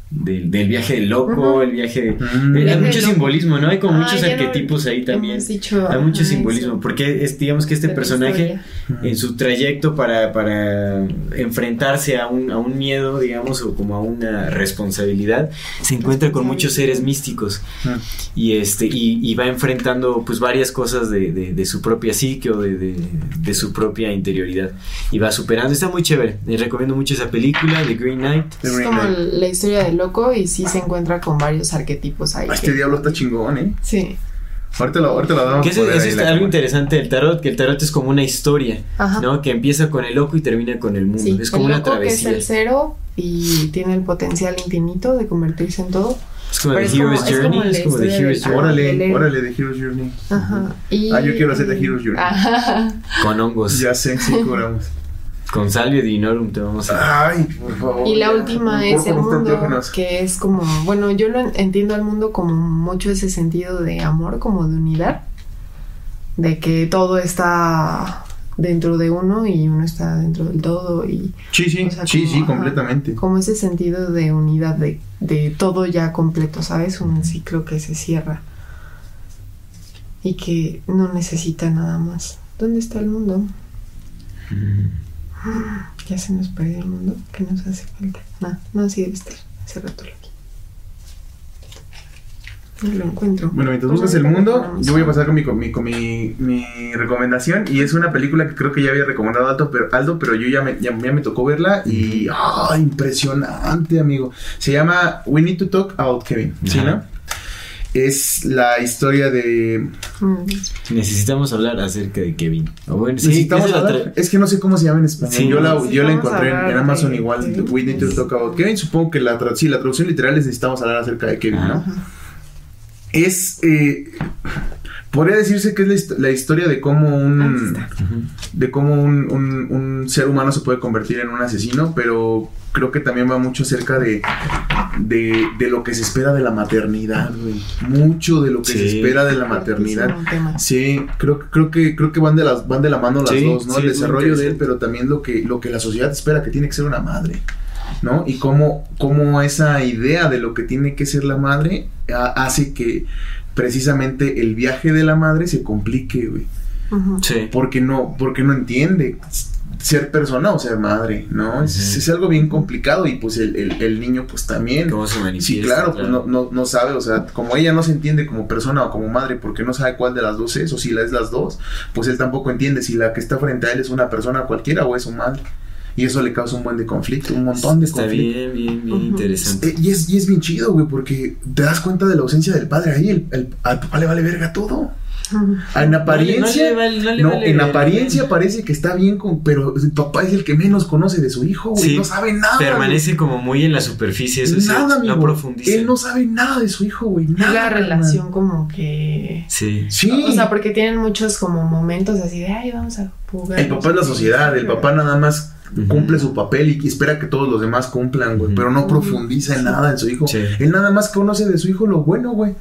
S1: del, del viaje del loco, el viaje...
S2: Mm.
S1: Hay mucho simbolismo, ¿no? Hay como
S3: Ah,
S1: muchos arquetipos ahí también.
S3: dicho,
S1: Hay mucho simbolismo,
S3: eso.
S1: porque es, digamos que este personaje en su trayecto para, para enfrentarse a un, a un miedo, digamos, o como a una responsabilidad, se encuentra con muchos seres místicos
S2: Ah.
S1: y este y, y va enfrentando pues varias cosas de, de- de su propia psique o de, de- de su propia interioridad y va superando. Está muy chévere. Les recomiendo mucho esa película, The Green Knight.
S3: Es como la historia del loco y sí se encuentra con varios arquetipos ahí.
S2: Ah, Este
S3: que-
S2: diablo está chingón, ¿eh?
S3: Sí.
S2: Ahorita lo, ahorita lo damos
S1: Que eso, es algo interesante del tarot, que el tarot es como una historia,
S3: Ajá.
S1: ¿no? Que empieza con el loco y termina con el mundo.
S3: Sí,
S1: es como
S3: el
S1: una
S3: loco que es
S1: travesía.
S3: el cero y tiene el potencial infinito de convertirse en todo.
S1: Es como The
S3: es como-
S1: Hero's
S3: es como
S1: Journey, es como The Hero's Journey.
S2: Órale, órale, de Hero's Journey.
S3: Ajá. Y...
S2: Ah, yo quiero hacer The Hero's Journey.
S3: Ajá.
S1: Con hongos.
S2: Ya sé, sí, cobramos.
S1: Con Salvio Dinorum te vamos a...
S2: Ay, por favor.
S3: Y la última es el mundo, que es como, bueno, yo lo en- entiendo al mundo como mucho ese sentido de amor, como de unidad, de que todo está dentro de uno y uno está dentro del todo y
S2: Sí, sí,
S3: o sea,
S2: sí,
S3: como,
S2: sí,
S3: ajá,
S2: completamente.
S3: como ese sentido de unidad de, de todo ya completo sabes un ciclo que se cierra y que no necesita nada más. Dónde está el mundo ya se nos perdió el mundo que nos hace falta no no sí debe estar hace rato lo vi no lo encuentro
S2: Bueno, mientras buscas el mundo, yo voy a pasar con mi, con mi, con mi, mi recomendación. Y es una película que creo que ya había recomendado Aldo, pero, Aldo, pero yo ya me, ya, ya me tocó verla. Y. ¡ah! impresionante, amigo! Se llama We Need to Talk About Kevin. ¿Sí,
S1: Ajá.
S2: no? Es la historia de.
S1: Necesitamos hablar acerca de Kevin. O bueno, sí,
S2: Necesitamos hablar- Es que no sé cómo se llama en español.
S1: Sí,
S2: yo la, yo la encontré en, Amazon
S3: de
S2: igual.
S3: Kevin.
S2: We Need to Talk About Kevin. Supongo que la, tra- sí, la traducción literal es necesitamos hablar acerca de Kevin, ¿no? Es. Eh, podría decirse que es la, hist- la historia de cómo un. De cómo un, un- un ser humano se puede convertir en un asesino, pero creo que también va mucho acerca de. De, de lo que se espera de la maternidad, güey. Mucho de lo que se espera de la maternidad. Sí, creo, creo que creo que van de las van de la mano las
S1: Sí,
S2: dos, ¿no?
S1: sí,
S2: el desarrollo de él, pero también lo que lo que la sociedad espera que tiene que ser una madre, ¿no? Y cómo cómo esa idea de lo que tiene que ser la madre ha- hace que precisamente el viaje de la madre se complique, güey.
S1: Sí.
S2: porque no porque no entiende ser persona o ser madre, ¿no? Es, algo bien complicado y pues el, el- el niño pues también
S1: ¿Cómo se manifiesta?
S2: Sí, claro, pues no, no, no sabe, o sea, como ella no se entiende como persona o como madre porque no sabe cuál de las dos es o si la es las dos, pues él tampoco entiende si la que está frente a él es una persona cualquiera o es su madre. Y eso le causa un buen de conflicto, un montón de
S1: Está
S2: conflicto.
S1: bien, bien, bien
S3: Ujú.
S1: interesante.
S2: Eh, y, es, y es bien chido, güey, porque te das cuenta de la ausencia del padre ahí, el, el- al papá le vale verga todo.
S3: Ujú.
S2: En apariencia,
S1: no le vale- no le
S2: no,
S1: vale
S2: en apariencia parece que está bien, con, pero el papá es el que menos conoce de su hijo, güey,
S1: Sí,
S2: no sabe nada. güey.
S1: Permanece como muy en la superficie, eso es
S2: nada,
S1: cierto,
S2: amigo.
S1: no profundiza.
S2: Él no sabe nada de su hijo, güey.
S3: Es
S2: Nada,
S3: la relación como que
S1: Sí.
S2: Sí.
S3: O sea, porque tienen muchos como momentos así de, ay, vamos a jugar.
S2: el papá es la sociedad, el papá nada más cumple su papel y espera que todos los demás cumplan, güey, pero no profundiza en nada en su hijo.
S1: Sí.
S2: Él nada más conoce de su hijo lo bueno, güey.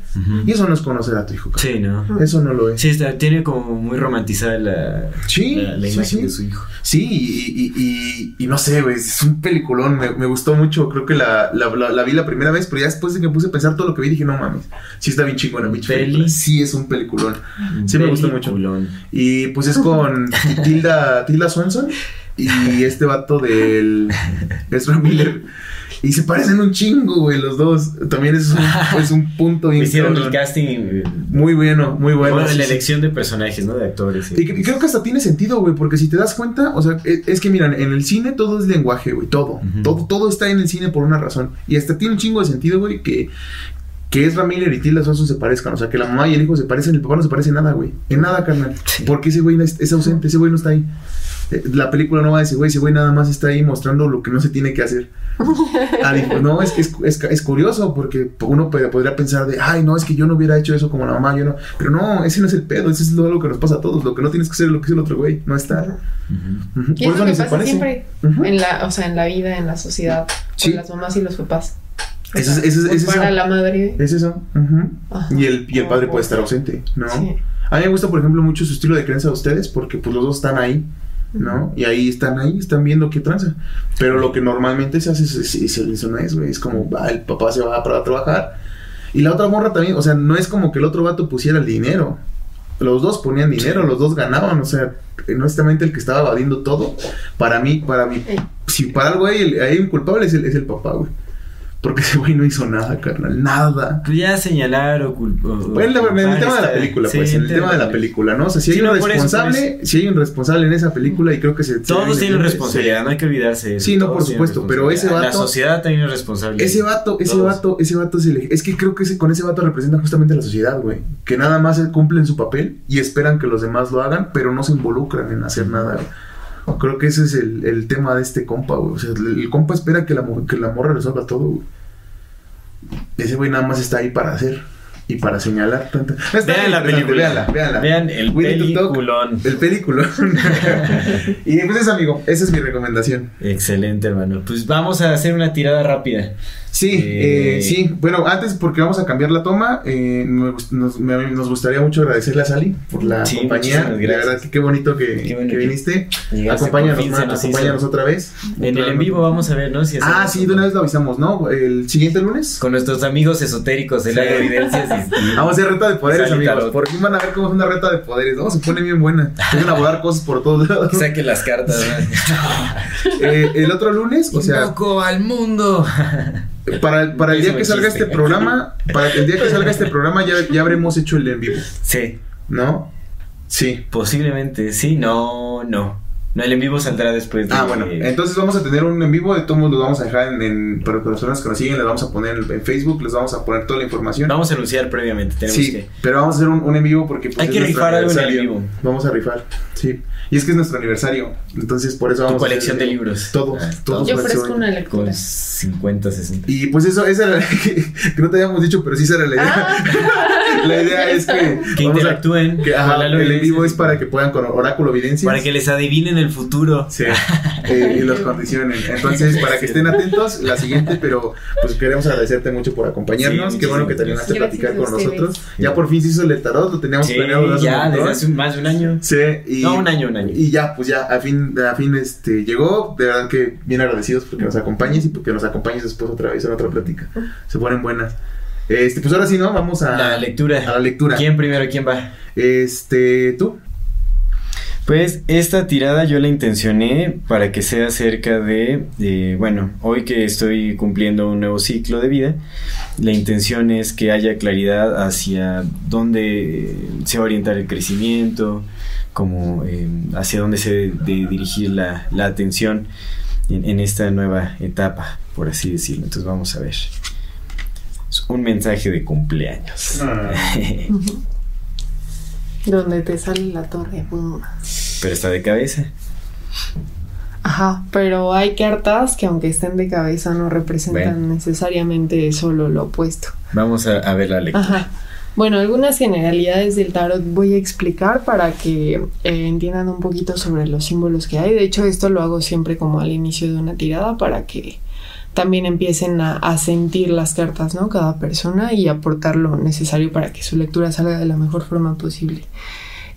S2: Y eso no es conocer a tu hijo.
S1: Sí, ¿no?
S2: Eso no lo es.
S1: Sí, está, tiene como muy romantizada la,
S2: Sí,
S1: la, imagen
S2: sí.
S1: de su hijo.
S2: Sí, y, y- y- y no sé, güey, es un peliculón, me, me gustó mucho, creo que la, la, vi la primera vez, pero ya después de que me puse a pensar todo lo que vi, dije, no mames, sí está bien chingona, película. Sí es un peliculón. Sí me gustó mucho. Y pues es con Tilda, Tilda Swanson y este vato del Ezra Miller. Y se parecen un chingo, güey, los dos. También es un, es un punto bien
S1: Hicieron el casting.
S2: Muy bueno, muy bueno.
S1: bueno,
S2: sí,
S1: la
S2: sí.
S1: elección de personajes, ¿no? De actores. sí.
S2: Y, creo que hasta tiene sentido, güey, porque si te das cuenta, o sea, es, es que miran, en el cine todo es lenguaje, güey, todo, todo, todo está en el cine por una razón. Y hasta tiene un chingo de sentido, güey, que, que Ezra Miller y Tilda Swanson se parezcan, o sea, que la mamá y el hijo se parecen, el papá no se parece en nada, güey, en nada, carnal. Porque ese güey es, es ausente, ese güey no está ahí. Eh, La película no va de ese güey, ese güey nada más está ahí mostrando lo que no se tiene que hacer. Ah, no, es, es, es, es curioso porque uno pod- podría pensar de, ay, no, es que yo no hubiera hecho eso como la mamá, yo no. Pero no, ese no es el pedo, ese es lo, lo que nos pasa a todos. Lo que no tienes que hacer es lo que es el otro güey, no está.
S1: Ujú.
S2: Ujú,
S3: Y es lo
S2: ni
S3: que pasa
S2: parece.
S3: siempre
S2: Ujú.
S3: en la, o sea, en la vida, en la sociedad,
S2: Sí.
S3: con las mamás y los papás. O
S2: Ese es-
S3: sea,
S2: ese es-
S3: para
S2: eso.
S3: la madre.
S2: Es eso. ujú.
S3: Ajá.
S2: Y el, y el padre puede estar ausente, ¿no?
S3: Sí.
S2: A mí me gusta, por ejemplo, mucho su estilo de creencia de ustedes porque pues los dos están ahí, ¿no? Y ahí están ahí, están viendo qué tranza. Pero lo que normalmente se hace es, es- es- no es, güey. Es como, va, el papá se va para trabajar. Y la otra morra también, o sea, no es como que el otro vato pusiera el dinero. Los dos ponían dinero, los dos ganaban, o sea, honestamente el que estaba evadiendo todo, para mí, para mí, si para algo hay, hay un culpable es el, es el papá, güey. Porque ese güey no hizo nada, carnal, nada.
S1: Pues ya señalar o culpar.
S2: Bueno, en, el tema de la película, pues, en el tema de la película, ¿no? O sea, si hay
S1: Sí,
S2: un
S1: no, por eso,
S2: responsable, si hay un responsable en esa película y creo que se...
S1: Todos tienen responsabilidad, no hay que olvidarse de eso.
S2: Sí, no,
S1: Todos
S2: por supuesto, pero ese vato-
S1: La sociedad también es responsable.
S2: Ese vato, ese
S1: Todos.
S2: vato, ese vato es el... Es que creo que ese, con ese vato representa justamente la sociedad, güey. Que nada más cumplen su papel y esperan que los demás lo hagan, pero no se involucran en hacer nada, güey. Creo que ese es el, el tema de este compa, güey. O sea, el, el compa espera que la, que la morra resuelva todo, güey. Ese güey nada más está ahí para hacer. Y para señalar tanto.
S1: Vean la película.
S2: Véanla, véanla.
S1: Vean el peliculón.
S2: El peliculón. y pues eso, amigo, esa es mi recomendación.
S1: Excelente, hermano. Pues vamos a hacer una tirada rápida.
S2: Sí, eh, sí. Bueno, antes, porque vamos a cambiar la toma, eh, nos, nos, nos, gustaría mucho agradecerle a Sally por la compañía. La verdad que qué bonito que, que viniste. Acompáñanos, acompáñanos otra vez.
S1: En el en vivo vamos a ver, ¿no?
S2: Si ah, sí, de una vez lo avisamos, ¿no? El siguiente lunes.
S1: Con nuestros amigos esotéricos de la evidencias.
S2: Vamos a hacer reta de poderes, amigos. Por fin van a ver cómo es una reta de poderes, ¿no? Se pone bien buena. Van a volar cosas por todos lados.
S1: Que saquen las cartas,
S2: eh, el otro lunes, o sea.
S1: Loco al mundo.
S2: Para, para el día que salga este programa, para el día que salga este programa ya, ya habremos hecho el en vivo.
S1: Sí.
S2: ¿No? Sí.
S1: Posiblemente, sí, no, no. No, el en vivo saldrá después
S2: de... Ah, bueno. Entonces vamos a tener un en vivo. De todos modos, lo vamos a dejar en, Para las personas que nos siguen, les vamos a poner en, Facebook, les vamos a poner toda la información.
S1: Vamos a anunciar previamente. Tenemos
S2: sí, pero vamos a hacer un, en vivo porque...
S1: Pues, Hay que rifar algo en el vivo.
S2: Vamos a rifar, sí. Y es que es nuestro aniversario. Entonces, por eso vamos
S1: tu colección de libros.
S2: Todo.
S3: Ah, todo Yo ofrezco una lectura.
S1: 50, 60.
S2: Y pues eso, esa era que, no te habíamos dicho, pero sí esa era la idea. Ah. La idea es que.
S1: Que interactúen.
S2: que, el en vivo es para que puedan con oráculo evidencias.
S1: Para que les adivinen el futuro.
S2: Sí. Eh, y los condicionen. Entonces, para que estén atentos, la siguiente, pero pues queremos agradecerte mucho por acompañarnos. Qué bueno que te animaste a platicar con nosotros. Ya por fin se hizo el tarot, lo teníamos planeado
S1: Ya, desde hace más de un año.
S2: Sí.
S1: Y, no, un año, un año.
S2: Y ya, pues ya, a fin, a fin este, llegó. De verdad que bien agradecidos porque nos acompañes y porque nos acompañes después otra vez en otra plática. Se ponen buenas. Este, pues ahora sí, ¿no? Vamos a
S1: la lectura.
S2: A la lectura.
S1: ¿Quién primero? ¿Quién va?
S2: Este, tú.
S1: Pues esta tirada yo la intencioné para que sea acerca de, bueno, hoy que estoy cumpliendo un nuevo ciclo de vida, la intención es que haya claridad hacia dónde se va a orientar el crecimiento, como eh, hacia dónde se debe de dirigir la, atención en, esta nueva etapa, por así decirlo. Entonces vamos a ver. Un mensaje de cumpleaños. Ah.
S3: Donde te sale la torre.
S1: Pero está de cabeza.
S3: Ajá, pero hay cartas que aunque estén de cabeza no representan necesariamente solo lo opuesto.
S1: Vamos a, ver la lectura. Ajá.
S3: Bueno, algunas generalidades del tarot voy a explicar para que eh, entiendan un poquito sobre los símbolos que hay. De hecho, esto lo hago siempre como al inicio de una tirada para que también empiecen a, sentir las cartas, ¿no? Cada persona y aportar lo necesario para que su lectura salga de la mejor forma posible.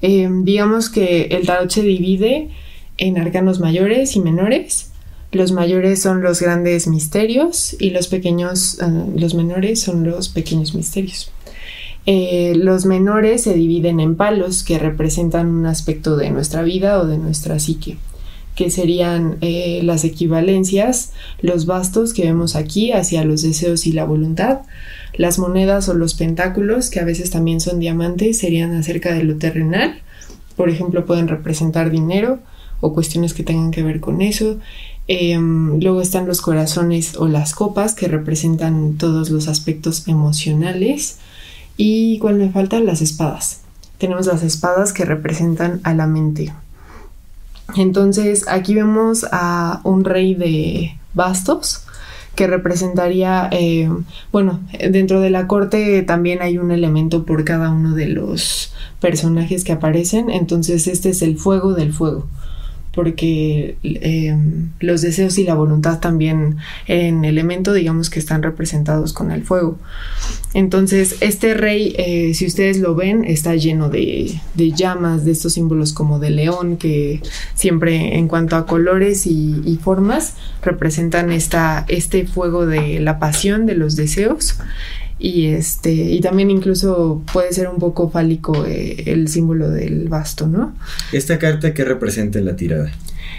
S3: Em, digamos que el tarot se divide en arcanos mayores y menores. Los mayores son los grandes misterios y los pequeños, eh, los menores son los pequeños misterios. Eh, los menores se dividen en palos que representan un aspecto de nuestra vida o de nuestra psique que serían eh, las equivalencias, los bastos que vemos aquí hacia los deseos y la voluntad, las monedas o los pentáculos, que a veces también son diamantes, serían acerca de lo terrenal, por ejemplo, pueden representar dinero o cuestiones que tengan que ver con eso. Em, luego están los corazones o las copas, que representan todos los aspectos emocionales. ¿Y cuál me falta? Las espadas. Tenemos las espadas que representan a la mente. Entonces aquí vemos a un rey de bastos que representaría, eh, bueno, dentro de la corte también hay un elemento por cada uno de los personajes que aparecen, entonces este es el fuego del fuego porque eh, los deseos y la voluntad también en elemento, digamos que están representados con el fuego. Entonces, este rey, eh, si ustedes lo ven, está lleno de, llamas, de estos símbolos como de león, que siempre en cuanto a colores y, formas representan esta, este fuego de la pasión, de los deseos y este y también incluso puede ser un poco fálico eh, el símbolo del basto, ¿no?
S1: Esta carta qué representa en la tirada.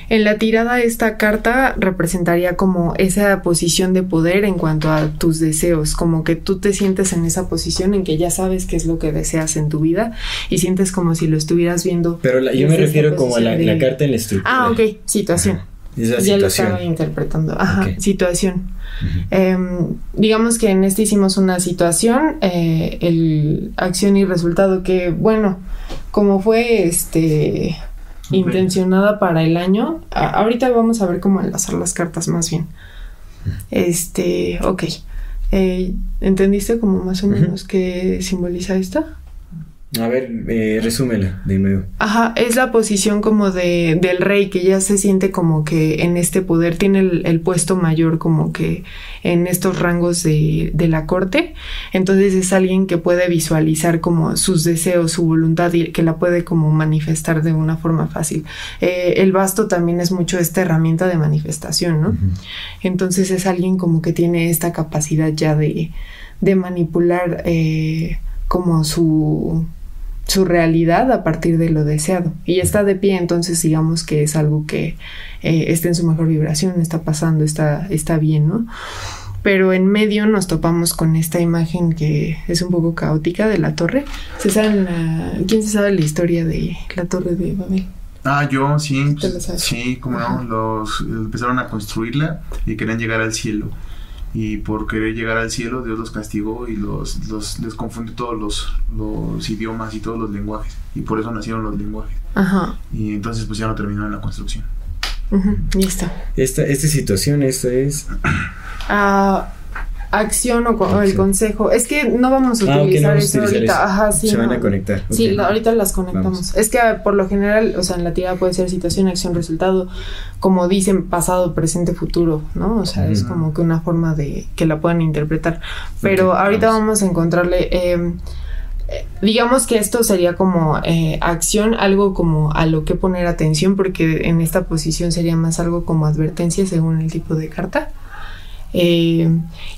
S3: En la tirada esta carta representaría como esa posición de poder en cuanto a tus deseos, como que tú te sientes en esa posición en que ya sabes qué es lo que deseas en tu vida y sientes como si lo estuvieras viendo.
S1: Pero yo me refiero como a la, carta en la estructura.
S3: Ah, ok, situación. Ya lo estaba interpretando. Ajá, situación. Em, digamos que en este hicimos una situación, eh, el acción y resultado que, bueno, como fue este intencionada para el año, ahorita vamos a ver cómo enlazar las cartas más bien. Este, ok. Eh, ¿Entendiste como más o menos qué simboliza esto?
S1: A ver, eh, resúmela de nuevo.
S3: Ajá, es la posición como de, del rey que ya se siente como que en este poder tiene el, el puesto mayor como que en estos rangos de, de, la corte. Entonces es alguien que puede visualizar como sus deseos, su voluntad y que la puede como manifestar de una forma fácil. Eh, el basto también es mucho esta herramienta de manifestación, ¿no? Uh -huh. Entonces es alguien como que tiene esta capacidad ya de, de manipular eh, como su su realidad a partir de lo deseado. Y está de pie, entonces digamos que es algo que eh, está en su mejor vibración, está pasando, está, está bien, ¿no? Pero en medio nos topamos con esta imagen que es un poco caótica de la torre. ¿Se sabe la, ¿Quién se sabe la historia de la torre de Babel?
S2: Ah, yo sí, sí, como no, los empezaron a construirla y querían llegar al cielo y por querer llegar al cielo Dios los castigó y los, los les confundió todos los, los, idiomas y todos los lenguajes y por eso nacieron los lenguajes
S3: Ajá.
S2: y entonces pues ya no terminaron la construcción
S3: uh -huh. y está
S1: esta, esta situación esto es
S3: uh, acción o, o, el consejo es que no vamos a utilizar
S1: ah, okay, no vamos
S3: eso
S1: a utilizar
S3: ahorita
S1: eso.
S3: Ajá, sí,
S1: se
S3: no.
S1: van a conectar
S3: sí
S1: okay.
S3: la, ahorita las conectamos vamos. es que por lo general o sea en la tirada puede ser situación acción resultado como dicen pasado presente futuro no o sea es como que una forma de que la puedan interpretar pero okay, ahorita vamos. vamos a encontrarle eh, digamos que esto sería como eh, acción, algo como a lo que poner atención, porque en esta posición sería más algo como advertencia según el tipo de carta. Eh,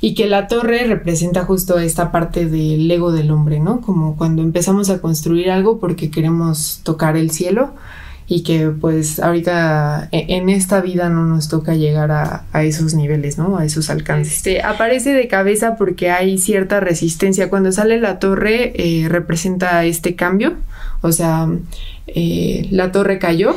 S3: y que la torre representa justo esta parte del ego del hombre, ¿no? Como cuando empezamos a construir algo porque queremos tocar el cielo y que pues ahorita en esta vida no nos toca llegar a, a esos niveles, ¿no? A esos alcances. Este, aparece de cabeza porque hay cierta resistencia. Cuando sale la torre eh, representa este cambio, o sea, eh, la torre cayó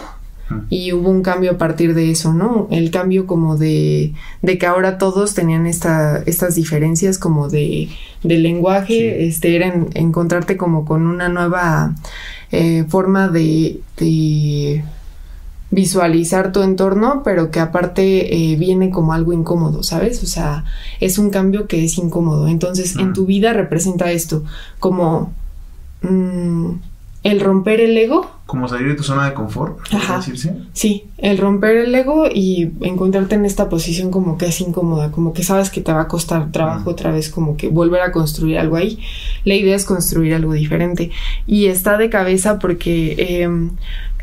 S3: y hubo un cambio a partir de eso, ¿no? El cambio como de, de que ahora todos tenían esta, estas diferencias como de, de lenguaje, sí. este, era en, encontrarte como con una nueva eh, forma de, de, visualizar tu entorno, pero que aparte eh, viene como algo incómodo, ¿sabes? O sea, es un cambio que es incómodo. Entonces, en tu vida representa esto, como mmm, el romper el ego.
S2: Como salir de tu zona de confort,
S3: Ajá.
S2: decirse?
S3: Sí, el romper el ego y encontrarte en esta posición como que es incómoda, como que sabes que te va a costar trabajo otra vez, como que volver a construir algo ahí. La idea es construir algo diferente. Y está de cabeza porque eh,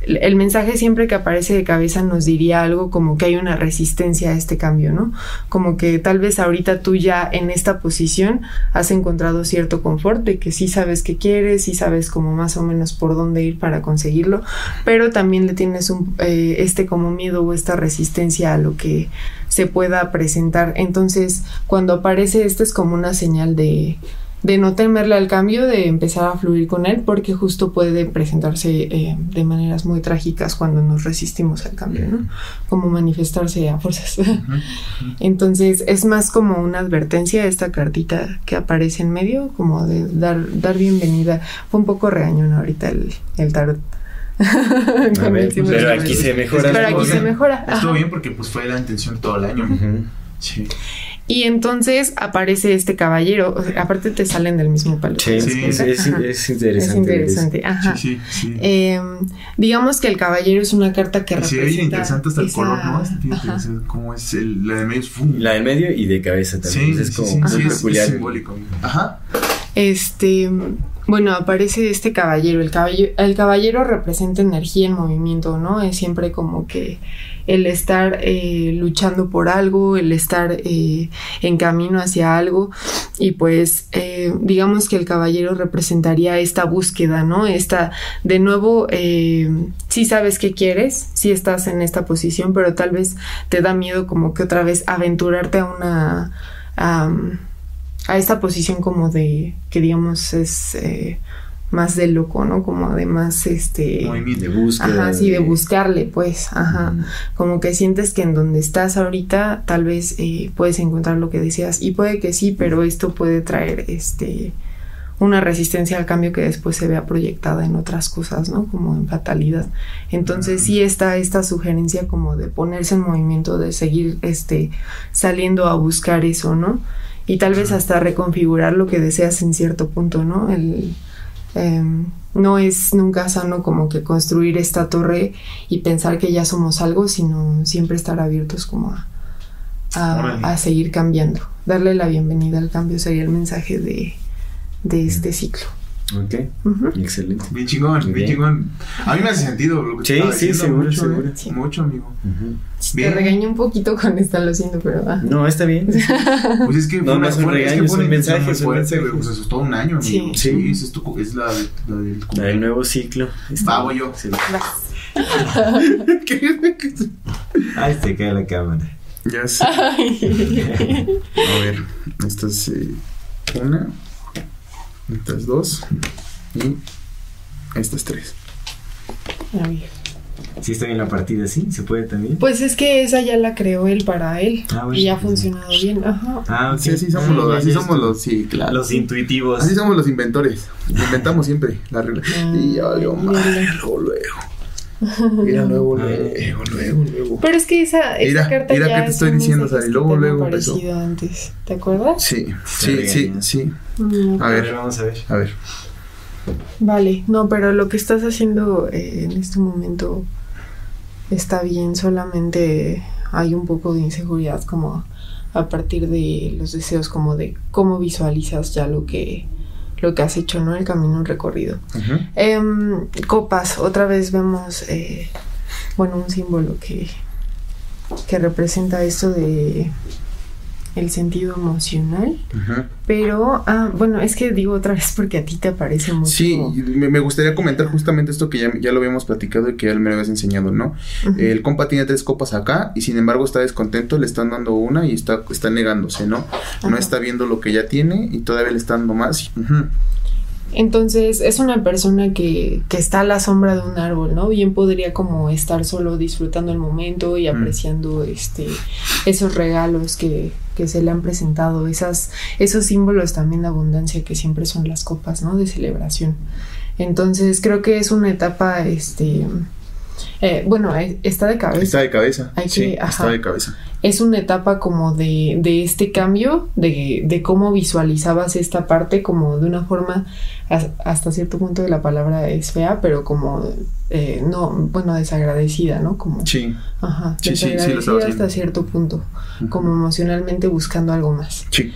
S3: el mensaje siempre que aparece de cabeza nos diría algo como que hay una resistencia a este cambio, ¿no? Como que tal vez ahorita tú ya en esta posición has encontrado cierto confort de que sí sabes qué quieres, sí sabes como más o menos por dónde ir para conseguirlo, pero también le tienes un, eh, este como miedo o esta resistencia a lo que se pueda presentar. Entonces, cuando aparece esto es como una señal de de no temerle al cambio, de empezar a fluir con él, porque justo puede presentarse eh, de maneras muy trágicas cuando nos resistimos al cambio, ¿no? Como manifestarse a fuerzas. Uh -huh. Entonces, es más como una advertencia esta cartita que aparece en medio, como de dar, dar bienvenida. Fue un poco regañón ahorita el, el tarot.
S1: ver, pues, pero aquí se mejora.
S3: Pero aquí se mejora.
S2: Estuvo bien porque pues fue la intención todo el año.
S1: Uh -huh.
S2: Sí.
S3: Y entonces aparece este caballero, o sea, aparte te salen del mismo palo.
S1: Sí, sí es, es, es, interesante.
S3: Es interesante, ajá.
S2: Sí, sí, sí.
S3: Eh, digamos que el caballero es una carta que representa...
S2: Sí, interesante hasta el esa... color, ¿no? Como es el, la del medio.
S1: La del medio y de cabeza también.
S2: Sí,
S1: es como
S2: sí,
S1: muy
S2: sí,
S1: peculiar.
S2: Es simbólico. Ajá.
S3: Este... Bueno, aparece este caballero. El, caballero. el caballero representa energía en movimiento, ¿no? Es siempre como que el estar eh, luchando por algo, el estar eh, en camino hacia algo. Y pues eh, digamos que el caballero representaría esta búsqueda, ¿no? Esta, de nuevo, sí sabes qué quieres, sí estás en esta posición, pero tal vez te da miedo como que otra vez aventurarte a una... A esta posición como de que digamos es más de loco, ¿no? Como de más este
S1: de búsqueda.
S3: Ajá, sí, de buscarle, pues, ajá. Mm. Como que sientes que en donde estás ahorita tal vez eh, puedes encontrar lo que deseas y puede que sí, pero esto puede traer este una resistencia al cambio que después se vea proyectada en otras cosas, ¿no? Como en fatalidad. Entonces sí está esta sugerencia como de ponerse en movimiento, de seguir este saliendo a buscar eso, ¿no? y tal vez hasta reconfigurar lo que deseas en cierto punto, ¿no? El, em, no es nunca sano como que construir esta torre y pensar que ya somos algo, sino siempre estar abiertos como a, a, a seguir cambiando. Darle la bienvenida al cambio sería el mensaje de, de este ciclo.
S1: Ok,
S3: Ujú.
S1: excelente.
S2: Bien chingón, bien
S1: bien.
S2: chingón. A mí me hace sentido lo que
S1: Sí,
S2: te
S1: sí,
S2: diciendo,
S1: seguro,
S2: mucho,
S1: seguro.
S2: ¿eh?
S3: Sí.
S2: Mucho, amigo.
S1: Ujú.
S3: Te
S2: Bien.
S3: regañé un poquito con esta, lo siento, pero... ah.
S1: No, está bien.
S2: Pues es que
S1: No,
S2: fue
S1: no un
S2: es que
S1: regaño, es
S2: fue una
S1: un mensaje,
S2: muy fuerte, güey, Pues eso es todo un año, amigo.
S3: Sí.
S2: Sí,
S1: Sí.
S2: es, tu, es la, la del
S1: La del nuevo ciclo.
S2: Va, voy yo.
S3: Vas.
S1: Ay, te cae la cámara.
S2: Ya sé. A ver, esta es eh, una, esta es dos y esta es tres.
S3: A ver.
S1: Sí, está bien la partida, sí, se puede también.
S3: Pues es que esa ya la creó él para él
S1: Ah, bueno,
S3: y ha
S1: pues,
S3: funcionado bien. Ajá.
S1: Ah, ok.
S2: Sí, así somos
S1: Ah,
S2: los,
S1: ya,
S2: así
S1: ya
S2: somos los, sí, claro.
S1: Los intuitivos.
S2: Así somos los inventores. Inventamos siempre la regla. Y ya valió
S3: Ah,
S2: mal, luego, luego. Mira, luego, luego, luego, luego.
S3: Pero es que esa, esa
S2: Mira,
S3: carta
S2: mira
S3: ya
S2: qué te
S3: es
S2: estoy diciendo, Sari, luego,
S3: que te
S2: luego empezó.
S3: antes. ¿Te acuerdas?
S2: Sí, sí, sí, sí.
S3: Mm,
S2: A
S1: ver, vamos a ver.
S2: a ver.
S3: Vale, no, pero lo que estás haciendo eh, en este momento está bien, solamente hay un poco de inseguridad como a partir de los deseos, como de cómo visualizas ya lo que, lo que has hecho, ¿no? El camino recorrido. Em, copas, otra vez vemos, eh, bueno, un símbolo que, que representa esto de el sentido emocional, pero, ah, bueno, es que digo otra vez porque a ti te aparece mucho.
S2: Sí, me, me gustaría comentar justamente esto que ya, ya lo habíamos platicado y que ya me lo habías enseñado, ¿no? El compa tiene tres copas acá y sin embargo está descontento, le están dando una y está, está negándose, ¿no? No está viendo lo que ya tiene y todavía le está dando más.
S3: Entonces es una persona que, que está a la sombra de un árbol, ¿no? Bien podría como estar solo disfrutando el momento y
S2: Mm.
S3: apreciando este esos regalos que, que se le han presentado, esas, esos símbolos también de abundancia que siempre son las copas, ¿no? De celebración. Entonces creo que es una etapa, este, eh, bueno, eh, está de cabeza.
S2: Está de cabeza.
S3: Hay
S2: sí,
S3: que-
S2: está de cabeza.
S3: Es una etapa como de, de este cambio, de, de cómo visualizabas esta parte como de una forma, as- hasta cierto punto de la palabra es fea, pero como, eh, no, bueno, desagradecida, ¿no? Como,
S2: Sí,
S3: ajá,
S2: Sí, sí, sí
S3: desagradecida
S2: estaba haciendo.
S3: hasta cierto punto, como emocionalmente buscando algo más.
S2: sí.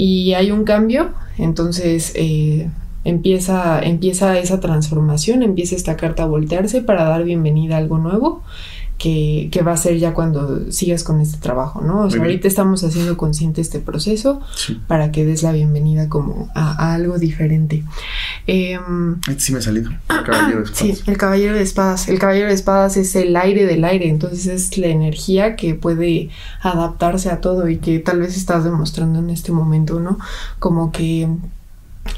S3: Y hay un cambio, entonces eh, empieza, empieza esa transformación, empieza esta carta a voltearse para dar bienvenida a algo nuevo. Que, que va a ser ya cuando sigas con este trabajo, ¿no? O sea, ahorita estamos haciendo consciente este proceso
S2: Sí.
S3: para que des la bienvenida como a, a algo diferente.
S2: Este sí me ha salido. El caballero de
S3: Sí,
S2: espadas.
S3: el caballero de espadas. El caballero de espadas es el aire del aire, entonces es la energía que puede adaptarse a todo y que tal vez estás demostrando en este momento, ¿no? Como que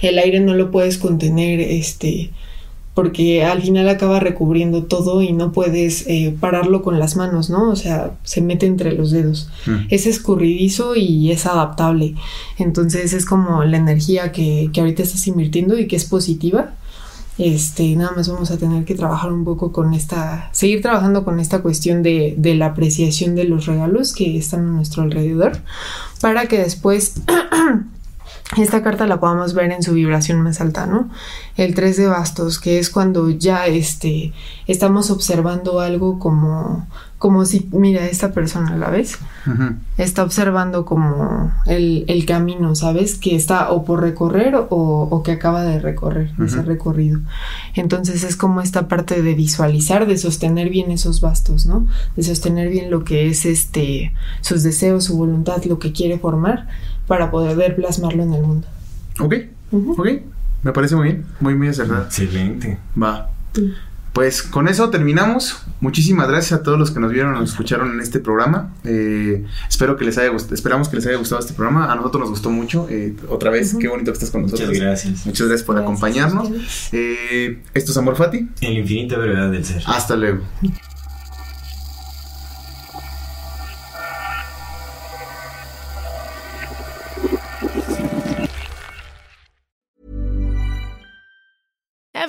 S3: el aire no lo puedes contener, este, porque al final acaba recubriendo todo y no puedes eh, pararlo con las manos, ¿no? O sea, se mete entre los dedos.
S2: Mm.
S3: Es escurridizo y es adaptable. Entonces es como la energía que, que ahorita estás invirtiendo y que es positiva. Este, nada más vamos a tener que trabajar un poco con esta, seguir trabajando con esta cuestión de, de la apreciación de los regalos que están a nuestro alrededor, para que después esta carta la podamos ver en su vibración más alta, ¿no? El 3 de bastos, que es cuando ya este, estamos observando algo como, como si, mira, esta persona, ¿la ves? Está observando como el, el camino, ¿sabes? Que está o por recorrer o, o que acaba de recorrer ese
S2: Ujú.
S3: recorrido. Entonces es como esta parte de visualizar, de sostener bien esos bastos, ¿no? De sostener bien lo que es este, sus deseos, su voluntad, lo que quiere formar para poder plasmarlo en el mundo.
S2: Ok,
S3: Ujú.
S2: ok. Me parece muy bien. Muy, muy acertado.
S1: Excelente.
S2: Va. Pues con eso terminamos. Muchísimas gracias a todos los que nos vieron o nos escucharon en este programa. Eh, espero que les haya gustado, esperamos que les haya gustado este programa. A nosotros nos gustó mucho. Eh, otra vez, qué bonito que estás con nosotros.
S1: Muchas gracias.
S2: Muchas gracias por
S3: Gracias
S2: acompañarnos. Eh, esto es Amor Fati.
S1: En la infinita brevedad del ser.
S2: Hasta luego.